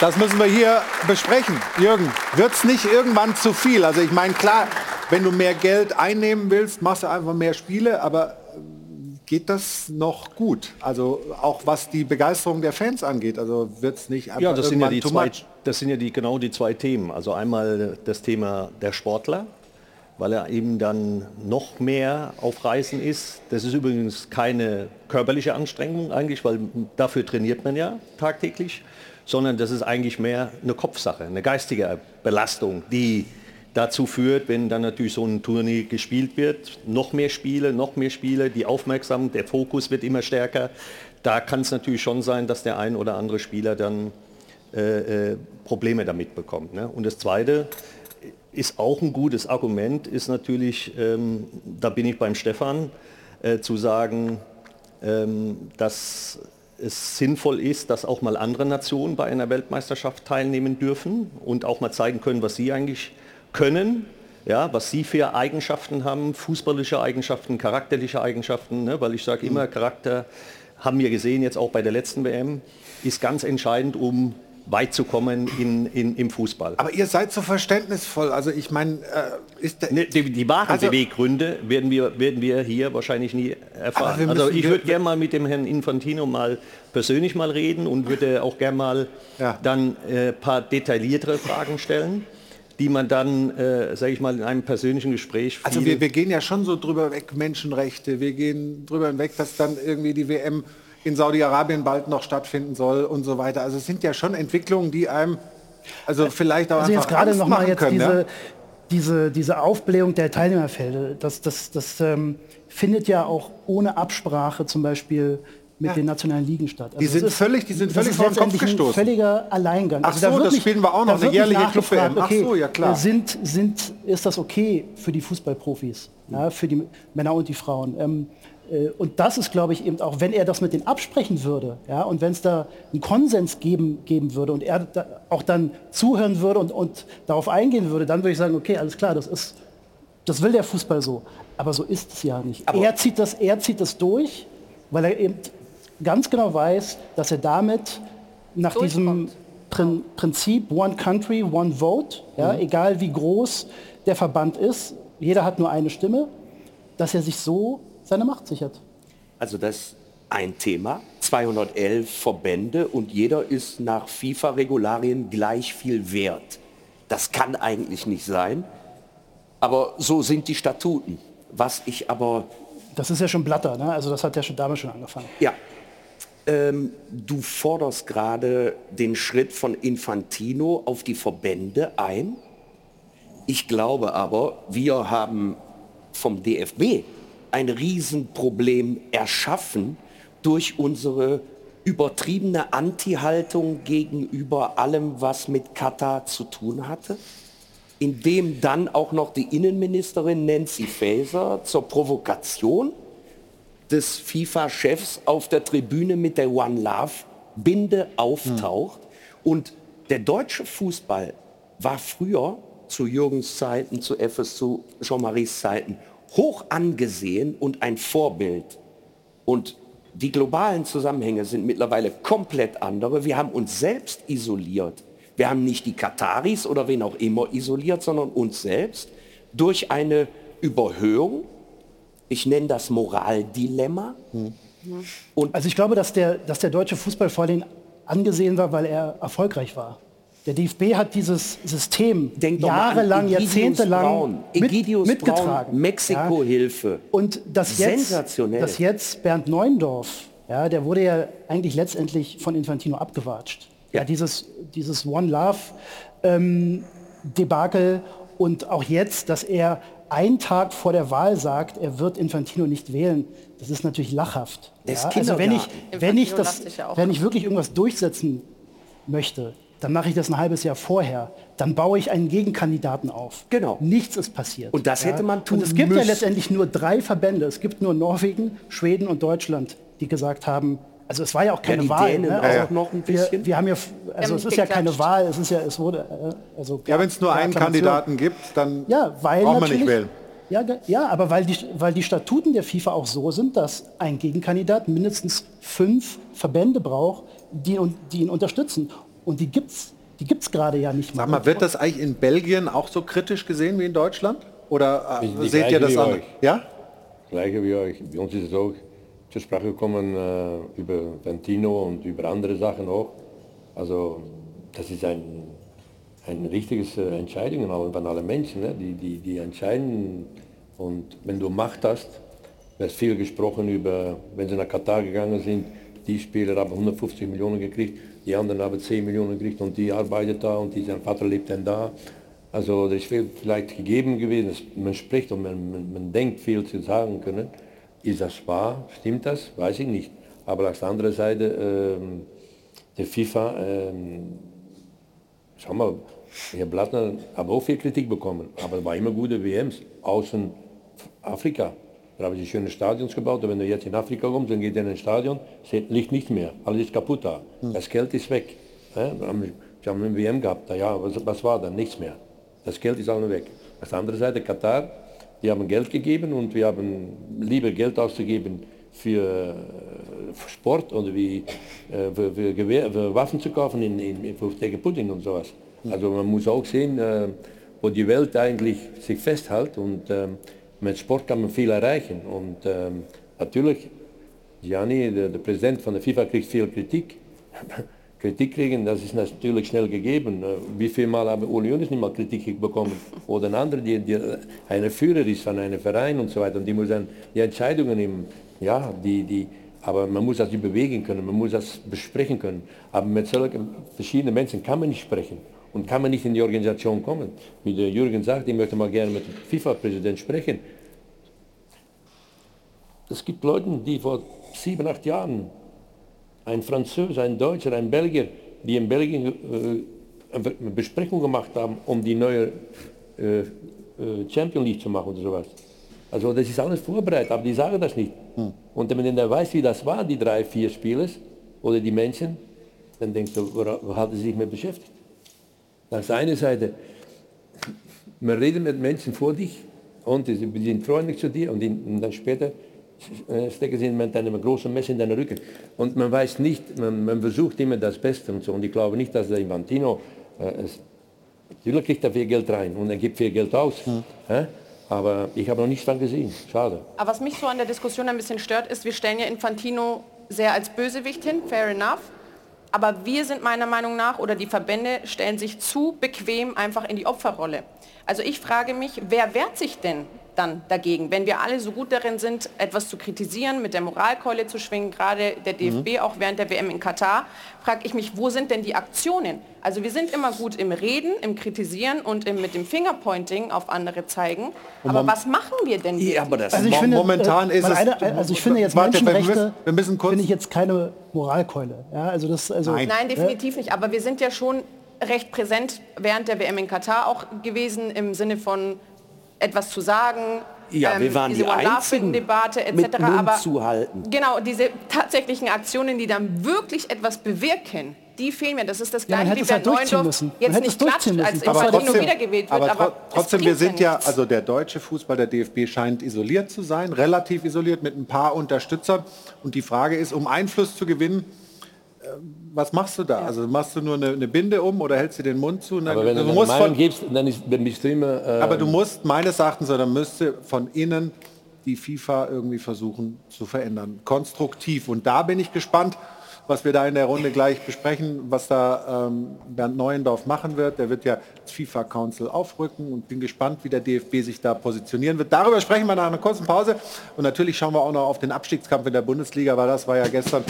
Das müssen wir hier besprechen. Jürgen, wird es nicht irgendwann zu viel? Also ich meine, klar, wenn du mehr Geld einnehmen willst, machst du einfach mehr Spiele, aber geht das noch gut? Also auch was die Begeisterung der Fans angeht, also wird es nicht einfach Ja, das sind ja, die zwei, das sind ja die, genau die zwei Themen. Also einmal das Thema der Sportler, weil er eben dann noch mehr auf Reisen ist. Das ist übrigens keine körperliche Anstrengung eigentlich, weil dafür trainiert man ja tagtäglich, sondern das ist eigentlich mehr eine Kopfsache, eine geistige Belastung, die dazu führt, wenn dann natürlich so ein Turnier gespielt wird, noch mehr Spiele, noch mehr Spiele, die Aufmerksamkeit, der Fokus wird immer stärker. Da kann es natürlich schon sein, dass der ein oder andere Spieler dann äh, äh, Probleme damit bekommt. Ne? Und das Zweite ist auch ein gutes Argument, ist natürlich, ähm, da bin ich beim Stefan, äh, zu sagen, ähm, dass es sinnvoll ist, dass auch mal andere Nationen bei einer Weltmeisterschaft teilnehmen dürfen und auch mal zeigen können, was sie eigentlich können, ja, was sie für Eigenschaften haben, fußballische Eigenschaften, charakterliche Eigenschaften, ne? weil ich sage immer, Charakter haben wir gesehen, jetzt auch bei der letzten WM, ist ganz entscheidend, um weit zu kommen in, in, im Fußball. Aber ihr seid so verständnisvoll. Also ich meine, äh, ist der, Ne, die, die wahren Also- Beweggründe werden wir, werden wir hier wahrscheinlich nie erfahren. Also ich würde gerne mal mit dem Herrn Infantino mal persönlich mal reden und würde auch gerne mal dann ein äh, paar detailliertere Fragen stellen, die man dann, äh, sage ich mal, in einem persönlichen Gespräch Also wir, wir gehen ja schon so drüber weg, Menschenrechte. Wir gehen drüber hinweg, dass dann irgendwie die WM in Saudi-Arabien bald noch stattfinden soll und so weiter. Also es sind ja schon Entwicklungen, die einem also vielleicht auch Also jetzt einfach gerade Angst noch mal jetzt können. diese, ja? diese, diese Aufblähung der Teilnehmerfelder, das, das, das ähm, findet ja auch ohne Absprache zum Beispiel mit Ja. den nationalen Ligen statt. Also Die sind ist- völlig- die sind völlig vor den Kopf gestoßen. völliger Alleingang. Also Ach so, wird das spielen wir auch noch, da eine nicht jährliche nachgefragt, Club-WM. Ach okay, so, ja, klar. Sind, sind, ist das okay für die Fußballprofis, ja, für die Männer und die Frauen? Ähm, äh, und das ist, glaube ich, eben auch, wenn er das mit denen absprechen würde, ja, und wenn es da einen Konsens geben, geben würde und er da auch dann zuhören würde und, und darauf eingehen würde, dann würde ich sagen, okay, alles klar, das ist, das will der Fußball so. Aber so ist es ja nicht. er zieht das, er zieht das durch, weil er eben ganz genau weiß, dass er damit nach diesem Prin Prinzip One Country, One Vote, ja, Mhm. egal wie groß der Verband ist, jeder hat nur eine Stimme, dass er sich so seine Macht sichert. Also das ist ein Thema, 211 Verbände und jeder ist nach FIFA-Regularien gleich viel wert. Das kann eigentlich nicht sein, aber so sind die Statuten. Was ich aber... Das ist ja schon Blatter, ne? also das hat ja schon damals schon angefangen. Ja, ähm, du forderst gerade den Schritt von Infantino auf die Verbände ein. Ich glaube aber, wir haben vom DFB ein Riesenproblem erschaffen durch unsere übertriebene Anti-Haltung gegenüber allem, was mit Katar zu tun hatte, indem dann auch noch die Innenministerin Nancy Faeser zur Provokation des FIFA-Chefs auf der Tribüne mit der One Love Binde auftaucht. Und der deutsche Fußball war früher zu Jürgens Zeiten, zu FS, zu Jean-Maries Zeiten hoch angesehen und ein Vorbild. Und die globalen Zusammenhänge sind mittlerweile komplett andere. Wir haben uns selbst isoliert. Wir haben nicht die Kataris oder wen auch immer isoliert, sondern uns selbst durch eine Überhöhung. Ich nenne das Moraldilemma. Und also ich glaube, dass der, dass der deutsche Fußball vor allem angesehen war, weil er erfolgreich war. Der DFB hat dieses System an jahrelang, jahrzehntelang mit, Egidius mitgetragen. Mexiko-Hilfe. Und das jetzt, dass jetzt Bernd Neuendorf, ja, der wurde ja eigentlich letztendlich von Infantino abgewatscht. Ja. dieses, dieses One Love ähm, Debakel und auch jetzt, dass er einen Tag vor der Wahl sagt, er wird Infantino nicht wählen, das ist natürlich lachhaft. Das Ja, ist also wenn ich, wenn ich, das, ja wenn ich wirklich irgendwas durchsetzen möchte, dann mache ich das ein halbes Jahr vorher. Dann baue ich einen Gegenkandidaten auf. Genau. Nichts ist passiert. Und das hätte man tun Und es gibt ja müssen. letztendlich nur drei Verbände. Es gibt nur Norwegen, Schweden und Deutschland, die gesagt haben, also es war ja auch keine die Wahl. Dänen ne? also noch ein wir, bisschen. wir haben ja, also haben es ist ja keine. Wahl, es ist ja, es wurde, äh, also Ja, wenn es nur einen. Kandidaten gibt, dann Ja, weil braucht man nicht natürlich- wählen. Ja, ja, aber weil die, weil die Statuten der FIFA auch so sind, dass ein Gegenkandidat mindestens fünf Verbände braucht, die, ihn- die ihn unterstützen. Und die gibt's, die gibt's gerade ja nicht Sag mal, wird das eigentlich in Belgien auch so kritisch gesehen wie in Deutschland? Oder äh, seht ihr das wie an? euch. Ja? Gleiche wie euch. Bei uns ist es auch zur Sprache gekommen äh, über Ventino und über andere Sachen auch. Also das ist ein, ein richtiges äh, Entscheidung von allen Menschen, ne? die, die, die entscheiden. Und wenn du Macht hast, wird viel gesprochen über, wenn sie nach Katar gegangen sind, die Spieler haben 150 Millionen gekriegt, die anderen haben 10 Millionen gekriegt und die arbeitet da und die, sein Vater lebt dann da. Also das viel vielleicht gegeben gewesen, man spricht und man, man, man denkt viel zu sagen können. Ist das wahr? Stimmt das? Weiß ich nicht. Aber auf der anderen Seite, ähm, der FIFA, ähm, schau mal, Herr Blattner hat auch viel Kritik bekommen, aber es war immer gute WMs, außen Afrika. Da haben sie schöne Stadions gebaut, und wenn du jetzt in Afrika kommst, dann geht in ein Stadion, es liegt nicht mehr, alles ist kaputt da. Das Geld ist weg. Ja, wir haben- eine WM gehabt, ja, was, was war dann? Nichts mehr. Das Geld ist auch noch weg. Auf der anderen Seite Katar, die haben Geld gegeben und wir haben lieber Geld auszugeben für, Sport oder wie äh, für, für, Gewehr, für Waffen zu kaufen in, in, für, gegen Putin und sowas. Also man muss auch sehen, äh, wo die Welt eigentlich sich festhält und ähm, mit Sport kann man viel erreichen. Und ähm, natürlich, Gianni, der, der Präsident von der FIFA, kriegt viel Kritik. Kritik kriegen, das ist natürlich schnell gegeben. Äh, Wie viel Mal haben Uli Jonas nicht mal Kritik bekommen? Oder ein anderer, die, die eine Führer ist von einem Verein und so weiter. Und die muss dann die Entscheidungen nehmen. Ja, die, die, aber man muss das bewegen können, man muss das besprechen können. Aber mit solchen verschiedenen Menschen kann man nicht sprechen und kann man nicht in die Organisation kommen. Wie der Jürgen sagt, ich möchte mal gerne mit dem FIFA-Präsident sprechen. Es gibt Leute, die vor sieben, acht Jahren ein Franzose, ein Deutscher, ein Belgier, die in Belgien äh, eine Besprechung gemacht haben, um die neue äh, äh, Champion League zu machen oder sowas. Also das ist alles vorbereitet, aber die sagen das nicht. Hm. Und wenn man dann weiß, wie das war, die drei, vier Spieler oder die Menschen, dann denkst du, wo hat sie sich mit beschäftigt? Das ist eine Seite. Man redet mit Menschen vor dich und sie sind freundlich zu dir und, dann später stecken sie mit einem großen Messer in deinen Rücken. Und man weiß nicht, man, man, versucht immer das Beste und so. Und ich glaube nicht, dass der Infantino, äh, es, natürlich kriegt er viel Geld rein und er gibt viel Geld aus. Äh? Aber ich habe noch nichts von gesehen. Schade. Aber was mich so an der Diskussion ein bisschen stört, ist, wir stellen ja Infantino sehr als Bösewicht hin, fair enough. Aber wir sind meiner Meinung nach, oder die Verbände stellen sich zu bequem einfach in die Opferrolle. Also ich frage mich, wer wehrt sich denn dann dagegen? Wenn wir alle so gut darin sind, etwas zu kritisieren, mit der Moralkeule zu schwingen, gerade der DFB mhm. auch während der WM in Katar, frage ich mich, wo sind denn die Aktionen? Also wir sind immer gut im Reden, im Kritisieren und im, mit dem Fingerpointing auf andere zeigen. Aber was machen wir denn? Ja, aber das also ich finde, momentan äh, ist es... Eine, also ich finde jetzt warte, Menschenrechte, wir müssen, kurz finde ich jetzt keine Moralkeule. Ja, also das, also, Nein. Nein, definitiv nicht. Aber wir sind ja schon recht präsent während der WM in Katar auch gewesen im Sinne von etwas zu sagen. Ja, ähm, wir waren diese die einzigen Debatte etc. Mit Mund aber zu halten. genau diese tatsächlichen Aktionen, die dann wirklich etwas bewirken, die fehlen mir. Das ist das gleiche ja, wie Bernd halt Neuendorf jetzt nicht klatscht, als aber trotzdem, wiedergewählt wird. Aber, aber trotzdem, wir sind ja, also der deutsche Fußball, der DFB scheint isoliert zu sein, relativ isoliert mit ein paar Unterstützern. Und die Frage ist, um Einfluss zu gewinnen, was machst du da? Ja. Also machst du nur eine, eine, Binde um oder hältst du den Mund zu? Dann, aber wenn du, du musst von, gibst, dann ist, dann bist du immer, äh aber du musst meines Erachtens oder müsste von innen die FIFA irgendwie versuchen zu verändern, konstruktiv. Und da bin ich gespannt, was wir da in der Runde gleich besprechen, was da ähm, Bernd Neuendorf machen wird. Der wird ja das FIFA Council aufrücken und bin gespannt, wie der DFB sich da positionieren wird. Darüber sprechen wir nach einer kurzen Pause. Und natürlich schauen wir auch noch auf den Abstiegskampf in der Bundesliga, weil das war ja gestern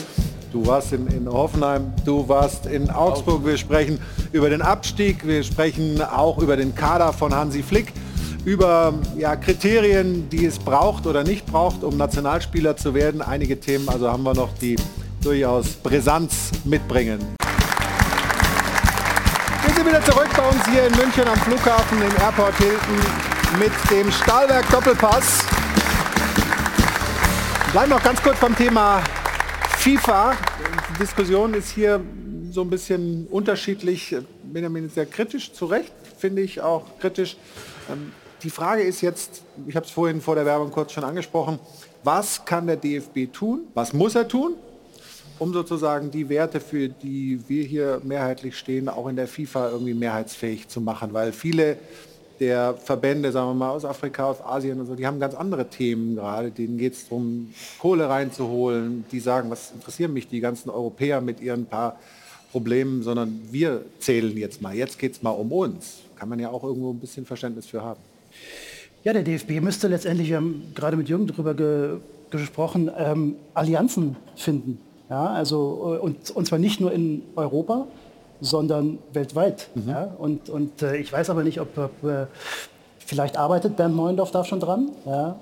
Du warst in, in, Hoffenheim, du warst in Augsburg. Wir sprechen über den Abstieg, wir sprechen auch über den Kader von Hansi Flick, über ja, Kriterien, die es braucht oder nicht braucht, um Nationalspieler zu werden. Einige Themen, also haben wir noch, die durchaus Brisanz mitbringen. Wir sind wieder zurück bei uns hier in München am Flughafen im Airport Hilton mit dem Stahlwerk Doppelpass. Bleiben noch ganz kurz beim Thema FIFA. Die Diskussion ist hier so ein bisschen unterschiedlich. Benjamin ist sehr kritisch, zu Recht finde ich auch kritisch. Ähm, die Frage ist jetzt, ich habe es vorhin vor der Werbung kurz schon angesprochen, was kann der DFB tun? Was muss er tun? Um sozusagen die Werte, für die wir hier mehrheitlich stehen, auch in der FIFA irgendwie mehrheitsfähig zu machen. Weil viele der Verbände, sagen wir mal, aus Afrika, aus Asien und so, die haben ganz andere Themen gerade. Denen geht es darum, Kohle reinzuholen. Die sagen, was interessieren mich die ganzen Europäer mit ihren paar Problemen, sondern wir zählen jetzt mal. Jetzt geht es mal um uns. Kann man ja auch irgendwo ein bisschen Verständnis für haben. Ja, der DFB müsste letztendlich, wir haben gerade mit Jürgen darüber ge gesprochen, ähm, Allianzen finden. Ja, also, äh, und, und zwar nicht nur in Europa, sondern weltweit. Mhm. Ja? Und, und äh, ich weiß aber nicht, ob, ob äh, vielleicht arbeitet Bernd Neuendorf da schon dran. Ja?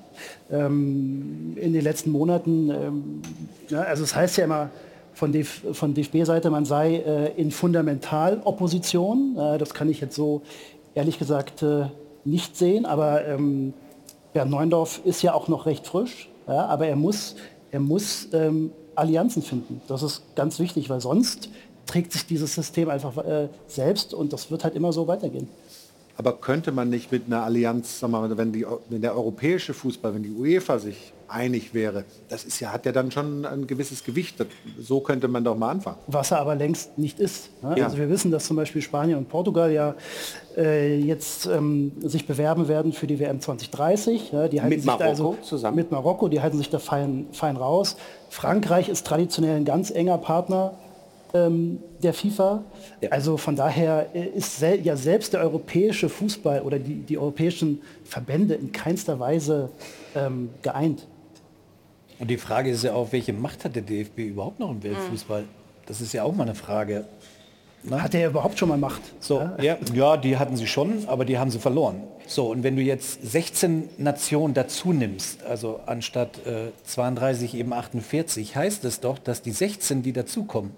Ähm, in den letzten Monaten, ähm, ja, also es heißt ja immer von, DF von DFB-Seite, man sei äh, in Fundamentalopposition. Äh, das kann ich jetzt so ehrlich gesagt äh, nicht sehen, aber ähm, Bernd Neuendorf ist ja auch noch recht frisch, ja? aber er muss, er muss ähm, Allianzen finden. Das ist ganz wichtig, weil sonst trägt sich dieses System einfach äh, selbst und das wird halt immer so weitergehen. Aber könnte man nicht mit einer Allianz, sagen wir mal, wenn, die, wenn der europäische Fußball, wenn die UEFA sich einig wäre, das ist ja, hat ja dann schon ein gewisses Gewicht. So könnte man doch mal anfangen. Was er aber längst nicht ist. Ne? Ja. Also wir wissen, dass zum Beispiel Spanien und Portugal ja äh, jetzt ähm, sich bewerben werden für die WM 2030. Ja, die halten Mit sich da Marokko also, zusammen? Mit Marokko, die halten sich da fein, fein raus. Frankreich ist traditionell ein ganz enger Partner ähm, der FIFA. Also von daher äh, ist sel ja selbst der europäische Fußball oder die, die europäischen Verbände in keinster Weise ähm, geeint. Und die Frage ist ja auch, welche Macht hat der DFB überhaupt noch im Weltfußball? Das ist ja auch mal eine Frage. Hat er überhaupt schon mal Macht? So, ja, ja, die hatten sie schon, aber die haben sie verloren. So, und wenn du jetzt 16 Nationen dazu nimmst, also anstatt äh, 32 eben 48, heißt es doch, dass die 16, die dazukommen,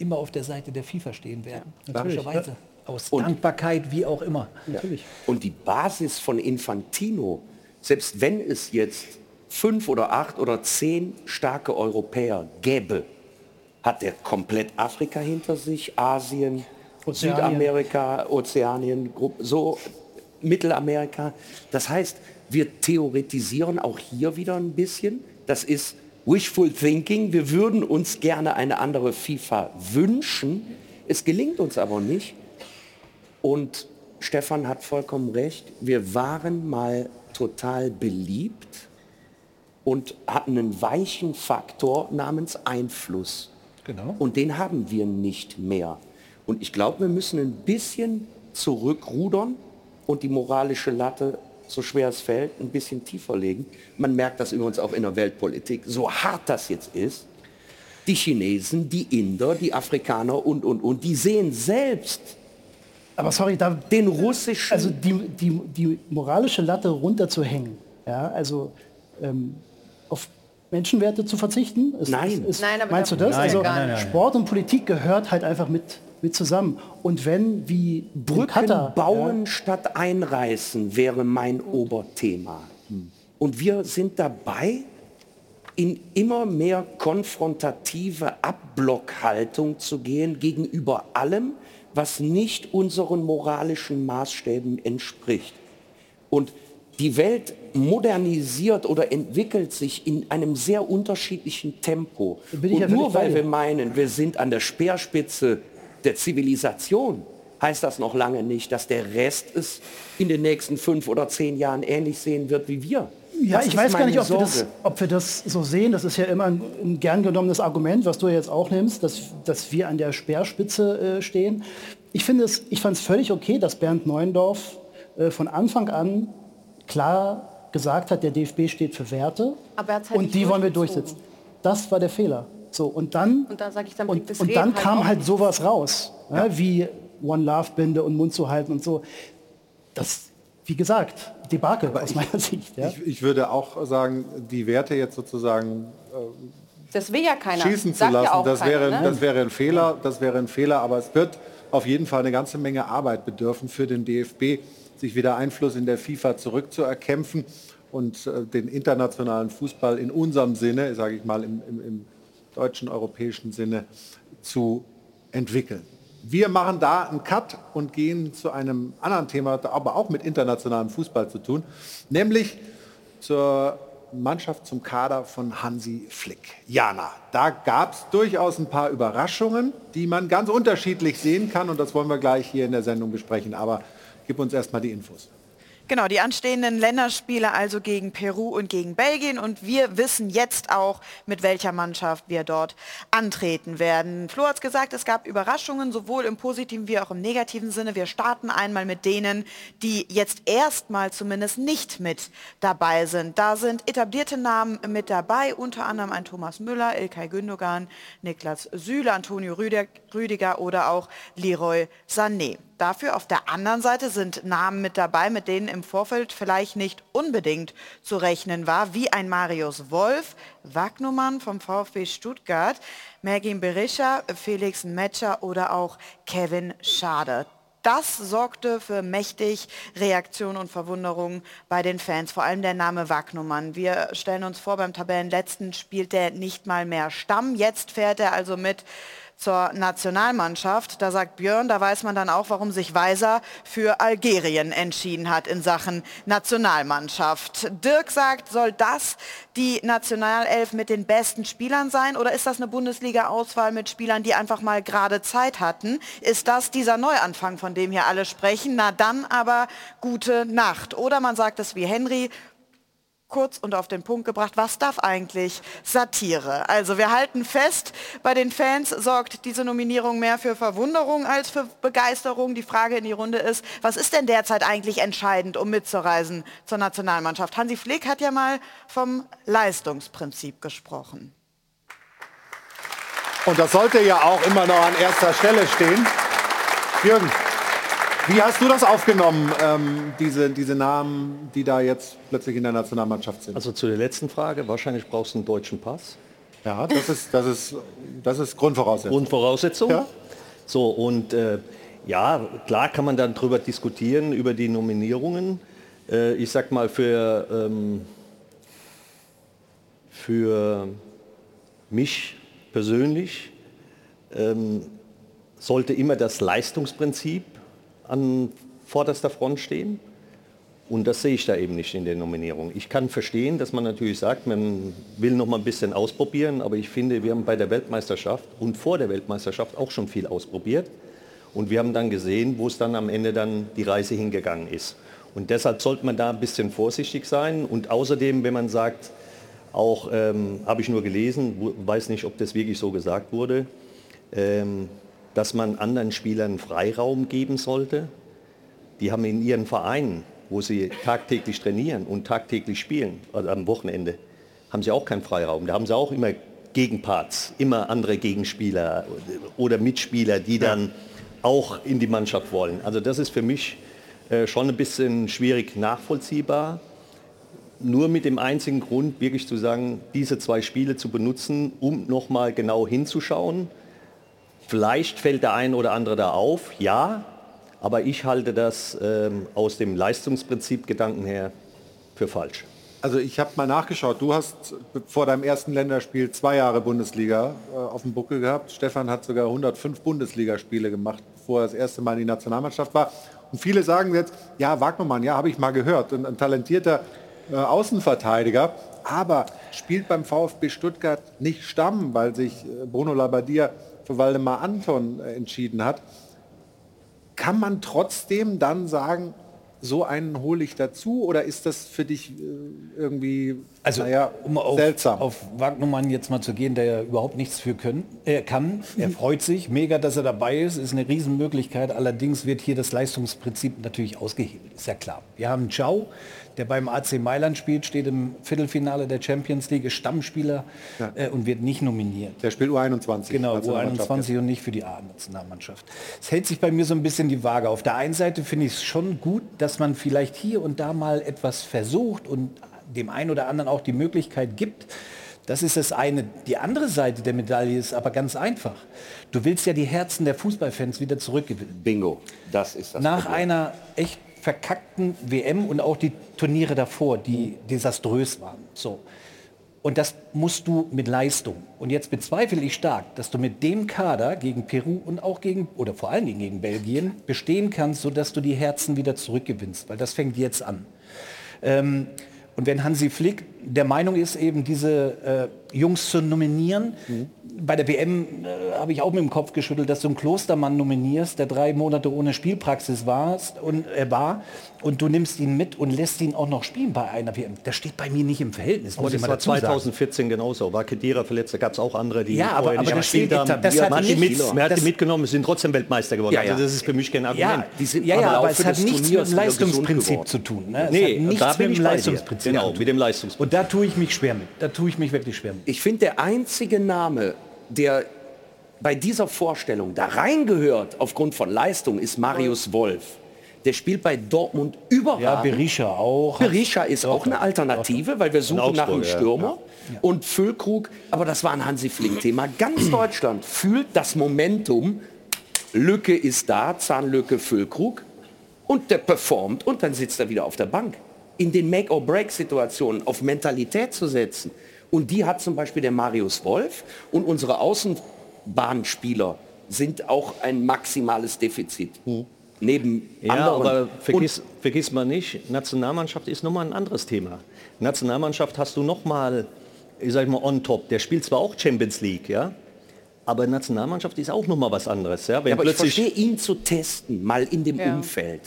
immer auf der Seite der FIFA stehen werden. natürlich. Logischerweise. Aus Und- Dankbarkeit, wie auch immer. Natürlich. Und die Basis von Infantino, selbst wenn es jetzt fünf oder acht oder zehn starke Europäer gäbe, hat er komplett Afrika hinter sich, Asien, Ozeanien. Südamerika, Ozeanien, so Mittelamerika. Das heißt, wir theoretisieren auch hier wieder ein bisschen. Das ist wishful thinking. Wir würden uns gerne eine andere FIFA wünschen. Es gelingt uns aber nicht. Und Stefan hat vollkommen recht. Wir waren mal total beliebt und hatten einen weichen Faktor namens Einfluss. Genau. Und den haben wir nicht mehr. Und ich glaube, wir müssen ein bisschen zurückrudern und die moralische Latte, so schwer es fällt, ein bisschen tiefer legen. Man merkt das übrigens auch in der Weltpolitik, so hart das jetzt ist. Die Chinesen, die Inder, die Afrikaner und, und, und, die sehen selbst Aber sorry, da den russischen... Also die, die, die moralische Latte runterzuhängen, ja, also ähm, auf Menschenwerte zu verzichten? Ist, Nein. Ist, Nein, aber meinst du das? ja Also gar nicht. Sport und Politik gehört halt einfach mit, mit zusammen. Und wenn wie Brücken Katar, bauen statt einreißen wäre mein Oberthema. Und wir sind dabei, in immer mehr konfrontative Abblockhaltung zu gehen gegenüber allem, was nicht unseren moralischen Maßstäben entspricht. Und die Welt modernisiert oder entwickelt sich in einem sehr unterschiedlichen Tempo. Und ja nur weil wir meinen, wir sind an der Speerspitze der Zivilisation, heißt das noch lange nicht, dass der Rest es in den nächsten fünf oder zehn Jahren ähnlich sehen wird wie wir. Ja, Das ich weiß gar nicht, ob wir, das, ob wir das so sehen. Das ist ja immer ein, ein gern genommenes Argument, was du jetzt auch nimmst, dass, dass wir an der Speerspitze äh, stehen. Ich finde es, ich fand es völlig okay, dass Bernd Neuendorf äh, von Anfang an klar gesagt hat, der DFB steht für Werte Aber er halt und die wollen wir durchsetzen. Das war der Fehler. So und dann Und da sage ich, dann und, und dann halt kam halt sowas raus, ja. wie One Love Binde und Mund zu halten und so. Das, wie gesagt, Debakel aus meiner Sicht. Ja. Ich, ich würde auch sagen, die Werte jetzt sozusagen Das will ja keiner. schießen zu Sagt ja lassen, auch das, keiner, wäre, ne? das wäre ein Fehler, das wäre ein Fehler, aber es wird auf jeden Fall eine ganze Menge Arbeit bedürfen für den DFB, sich wieder Einfluss in der FIFA zurückzuerkämpfen und äh, den internationalen Fußball in unserem Sinne, sage ich mal im, im, im deutschen, europäischen Sinne zu entwickeln. Wir machen da einen Cut und gehen zu einem anderen Thema, aber auch mit internationalem Fußball zu tun, nämlich zur Mannschaft zum Kader von Hansi Flick. Jana, da gab es durchaus ein paar Überraschungen, die man ganz unterschiedlich sehen kann und das wollen wir gleich hier in der Sendung besprechen. Aber gib uns erstmal die Infos. Genau, die anstehenden Länderspiele also gegen Peru und gegen Belgien und wir wissen jetzt auch, mit welcher Mannschaft wir dort antreten werden. Flo hat gesagt, es gab Überraschungen, sowohl im positiven wie auch im negativen Sinne. Wir starten einmal mit denen, die jetzt erstmal zumindest nicht mit dabei sind. Da sind etablierte Namen mit dabei, unter anderem ein Thomas Müller, Ilkay Gündogan, Niklas Süle, Antonio Rüdiger, Rüdiger oder auch Leroy Sané. Dafür auf der anderen Seite sind Namen mit dabei, mit denen im Vorfeld vielleicht nicht unbedingt zu rechnen war, wie ein Marius Wolf, Wagnumann vom VfB Stuttgart, Mergin Berisha, Felix Metscher oder auch Kevin Schade. Das sorgte für mächtig Reaktion und Verwunderung bei den Fans, vor allem der Name Wagnumann. Wir stellen uns vor, beim Tabellenletzten spielt er nicht mal mehr Stamm. Jetzt fährt er also mit zur Nationalmannschaft. Da sagt Björn, da weiß man dann auch, warum sich Weiser für Algerien entschieden hat in Sachen Nationalmannschaft. Dirk sagt, soll das die Nationalelf mit den besten Spielern sein oder ist das eine Bundesliga-Auswahl mit Spielern, die einfach mal gerade Zeit hatten? Ist das dieser Neuanfang, von dem hier alle sprechen? Na dann aber gute Nacht. Oder man sagt es wie Henry, kurz und auf den Punkt gebracht, was darf eigentlich Satire? Also wir halten fest, bei den Fans sorgt diese Nominierung mehr für Verwunderung als für Begeisterung. Die Frage in die Runde ist, was ist denn derzeit eigentlich entscheidend, um mitzureisen zur Nationalmannschaft? Hansi Flick hat ja mal vom Leistungsprinzip gesprochen. Und das sollte ja auch immer noch an erster Stelle stehen. Jürgen, wie hast du das aufgenommen, ähm, diese, diese Namen, die da jetzt plötzlich in der Nationalmannschaft sind? Also zu der letzten Frage, wahrscheinlich brauchst du einen deutschen Pass. Ja, das ist, das ist, das ist Grundvoraussetzung. Grundvoraussetzung. Ja. So, und äh, ja, klar kann man dann darüber diskutieren, über die Nominierungen. Äh, ich sag mal, für, ähm, für mich persönlich ähm, sollte immer das Leistungsprinzip an vorderster Front stehen. Und das sehe ich da eben nicht in der Nominierung. Ich kann verstehen, dass man natürlich sagt, man will noch mal ein bisschen ausprobieren, aber ich finde, wir haben bei der Weltmeisterschaft und vor der Weltmeisterschaft auch schon viel ausprobiert. Und wir haben dann gesehen, wo es dann am Ende dann die Reise hingegangen ist. Und deshalb sollte man da ein bisschen vorsichtig sein. Und außerdem, wenn man sagt, auch ähm, habe ich nur gelesen, weiß nicht, ob das wirklich so gesagt wurde, ähm, dass man anderen Spielern Freiraum geben sollte. Die haben in ihren Vereinen, wo sie tagtäglich trainieren und tagtäglich spielen, also am Wochenende, haben sie auch keinen Freiraum. Da haben sie auch immer Gegenparts, immer andere Gegenspieler oder Mitspieler, die dann auch in die Mannschaft wollen. Also das ist für mich äh, schon ein bisschen schwierig nachvollziehbar. Nur mit dem einzigen Grund, wirklich zu sagen, diese zwei Spiele zu benutzen, um nochmal genau hinzuschauen. Vielleicht fällt der ein oder andere da auf, ja, aber ich halte das ähm, aus dem Leistungsprinzip Gedanken her für falsch. Also ich habe mal nachgeschaut. Du hast vor deinem ersten Länderspiel zwei Jahre Bundesliga äh, auf dem Buckel gehabt. Stefan hat sogar 105 Bundesligaspiele gemacht, bevor er das erste Mal in die Nationalmannschaft war. Und viele sagen jetzt, ja, Wagnermann, ja, habe ich mal gehört. Und ein talentierter äh, Außenverteidiger, aber spielt beim VfB Stuttgart nicht Stamm, weil sich äh, Bruno Labbadia Waldemar Anton äh, entschieden hat. Kann man trotzdem dann sagen, so einen hole ich dazu oder ist das für dich äh, irgendwie Also naja, um auf, seltsam? auf Wagnermann jetzt mal zu gehen, der ja überhaupt nichts für können, äh, kann. Er freut sich, mega, dass er dabei ist, ist eine Riesenmöglichkeit. Allerdings wird hier das Leistungsprinzip natürlich ausgehebelt, ist ja klar. Wir haben Ciao, der beim AC Mailand spielt, steht im Viertelfinale der Champions League, ist Stammspieler Ja. äh, und wird nicht nominiert. Der spielt U21. Genau, Nationalmannschaft, U21 und nicht für die A-Nationalmannschaft. Es hält sich bei mir so ein bisschen die Waage. Auf der einen Seite finde ich es schon gut, dass man vielleicht hier und da mal etwas versucht und dem einen oder anderen auch die Möglichkeit gibt. Das ist das eine. Die andere Seite der Medaille ist aber ganz einfach. Du willst ja die Herzen der Fußballfans wieder zurückgewinnen. Bingo, das ist das Nach Problem. einer echt verkackten WM und auch die Turniere davor, die desaströs waren. So. Und das musst du mit Leistung. Und jetzt bezweifle ich stark, dass du mit dem Kader gegen Peru und auch gegen, oder vor allen Dingen gegen Belgien, bestehen kannst, sodass du die Herzen wieder zurückgewinnst. Weil das fängt jetzt an. Ähm, und wenn Hansi Flick der Meinung ist, eben diese äh, Jungs zu nominieren, bei der WM äh, habe ich auch mit dem Kopf geschüttelt, dass du einen Klostermann nominierst, der drei Monate ohne Spielpraxis warst und er war und du nimmst ihn mit und lässt ihn auch noch spielen bei einer WM. Das steht bei mir nicht im Verhältnis. Aber muss ich das mal war dazu sagen. 2014 genauso. War Kedira verletzt, da gab es auch andere, die Ja, aber- aber nicht gespielt haben. das Ja, hat nicht- mit, man hat die das- mitgenommen, sind trotzdem Weltmeister geworden. Ja, ja. Also das ist für mich kein Argument. Ja, ja, ja, aber es hat nichts mit dem Leistungsprinzip zu tun. Ne? Es Nee, hat nichts bin mit dem. Leistungsprinzip Genau, mit dem Leistungsprinzip. Und da tue ich mich schwer mit. Da tue ich mich wirklich schwer mit. Ich finde, der einzige Name, der bei dieser Vorstellung da reingehört aufgrund von Leistung, ist Marius Wolf. Der spielt bei Dortmund überragend. Ja, Berisha auch. Berisha ist auch eine Alternative, weil wir suchen nach einem Augsburg, ja. Stürmer. Und Füllkrug, aber das war ein Hansi Flick-Thema. Ganz Deutschland fühlt das Momentum. Lücke ist da, Zahnlücke Füllkrug. Und der performt und dann sitzt er wieder auf der Bank. In den Make-or-Break-Situationen auf Mentalität zu setzen. Und die hat zum Beispiel der Marius Wolf und unsere Bahnspieler sind auch ein maximales Defizit. Neben Ja, anderen. aber vergiss, vergiss mal nicht, Nationalmannschaft ist nochmal ein anderes Thema. Nationalmannschaft hast du nochmal, ich sag mal, on top. Der spielt zwar auch Champions League, ja, aber Nationalmannschaft ist auch nochmal was anderes. Ja, wenn ja, aber ich plötzlich verstehe ihn zu testen, mal in dem Ja. Umfeld.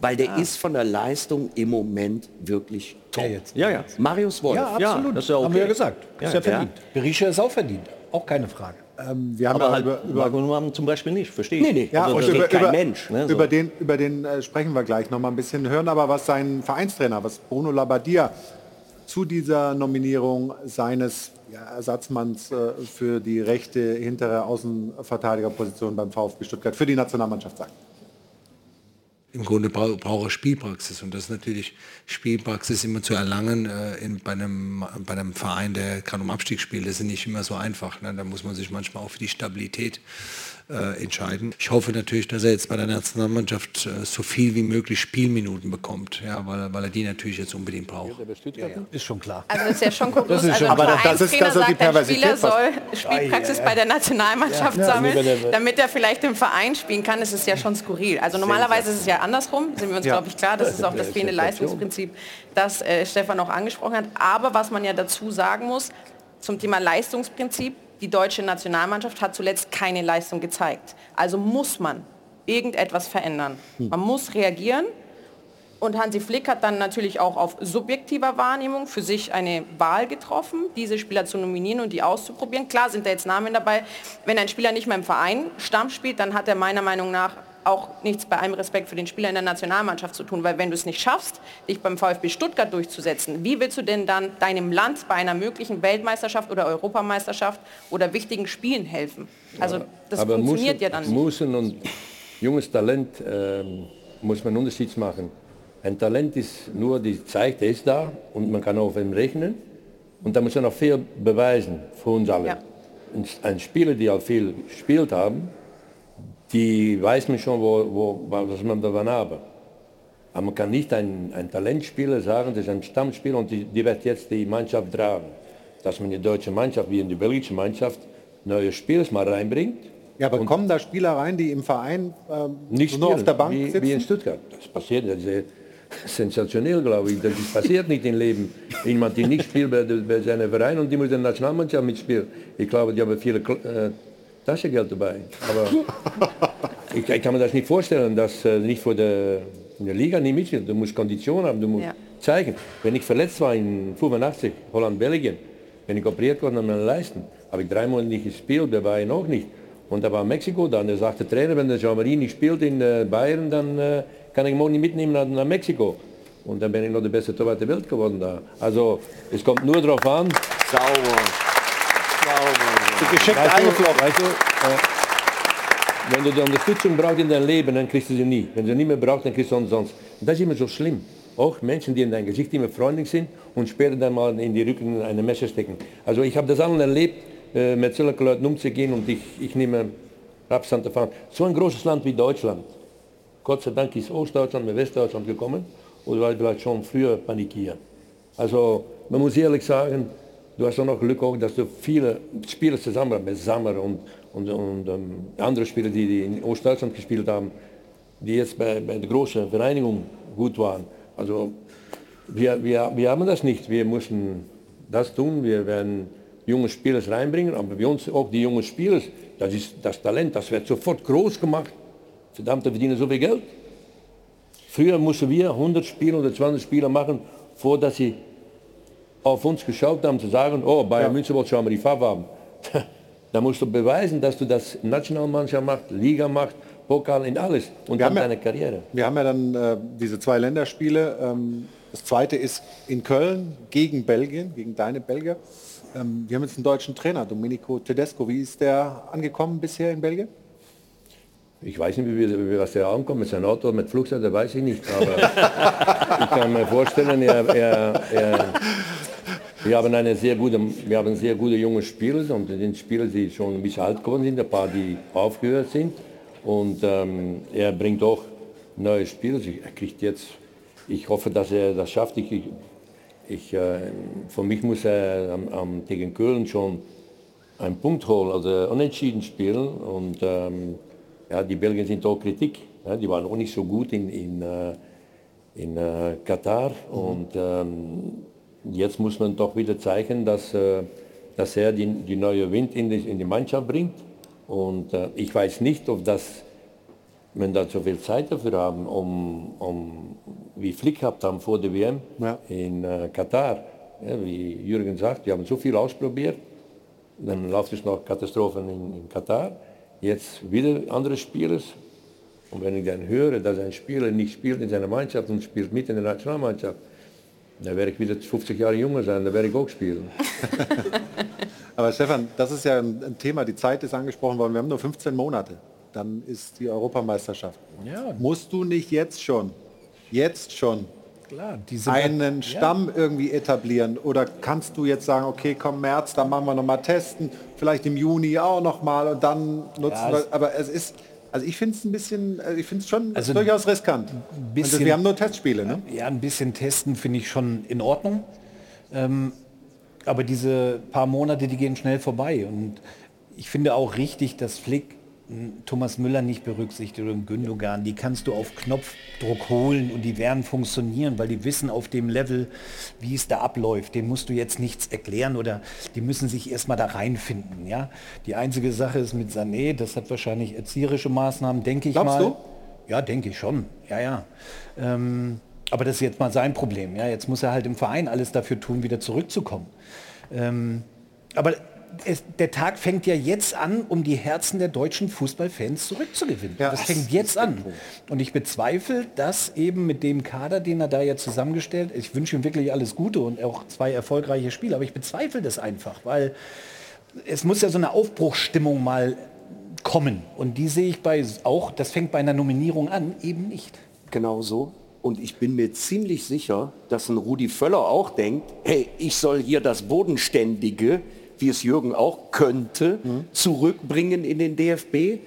Weil der ist von der Leistung im Moment wirklich top. Ja, ja. Marius Wolf. Ja, absolut. das ist ja Haben wir ja okay. gesagt. Ja, ist ja ja. verdient. Berisha ist auch verdient. Auch keine Frage. wir haben aber ja halt über- über- zum Beispiel nicht, verstehe ich. Nee, nee. Ja, Also und das- über, über, ne, so. über den, über den äh, sprechen wir gleich noch mal ein bisschen. Hören aber, was sein Vereinstrainer, was Bruno Labbadia zu dieser Nominierung seines ja, Ersatzmanns äh, für die rechte hintere Außenverteidigerposition beim VfB Stuttgart für die Nationalmannschaft sagt. Im Grunde brau braucht er Spielpraxis und das ist natürlich Spielpraxis immer zu erlangen äh, in, bei, einem, bei einem Verein, der gerade um Abstieg spielt. Das ist nicht immer so einfach. Ne? Da muss man sich manchmal auch für die Stabilität äh, entscheiden. Ich hoffe natürlich, dass er jetzt bei der Nationalmannschaft äh, so viel wie möglich Spielminuten bekommt, ja, weil, er- weil er die natürlich jetzt unbedingt braucht. Ist schon klar. Also das ist ja schon kurios. Das also. Aber das ist- Vereinstrainer das ist die sagt, ein Spieler Perversität, soll Spielpraxis Ei, ei, ei. bei der Nationalmannschaft Ja. sammeln, Ja, damit er vielleicht im Verein spielen kann. Das ist ja schon skurril. Also normalerweise ist es ja andersrum, sind wir uns, Ja. glaube ich, klar. Das ist auch das Ja, fehlende. Leistungsprinzip, das äh, Stefan auch angesprochen hat. Aber was man ja dazu sagen muss, zum Thema Leistungsprinzip, die deutsche Nationalmannschaft hat zuletzt keine Leistung gezeigt. Also muss man irgendetwas verändern. Man muss reagieren und Hansi Flick hat dann natürlich auch auf subjektiver Wahrnehmung für sich eine Wahl getroffen, diese Spieler zu nominieren und die auszuprobieren. Klar sind da jetzt Namen dabei. Wenn ein Spieler nicht mehr im Verein Stamm spielt, dann hat er meiner Meinung nach auch nichts bei allem Respekt für den Spieler in der Nationalmannschaft zu tun, weil wenn du es nicht schaffst, dich beim VfB Stuttgart durchzusetzen, wie willst du denn dann deinem Land bei einer möglichen Weltmeisterschaft oder Europameisterschaft oder wichtigen Spielen helfen? Also das Aber funktioniert Musen, ja dann nicht. Musen und junges Talent ähm, muss man Unterschied machen. Ein Talent ist nur, die zeigt, er ist da und man kann auf ihn rechnen. Und da muss er noch viel beweisen für uns alle. Ja. Ein, ein Spieler, die auch viel gespielt haben, die weiß man schon, wo, wo, was man davon habe. Aber man kann nicht ein, ein Talentspieler sagen, das ist ein Stammspieler und die, die wird jetzt die Mannschaft tragen. Dass man die deutsche Mannschaft wie in die belgische Mannschaft neue Spieler mal reinbringt. Ja, aber kommen da Spieler rein, die im Verein ähm, Nicht nur auf spielen, der Bank wie, sitzen? wie in Stuttgart. Das passiert, das ist sensationell, glaube ich. Das passiert nicht im Leben. Jemand, die nicht spielt bei, der- bei seinem Verein und die muss in der Nationalmannschaft mitspielen. Ich glaube, die haben viele äh, Taschengeld dabei. Aber ich, ich kann mir das nicht vorstellen, dass äh, nicht für der, der Liga nicht mitspielt. Du musst Kondition haben, du musst Ja. zeigen. Wenn ich verletzt war in 85, Holland, Belgien, wenn ich operiert worden an meinen Leisten, habe ich drei Monate nicht gespielt, der war ich noch nicht. Und da war Mexiko dann, da sagte der Trainer, wenn der Jean-Marie nicht spielt in äh, Bayern, dann äh, kann ich ihn morgen nicht mitnehmen nach, nach Mexiko. Und dann bin ich noch der beste Torwart der Welt geworden da. Also es kommt nur darauf an. Sauber. Geschickt weißt du, eingeflogen. weißt du, äh, wenn du die Unterstützung brauchst in deinem Leben, dann kriegst du sie nie. Wenn du sie nicht mehr brauchst, dann kriegst du sonst. Und das ist immer so schlimm. Auch Menschen, die in dein Gesicht immer freundlich sind und später dann mal in die Rücken eine Messer stecken. Also ich habe das allen erlebt, äh, mit solchen Leuten umzugehen und ich, ich nehme Abstand davon. So ein großes Land wie Deutschland. Gott sei Dank ist Ostdeutschland mit Westdeutschland gekommen oder war vielleicht schon früher panikieren. Also man muss ehrlich sagen, du hast auch noch Glück auch, dass du viele Spieler zusammen mit Sammer und, und, und ähm, andere Spieler, die, die in Ostdeutschland gespielt haben, die jetzt bei, bei der großen Vereinigung gut waren. Also wir, wir, wir haben das nicht. Wir müssen das tun. Wir werden junge Spieler reinbringen, aber bei uns auch die jungen Spieler, das ist das Talent, das wird sofort groß gemacht. Verdammt, wir verdienen so viel Geld. Früher mussten wir 100 Spiele oder 20 Spiele machen, vor dass sie auf uns geschaut haben, zu sagen, oh, Bayern München wollte schon mal die Farbe haben. da musst du beweisen, dass du das Nationalmannschaft machst, Liga machst, Pokal in alles und Wir dann haben ja- deine Karriere. Wir haben ja dann äh, diese zwei Länderspiele. Ähm, das zweite ist in Köln gegen Belgien, gegen deine Belgier. Ähm, wir haben jetzt einen deutschen Trainer, Domenico Tedesco. Wie ist der angekommen bisher in Belgien? Ich weiß nicht, wie, wie, wie was der ankommt, mit seinem Auto, mit Flugzeug, das weiß ich nicht. Aber ich kann mir vorstellen, er, er, er, wir haben eine sehr gute, wir haben sehr gute junge Spieler und sind Spieler, die schon ein bisschen alt geworden sind, ein paar, die aufgehört sind. Und ähm, er bringt auch neue Spieler. Er kriegt jetzt, ich hoffe, dass er das schafft. Ich, ich, äh, für mich muss er am, am, gegen Köln schon einen Punkt holen, also unentschieden spielen. Und ähm, ja, die Belgier sind auch Kritik. Ja, die waren auch nicht so gut in, in, äh, in äh, Katar. Mhm. Und ähm, jetzt muss man doch wieder zeigen, dass, äh, dass er die, die neue Wind in die, in die Mannschaft bringt. Und äh, ich weiß nicht, ob das, wenn da so viel Zeit dafür haben, um, um wie Flick gehabt haben vor der WM in äh, Katar. Ja, wie Jürgen sagt, wir haben so viel ausprobiert. Dann läuft es noch Katastrophen in, in Katar. Jetzt wieder andere Spieler. Und wenn ich dann höre, dass ein Spieler nicht spielt in seiner Mannschaft und spielt mit in der Nationalmannschaft, dann werde ich wieder 50 Jahre jünger sein, dann werde ich auch spielen. Aber Stefan, das ist ja ein Thema, die Zeit ist angesprochen worden, wir haben nur 15 Monate. Dann ist die Europameisterschaft. Ja. Musst du nicht jetzt schon, jetzt schon Klar, diese einen ja. Stamm irgendwie etablieren? Oder kannst du jetzt sagen, okay, komm März, dann machen wir noch mal testen, vielleicht im Juni auch noch mal und dann nutzen Ja, wir. es- Aber es ist, also ich finde es ein bisschen, äh, ich finde es schon Also durchaus riskant. bisschen- also wir haben nur Testspiele, ne? Ja, ein bisschen testen finde ich schon in Ordnung. Ähm, aber diese paar Monate, die gehen schnell vorbei. Und ich finde auch richtig, dass Flick Thomas Müller nicht berücksichtigt oder Gündogan. Die kannst du auf Knopfdruck holen und die werden funktionieren, weil die wissen auf dem Level, wie es da abläuft. Den musst du jetzt nichts erklären oder die müssen sich erstmal da reinfinden. Ja? Die einzige Sache ist mit Sané, das hat wahrscheinlich erzieherische Maßnahmen, denke ich Glaubst mal. du? Ja, denke ich schon. Ja, ja. Ähm, aber das ist jetzt mal sein Problem. Ja, jetzt muss er halt im Verein alles dafür tun, wieder zurückzukommen. Ähm, aber es, der Tag fängt ja jetzt an, um die Herzen der deutschen Fußballfans zurückzugewinnen. das fängt jetzt an. Und ich bezweifle, dass eben mit dem Kader, den er da jetzt zusammengestellt, ich wünsche ihm wirklich alles Gute und auch zwei erfolgreiche Spiele, aber ich bezweifle das einfach, weil es muss ja so eine Aufbruchsstimmung mal kommen. Und die sehe ich bei auch, das fängt bei einer Nominierung an, eben nicht. Genau so. Und ich bin mir ziemlich sicher, dass ein Rudi Völler auch denkt, hey, ich soll hier das Bodenständige, wie es Jürgen auch könnte, zurückbringen in den DFB.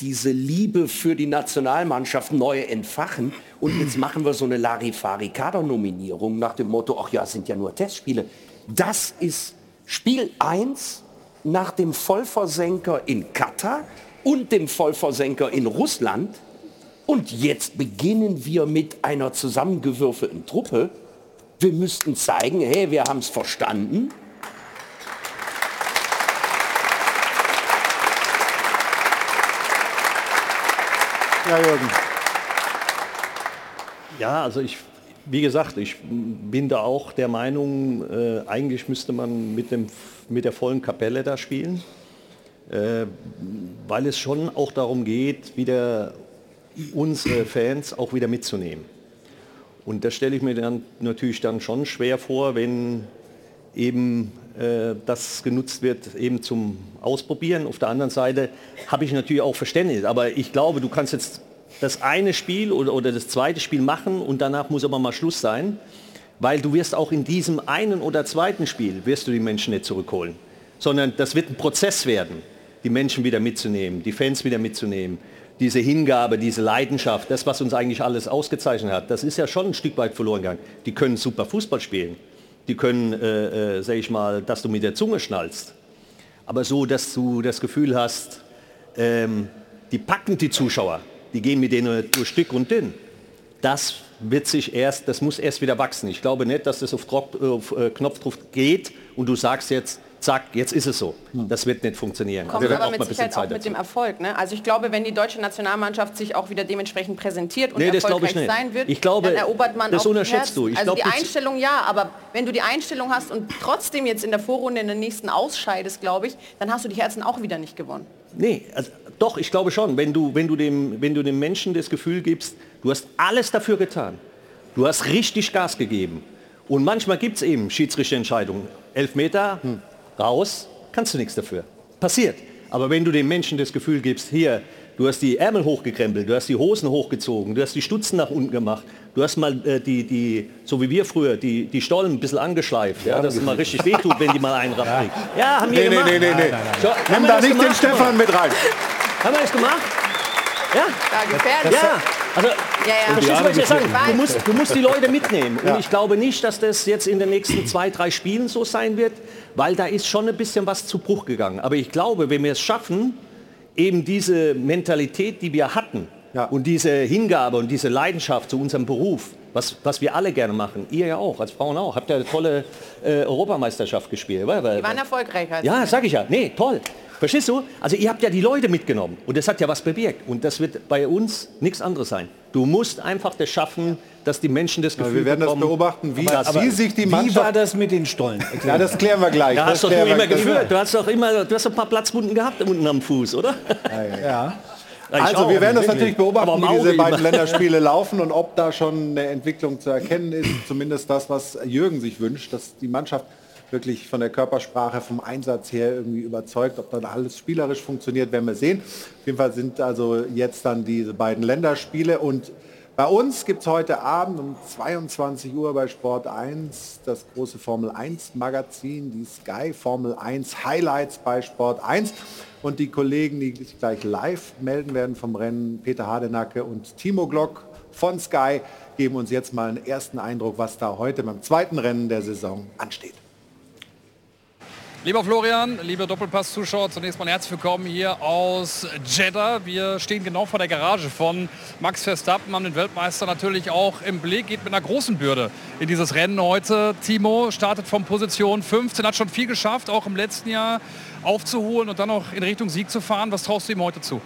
Diese Liebe für die Nationalmannschaft neu entfachen. Und jetzt machen wir so eine Larifari-Kader-Nominierung nach dem Motto, ach ja, es sind ja nur Testspiele. Das ist Spiel 1 nach dem Vollversenker in Katar und dem Vollversenker in Russland. Und jetzt beginnen wir mit einer zusammengewürfelten Truppe. Wir müssten zeigen, hey, wir haben es verstanden. Ja, Jürgen. Ja, also ich, wie gesagt, ich bin da auch der Meinung, äh, eigentlich müsste man mit, dem, mit der vollen Kapelle da spielen, äh, weil es schon auch darum geht, wieder unsere Fans auch wieder mitzunehmen. Und das stelle ich mir dann natürlich dann schon schwer vor, wenn eben äh, das genutzt wird eben zum Ausprobieren. Auf der anderen Seite habe ich natürlich auch Verständnis, aber ich glaube, du kannst jetzt das eine Spiel oder, oder das zweite Spiel machen und danach muss aber mal Schluss sein, weil du wirst auch in diesem einen oder zweiten Spiel wirst du die Menschen nicht zurückholen, sondern das wird ein Prozess werden, die Menschen wieder mitzunehmen, die Fans wieder mitzunehmen. Diese Hingabe, diese Leidenschaft, das, was uns eigentlich alles ausgezeichnet hat, das ist ja schon ein Stück weit verloren gegangen. Die können super Fußball spielen. Die können, äh, äh, sag ich mal, dass du mit der Zunge schnallst. Aber so, dass du das Gefühl hast, ähm, die packen die Zuschauer, die gehen mit denen durch dick und dünn. Das wird sich erst, das muss erst wieder wachsen. Ich glaube nicht, dass das auf, Drop, auf äh, Knopfdruck geht und du sagst jetzt, zack, jetzt ist es so. Das wird nicht funktionieren. Kommt Wir werden aber mit ein bisschen Sicherheit auch Zeit mit dazu. dem Erfolg. Ne? Also ich glaube, wenn die deutsche Nationalmannschaft sich auch wieder dementsprechend präsentiert und Nee, erfolgreich sein wird, Ich glaube, dann erobert man das auch die unterschätzt du. Ich also glaube, die Einstellung ja, aber wenn du die Einstellung hast und trotzdem jetzt in der Vorrunde in der nächsten ausscheidest, glaube ich, dann hast du die Herzen auch wieder nicht gewonnen. Nee, also, doch, ich glaube schon. Wenn du, wenn, du dem, wenn du dem Menschen das Gefühl gibst, du hast alles dafür getan. Du hast richtig Gas gegeben. Und manchmal gibt es eben Schiedsrichterentscheidungen. Elfmeter, hm, raus, kannst du nichts dafür. Passiert. Aber wenn du dem Menschen das Gefühl gibst, hier, du hast die Ärmel hochgekrempelt, du hast die Hosen hochgezogen, du hast die Stutzen nach unten gemacht, du hast mal äh, die, die, so wie wir früher, die, die Stollen ein bisschen angeschleift, ja, dass es mal richtig wehtut, wenn die mal einen raufkriegt. Ja, haben wir Nee, nee, gemacht. nee, nee, nee. So, Nimm da nicht den gemacht? Stefan mit rein. Haben wir das gemacht? Ja, gefährlich. Ja, also Ja, ja. Verstehst du, was ich sagen? Du musst, du musst die Leute mitnehmen. Ja. Und ich glaube nicht, dass das jetzt in den nächsten zwei, drei Spielen so sein wird, weil da ist schon ein bisschen was zu Bruch gegangen. Aber ich glaube, wenn wir es schaffen, eben diese Mentalität, die wir hatten und diese Hingabe und diese Leidenschaft zu unserem Beruf, was, was wir alle gerne machen, ihr ja auch, als Frauen auch, habt ihr eine tolle äh, Europameisterschaft gespielt. Die waren erfolgreich. als- ja, sag ich ja. Nee, toll. Verstehst du? Also ihr habt ja die Leute mitgenommen und das hat ja was bewirkt. Und das wird bei uns nichts anderes sein. Du musst einfach das schaffen, dass die Menschen das Gefühl wir werden das bekommen, beobachten, wie- aber- wie sich die Wie Mannschaft- war das mit den Stollen? Ja, das klären wir gleich. Da Das hast doch du immer geführt. Du hast doch immer, du hast ein paar Platzwunden gehabt unten am Fuß, oder? Ja. Ich Also auch, wir werden das natürlich beobachten, wie diese beiden immer. Länderspiele laufen und ob da schon eine Entwicklung zu erkennen ist. Zumindest das, was Jürgen sich wünscht, dass die Mannschaft wirklich von der Körpersprache, vom Einsatz her irgendwie überzeugt. Ob dann alles spielerisch funktioniert, werden wir sehen. Auf jeden Fall sind also jetzt dann diese beiden Länderspiele und bei uns gibt es heute Abend um 22 Uhr bei Sport 1 das große Formel 1 Magazin, die Sky Formel 1 Highlights bei Sport 1. Und die Kollegen, die sich gleich live melden werden vom Rennen, Peter Hardenacke und Timo Glock von Sky, geben uns jetzt mal einen ersten Eindruck, was da heute beim zweiten Rennen der Saison ansteht. Lieber Florian, liebe Doppelpass-Zuschauer, zunächst mal herzlich willkommen hier aus Jeddah. Wir stehen genau vor der Garage von Max Verstappen, haben den Weltmeister natürlich auch im Blick, geht mit einer großen Bürde in dieses Rennen heute. Timo startet von Position 15, hat schon viel geschafft, auch im letzten Jahr aufzuholen und dann noch in Richtung Sieg zu fahren. Was traust du ihm heute zu?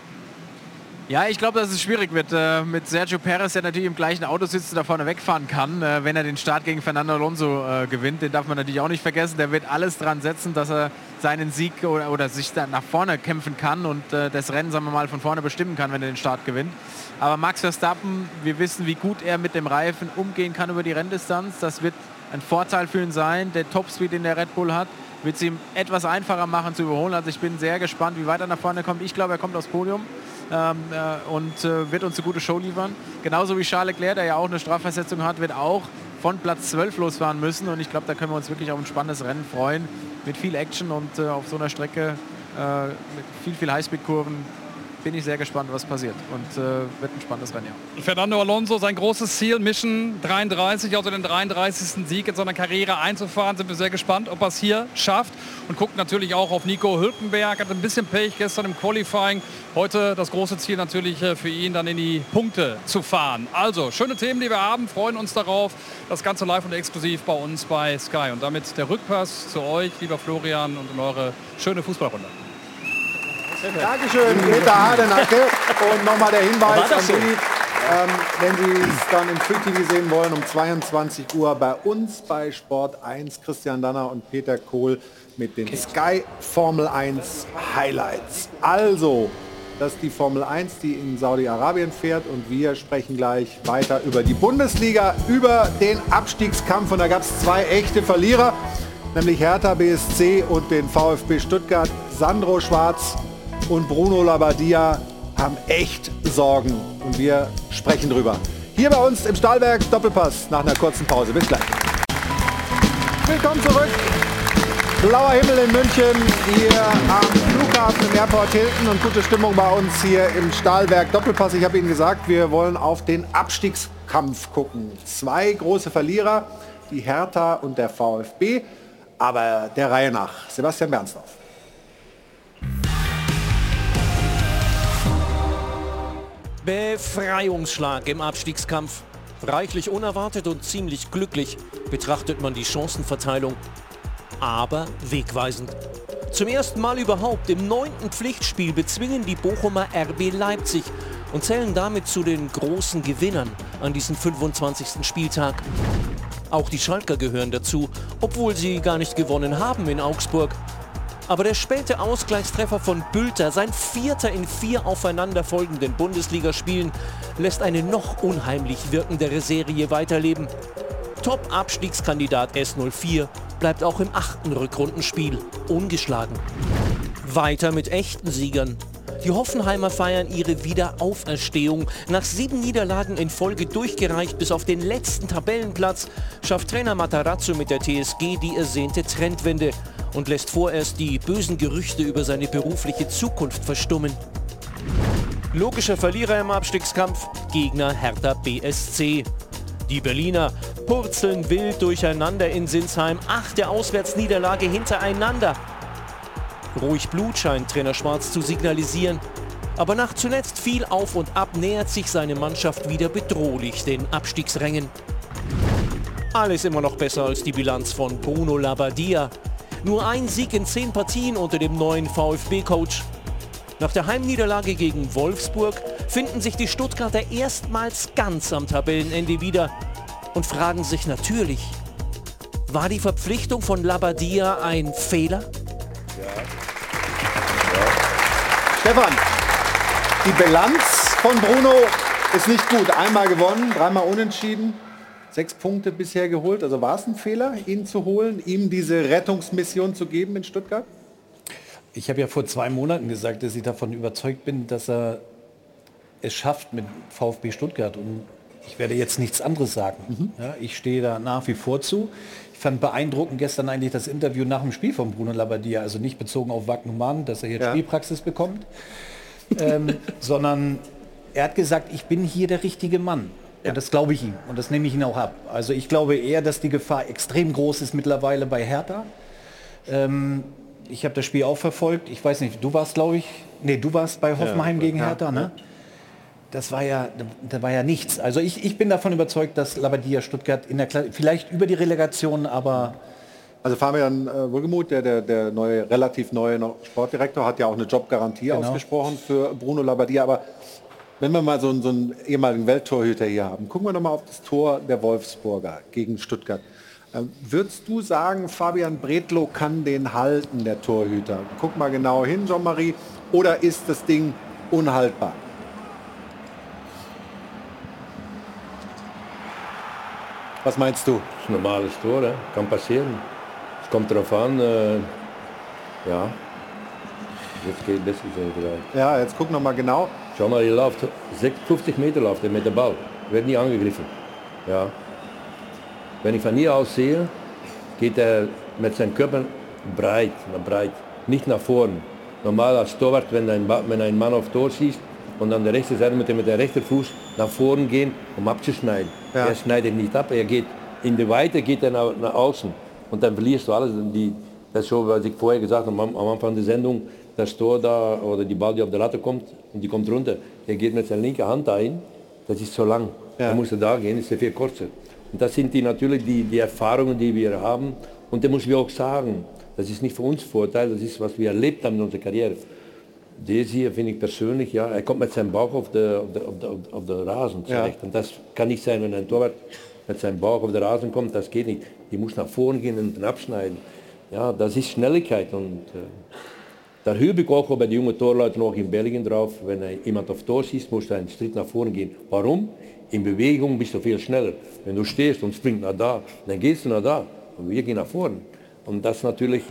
Ja, ich glaube, dass es schwierig wird äh, mit Sergio Perez, der natürlich im gleichen Auto sitzt und da vorne wegfahren kann, äh, wenn er den Start gegen Fernando Alonso äh, gewinnt. Den darf man natürlich auch nicht vergessen. Der wird alles dran setzen, dass er seinen Sieg oder, oder sich da nach vorne kämpfen kann und äh, das Rennen, sagen wir mal, von vorne bestimmen kann, wenn er den Start gewinnt. Aber Max Verstappen, wir wissen, wie gut er mit dem Reifen umgehen kann über die Renndistanz. Das wird ein Vorteil für ihn sein. Der Topspeed, den der Red Bull hat, wird es ihm etwas einfacher machen zu überholen. Also ich bin sehr gespannt, wie weit er nach vorne kommt. Ich glaube, er kommt aufs Podium ähm, äh, und äh, wird uns eine gute Show liefern. Genauso wie Charles Leclerc, der ja auch eine Strafversetzung hat, wird auch von Platz 12 losfahren müssen. Und ich glaube, da können wir uns wirklich auf ein spannendes Rennen freuen. Mit viel Action und äh, auf so einer Strecke äh, mit viel, viel Highspeed-Kurven bin ich sehr gespannt, was passiert. Und äh, wird ein spannendes Rennen, ja. Fernando Alonso, sein großes Ziel, Mission 33, also den 33. Sieg in seiner Karriere einzufahren. Sind wir sehr gespannt, ob er es hier schafft. Und guckt natürlich auch auf Nico Hülkenberg. Hat ein bisschen Pech gestern im Qualifying. Heute das große Ziel natürlich äh, für ihn, dann in die Punkte zu fahren. Also, schöne Themen, die wir haben. Freuen uns darauf. Das Ganze live und exklusiv bei uns bei Sky. Und damit der Rückpass zu euch, lieber Florian, und in eure schöne Fußballrunde. Dankeschön, Peter Hardenacke. Und nochmal der Hinweis an? Sie, ähm, wenn Sie es dann im Free TV sehen wollen, um 22 Uhr bei uns bei Sport 1, Christian Danner und Peter Kohl mit den Sky Formel 1 Highlights. Also, das ist die Formel 1, die in Saudi-Arabien fährt und wir sprechen gleich weiter über die Bundesliga, über den Abstiegskampf und da gab es zwei echte Verlierer, nämlich Hertha BSC und den VfB Stuttgart. Sandro Schwarz und Bruno Labbadia haben echt Sorgen und wir sprechen drüber. Hier bei uns im Stahlwerk Doppelpass nach einer kurzen Pause. Bis gleich. Willkommen zurück. Blauer Himmel in München, hier am Flughafen im Airport Hilton und gute Stimmung bei uns hier im Stahlwerk Doppelpass. Ich habe Ihnen gesagt, wir wollen auf den Abstiegskampf gucken. Zwei große Verlierer, die Hertha und der VfB, aber der Reihe nach. Sebastian Bernsdorf. Befreiungsschlag im Abstiegskampf. Reichlich unerwartet und ziemlich glücklich betrachtet man die Chancenverteilung, aber wegweisend. Zum ersten Mal überhaupt im neunten Pflichtspiel bezwingen die Bochumer RB Leipzig und zählen damit zu den großen Gewinnern an diesem 25. Spieltag. Auch die Schalker gehören dazu, obwohl sie gar nicht gewonnen haben in Augsburg. Aber der späte Ausgleichstreffer von Bülter, sein vierter in vier aufeinanderfolgenden Bundesligaspielen, lässt eine noch unheimlich wirkendere Serie weiterleben. Top-Abstiegskandidat S04 bleibt auch im achten Rückrundenspiel ungeschlagen. Weiter mit echten Siegern. Die Hoffenheimer feiern ihre Wiederauferstehung. Nach sieben Niederlagen in Folge durchgereicht bis auf den letzten Tabellenplatz, schafft Trainer Matarazzo mit der TSG die ersehnte Trendwende und lässt vorerst die bösen Gerüchte über seine berufliche Zukunft verstummen. Logischer Verlierer im Abstiegskampf, Gegner Hertha BSC. Die Berliner purzeln wild durcheinander in Sinsheim. Achte Auswärtsniederlage hintereinander. Ruhig Blut scheint Trainer Schwarz zu signalisieren. Aber nach zuletzt viel Auf und Ab nähert sich seine Mannschaft wieder bedrohlich den Abstiegsrängen. Alles immer noch besser als die Bilanz von Bruno Labbadia. Nur ein Sieg in zehn Partien unter dem neuen VfB-Coach. Nach der Heimniederlage gegen Wolfsburg finden sich die Stuttgarter erstmals ganz am Tabellenende wieder und fragen sich natürlich, war die Verpflichtung von Labbadia ein Fehler? Stefan, die Bilanz von Bruno ist nicht gut. Einmal gewonnen, dreimal unentschieden, sechs Punkte bisher geholt. Also war es ein Fehler, ihn zu holen, ihm diese Rettungsmission zu geben in Stuttgart? Ich habe ja vor zwei Monaten gesagt, dass ich davon überzeugt bin, dass er es schafft mit VfB Stuttgart. Und ich werde jetzt nichts anderes sagen. Ja, ich stehe da nach wie vor zu. Ich fand beeindruckend gestern eigentlich das Interview nach dem Spiel von Bruno Labbadia, also nicht bezogen auf Wagnumann, dass er jetzt Ja. Spielpraxis bekommt, ähm, sondern er hat gesagt, ich bin hier der richtige Mann. Und das glaube ich ihm und das nehme ich ihn auch ab. Also ich glaube eher, dass die Gefahr extrem groß ist mittlerweile bei Hertha. Ähm, ich habe das Spiel auch verfolgt. Ich weiß nicht, du warst, glaube ich, nee, du warst bei Hoffenheim gegen ja, Hertha, ne? Das war ja, da war ja nichts. Also ich, ich bin davon überzeugt, dass Labadia Stuttgart in der Kla vielleicht über die Relegation, aber Also Fabian äh, Wohlgemuth, der, der, der neue, relativ neue Sportdirektor, hat ja auch eine Jobgarantie Genau. ausgesprochen für Bruno Labbadia. Aber wenn wir mal so, einen- so einen ehemaligen Welttorhüter hier haben, gucken wir noch mal auf das Tor der Wolfsburger gegen Stuttgart. Ähm, würdest du sagen, Fabian Bredlow kann den halten, der Torhüter? Guck mal genau hin, Jean-Marie. Oder ist das Ding unhaltbar? Was meinst du? Das ist ein normales Tor, hè? kann passieren. Es kommt darauf an, äh, ja. Jetzt geht besser so vielleicht. Ja, jetzt guck noch mal genau. Schau mal, er läuft 50 Meter läuft er mit dem Ball. Wird nie angegriffen. Ja. Wenn ich von hier aus sehe, geht er mit seinem Körper breit, breit, nicht nach vorn. Normal als Torwart, wenn ein, wenn ein Mann auf Tor schießt und an der rechten Seite mit dem, mit dem rechten Fuß nach vorn gehen, um abzuschneiden. Ja. Er schneidet nicht ab, er geht in die Weite, geht er nach, nach außen und dann verlierst du alles. Die, das ist so, was ich vorher gesagt habe, am, am Anfang der Sendung, das Tor da oder die Ball, die auf der Latte kommt und die kommt runter, er geht mit seiner linken Hand ein, das ist so lang. Ja. Da muss er da gehen, ist er viel kürzer. Und das sind die natürlich die, die Erfahrungen, die wir haben. Und da muss wir auch sagen, das ist nicht für uns Vorteil, das ist, was wir erlebt haben in unserer Karriere. Das hier finde ich persönlich, ja, er kommt mit seinem Bauch auf der, auf der, auf der, auf der Rasen Ja. zurecht. Und das kann nicht sein, wenn ein Torwart mit seinem Bauch auf der Rasen kommt, das geht nicht. Die muss nach vorne gehen und dann abschneiden. Ja, das ist Schnelligkeit. Und äh, da habe ich auch bei den jungen Torleuten noch in Belgien drauf, wenn er jemand auf Tor schießt, muss er einen Schritt nach vorne gehen. Warum? In Bewegung bist du viel schneller. Wenn du stehst und springst nach da, dann gehst du nach da. Und wir gehen nach vorne. Und das natürlich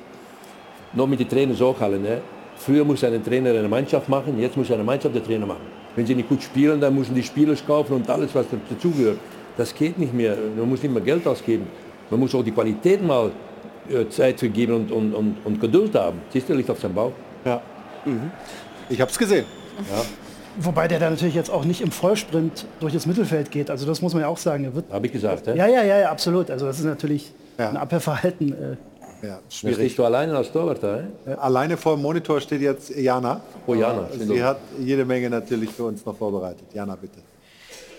noch mit den Trainern auch alle. Ne? Früher muss ein Trainer eine Mannschaft machen, jetzt muss eine Mannschaft der Trainer machen. Wenn sie nicht gut spielen, dann müssen die Spieler kaufen und alles, was dazugehört. Das geht nicht mehr. Man muss nicht mehr Geld ausgeben. Man muss auch die Qualität mal äh, Zeit für geben und, und, und, und Geduld haben. Siehst du, liegt auf seinem Bauch. Ja. Ich habe es gesehen. Ja. Wobei der da natürlich jetzt auch nicht im Vollsprint durch das Mittelfeld geht. Also das muss man ja auch sagen. Er wird Habe ich gesagt. ja, ja, ja, ja, absolut. Also das ist natürlich ein Abwehrverhalten. Äh, Ja, Jetzt schwierig. stehst du alleine als Torwart da. Eh? Alleine vor dem Monitor steht jetzt Jana. Oh, Jana, Äh, Sie hat jede Menge natürlich für uns noch vorbereitet. Jana, bitte.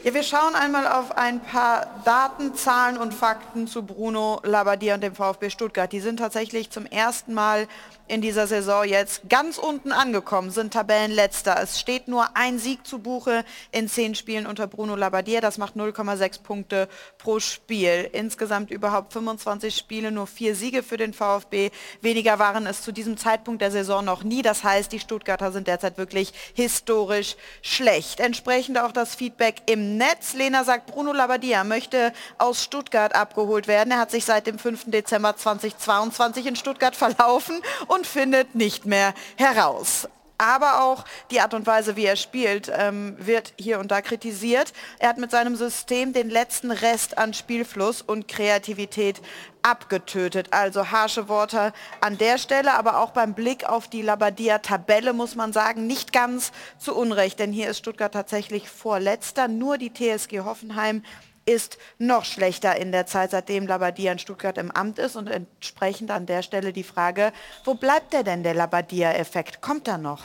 Ja, wir schauen einmal auf ein paar Daten, Zahlen und Fakten zu Bruno Labbadia und dem VfB Stuttgart. Die sind tatsächlich zum ersten Mal in dieser Saison jetzt ganz unten angekommen, sind Tabellenletzter. Es steht nur ein Sieg zu Buche in zehn Spielen unter Bruno Labbadia. Das macht 0,6 Punkte pro Spiel. Insgesamt überhaupt 25 Spiele, nur vier Siege für den VfB. Weniger waren es zu diesem Zeitpunkt der Saison noch nie. Das heißt, die Stuttgarter sind derzeit wirklich historisch schlecht. Entsprechend auch das Feedback im Netz. Lena sagt, Bruno Labbadia möchte aus Stuttgart abgeholt werden. Er hat sich seit dem 5. Dezember 2022 in Stuttgart verlaufen und findet nicht mehr heraus. Aber auch die Art und Weise, wie er spielt, ähm, wird hier und da kritisiert. Er hat mit seinem System den letzten Rest an Spielfluss und Kreativität abgetötet. Also harsche Worte an der Stelle, aber auch beim Blick auf die Labadia-Tabelle muss man sagen, nicht ganz zu Unrecht, denn hier ist Stuttgart tatsächlich vorletzter. Nur die TSG Hoffenheim ist noch schlechter in der Zeit, seitdem Labadia in Stuttgart im Amt ist. Und entsprechend an der Stelle die Frage, wo bleibt der denn, der Labadia-Effekt? Kommt er noch?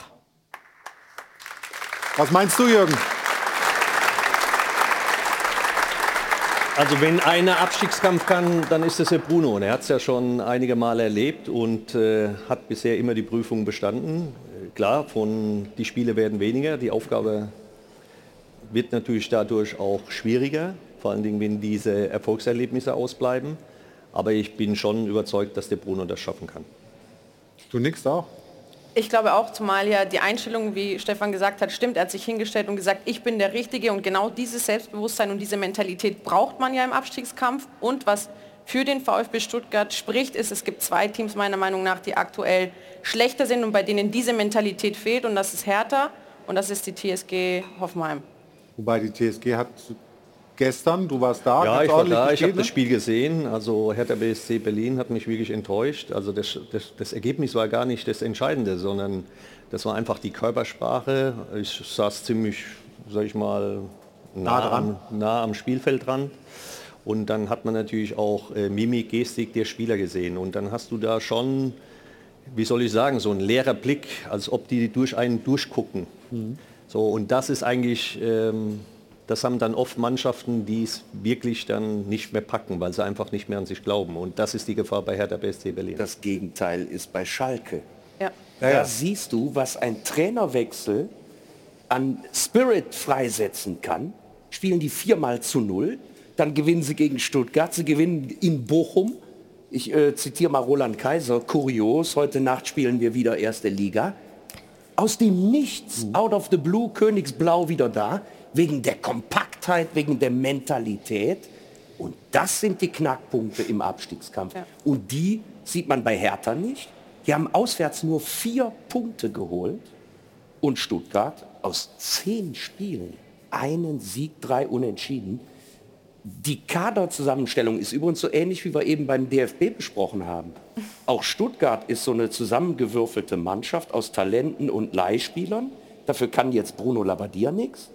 Was meinst du, Jürgen? Also wenn einer Abstiegskampf kann, dann ist es der Bruno. Und er hat es ja schon einige Male erlebt und äh, hat bisher immer die Prüfung bestanden. Äh, klar, von, die Spiele werden weniger, die Aufgabe wird natürlich dadurch auch schwieriger vor allen Dingen, wenn diese Erfolgserlebnisse ausbleiben. Aber ich bin schon überzeugt, dass der Bruno das schaffen kann. Du nix auch? Ich glaube auch, zumal ja die Einstellung, wie Stefan gesagt hat, stimmt. Er hat sich hingestellt und gesagt, ich bin der Richtige und genau dieses Selbstbewusstsein und diese Mentalität braucht man ja im Abstiegskampf. Und was für den VfB Stuttgart spricht, ist, es gibt zwei Teams meiner Meinung nach, die aktuell schlechter sind und bei denen diese Mentalität fehlt und das ist Hertha und das ist die TSG Hoffenheim. Wobei die TSG hat gestern, du warst da. Ja, ich war da, ich habe das Spiel gesehen. Also Hertha BSC Berlin hat mich wirklich enttäuscht. Also das, das, das, Ergebnis war gar nicht das Entscheidende, sondern das war einfach die Körpersprache. Ich saß ziemlich, sag ich mal, nah, nah, am, nah am Spielfeld dran. Und dann hat man natürlich auch äh, Mimik, Gestik der Spieler gesehen. Und dann hast du da schon, wie soll ich sagen, so ein leerer Blick, als ob die durch einen durchgucken. Mhm. So, und das ist eigentlich... Ähm, das haben dann oft Mannschaften, die es wirklich dann nicht mehr packen, weil sie einfach nicht mehr an sich glauben. Und das ist die Gefahr bei Hertha BSC Berlin. Das Gegenteil ist bei Schalke. Ja. Da ja. siehst du, was ein Trainerwechsel an Spirit freisetzen kann. Spielen die viermal zu null, dann gewinnen sie gegen Stuttgart, sie gewinnen in Bochum. Ich äh, zitiere mal Roland Kaiser, kurios, heute Nacht spielen wir wieder erste Liga. Aus dem Nichts, mhm. out of the blue, Königsblau wieder da wegen der Kompaktheit, wegen der Mentalität. Und das sind die Knackpunkte im Abstiegskampf. Ja. Und die sieht man bei Hertha nicht. Die haben auswärts nur vier Punkte geholt und Stuttgart aus zehn Spielen einen Sieg, drei Unentschieden. Die Kaderzusammenstellung ist übrigens so ähnlich, wie wir eben beim DFB besprochen haben. Auch Stuttgart ist so eine zusammengewürfelte Mannschaft aus Talenten und Leihspielern. Dafür kann jetzt Bruno Labbadia nichts.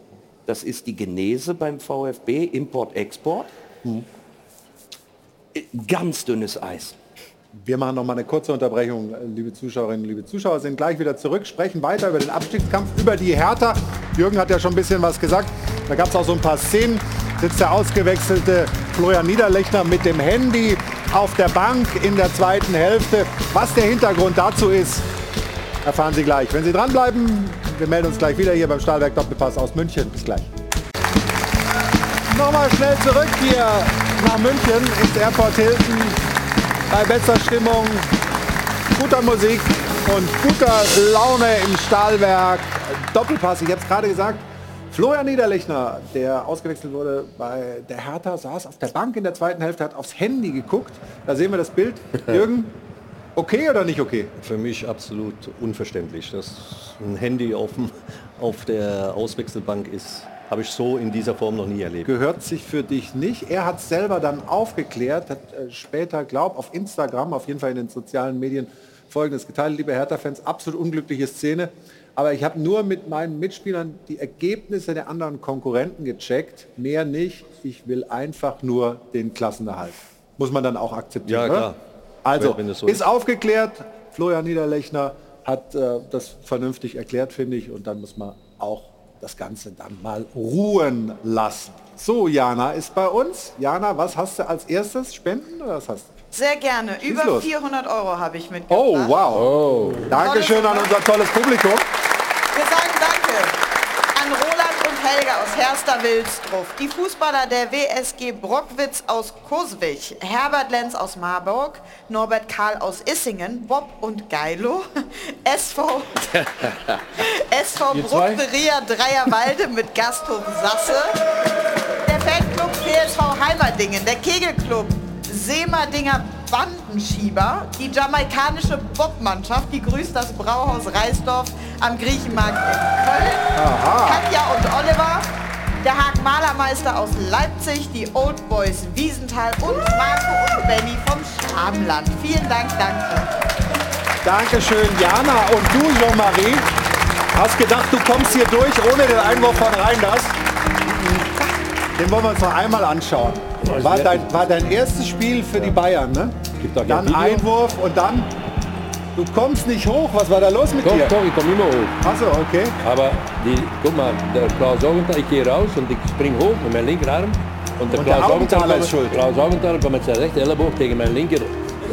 Das ist die Genese beim VfB, Import-Export. Hm. Ganz dünnes Eis. Wir machen noch mal eine kurze Unterbrechung. Liebe Zuschauerinnen, liebe Zuschauer, sind gleich wieder zurück, sprechen weiter über den Abstiegskampf, über die Hertha. Jürgen hat ja schon ein bisschen was gesagt. Da gab es auch so ein paar Szenen. Sitzt der ausgewechselte Florian Niederlechner mit dem Handy auf der Bank in der zweiten Hälfte. Was der Hintergrund dazu ist, erfahren Sie gleich. Wenn Sie dranbleiben, wir melden uns gleich wieder hier beim Stahlwerk Doppelpass aus München. Bis gleich. Nochmal schnell zurück hier nach München ins Airport Hilton. Bei bester Stimmung, guter Musik und guter Laune im Stahlwerk Doppelpass. Ich habe es gerade gesagt. Florian Niederlechner, der ausgewechselt wurde bei der Hertha, saß auf der Bank in der zweiten Hälfte, hat aufs Handy geguckt. Da sehen wir das Bild. Jürgen, Okay oder nicht okay? Für mich absolut unverständlich. Dass ein Handy auf, auf der Auswechselbank ist, habe ich so in dieser Form noch nie erlebt. Gehört sich für dich nicht. Er hat selber dann aufgeklärt, hat äh, später, glaub, auf Instagram, auf jeden Fall in den sozialen Medien folgendes geteilt. Liebe Hertha-Fans, absolut unglückliche Szene. Aber ich habe nur mit meinen Mitspielern die Ergebnisse der anderen Konkurrenten gecheckt. Mehr nicht. Ich will einfach nur den Klassenerhalt. Muss man dann auch akzeptieren. Ja, klar. Oder? Also, so ist, ist aufgeklärt. Florian Niederlechner hat äh, das vernünftig erklärt, finde ich. Und dann muss man auch das Ganze dann mal ruhen lassen. So, Jana ist bei uns. Jana, was hast du als erstes? Spenden oder was hast du? Sehr gerne. Schieß Über los. 400 Euro habe ich mitgebracht. Oh, wow. Oh. Dankeschön an unser tolles Publikum. Wir sagen Danke an Helga aus Herster-Wilsdruff, die Fußballer der WSG Brockwitz aus Koswig, Herbert Lenz aus Marburg, Norbert Karl aus Issingen, Bob und Geilo, SV, SV Bruckberia Dreierwalde mit Gasthof Sasse, der Fanclub PSV Heimerdingen, der Kegelclub Seemerdinger Wandenschieber. Die jamaikanische Bobmannschaft, die grüßt das Brauhaus Reisdorf am Griechenmarkt in Köln. Aha. Katja und Oliver. Der Haag Malermeister aus Leipzig, die Old Boys Wiesenthal und Marco und Benny vom Schramland. Vielen Dank, danke. Dankeschön, Jana. Und du, Jean-Marie, hast gedacht, du kommst hier durch ohne den Einwurf von Reinders? Den wollen wir uns noch einmal anschauen. War dein, war dein erstes Spiel für die Bayern, ne? Dann? Einwurf und dann, du kommst nicht hoch. Was war da los mit Doch, dir? doch, ich komme immer hoch. Achso, okay. Aber die, guck mal, der Klaus Augenthaler, ich gehe raus und ich spring hoch mit meinem linken Arm. Und der Und der Klaus Augenthaler Augenthaler, ist schuld. Klaus Augenthaler kommt mit seinem rechten Ellenbogen gegen meinen linken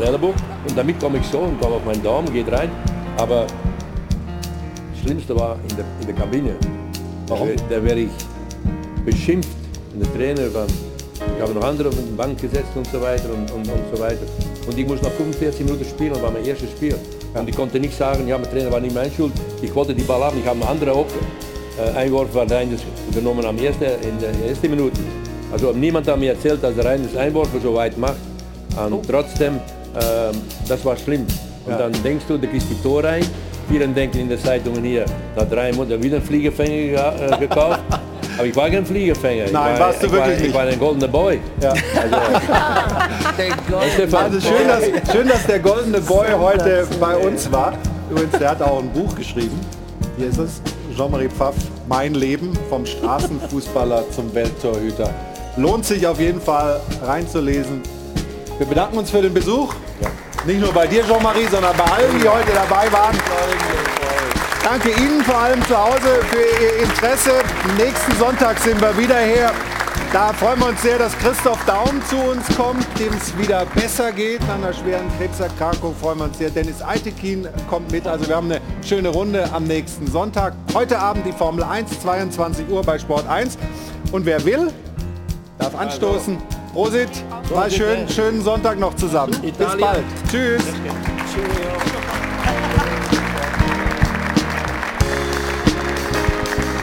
Ellenbogen. Und damit komme ich so und komme auf meinen Daumen, geht rein. Aber das Schlimmste war in der, in der Kabine. Warum? Da, da werde ich beschimpft. Und der Trainer von, ich habe noch andere auf die Bank gesetzt und so weiter und, und, und so weiter. Und ich muss nach 45 Minuten spielen, das war mein erstes Spiel. Und ich konnte nicht sagen, ja, mein Trainer war nicht meine Schuld. Ich wollte die Ball haben, ich habe einen anderen auch. Äh, Einwurf war Reinders genommen am ersten, in der ersten Minute. Also niemand hat mir erzählt, dass der Reinders Einwurf so weit macht. Und trotzdem, ähm, das war schlimm. Und dann denkst du, da kriegst die Tor rein. Viele denken in den Zeitungen hier, da drei Monate wieder einen Fliegerfänger äh, gekauft. Aber ich war kein Fliegerfänger. Nein, war, warst du ich war, wirklich Ich nicht. war ein goldener Boy. Ja. Stefan. Also schön dass, schön, dass der goldene Boy heute bei uns war. Übrigens, der hat auch ein Buch geschrieben. Hier ist es. Jean-Marie Pfaff, Mein Leben vom Straßenfußballer zum Welttorhüter. Lohnt sich auf jeden Fall reinzulesen. Wir bedanken uns für den Besuch. Nicht nur bei dir, Jean-Marie, sondern bei allen, die heute dabei waren. Danke Ihnen vor allem zu Hause für Ihr Interesse. Nächsten Sonntag sind wir wieder hier. Da freuen wir uns sehr, dass Christoph Daum zu uns kommt, dem es wieder besser geht. Nach einer schweren Krebserkrankung freuen wir uns sehr. Dennis Eitekin kommt mit. Also wir haben eine schöne Runde am nächsten Sonntag. Heute Abend die Formel 1, 22 Uhr bei Sport 1. Und wer will, darf anstoßen. Prosit, war schön. Schönen Sonntag noch zusammen. Bis bald. Tschüss.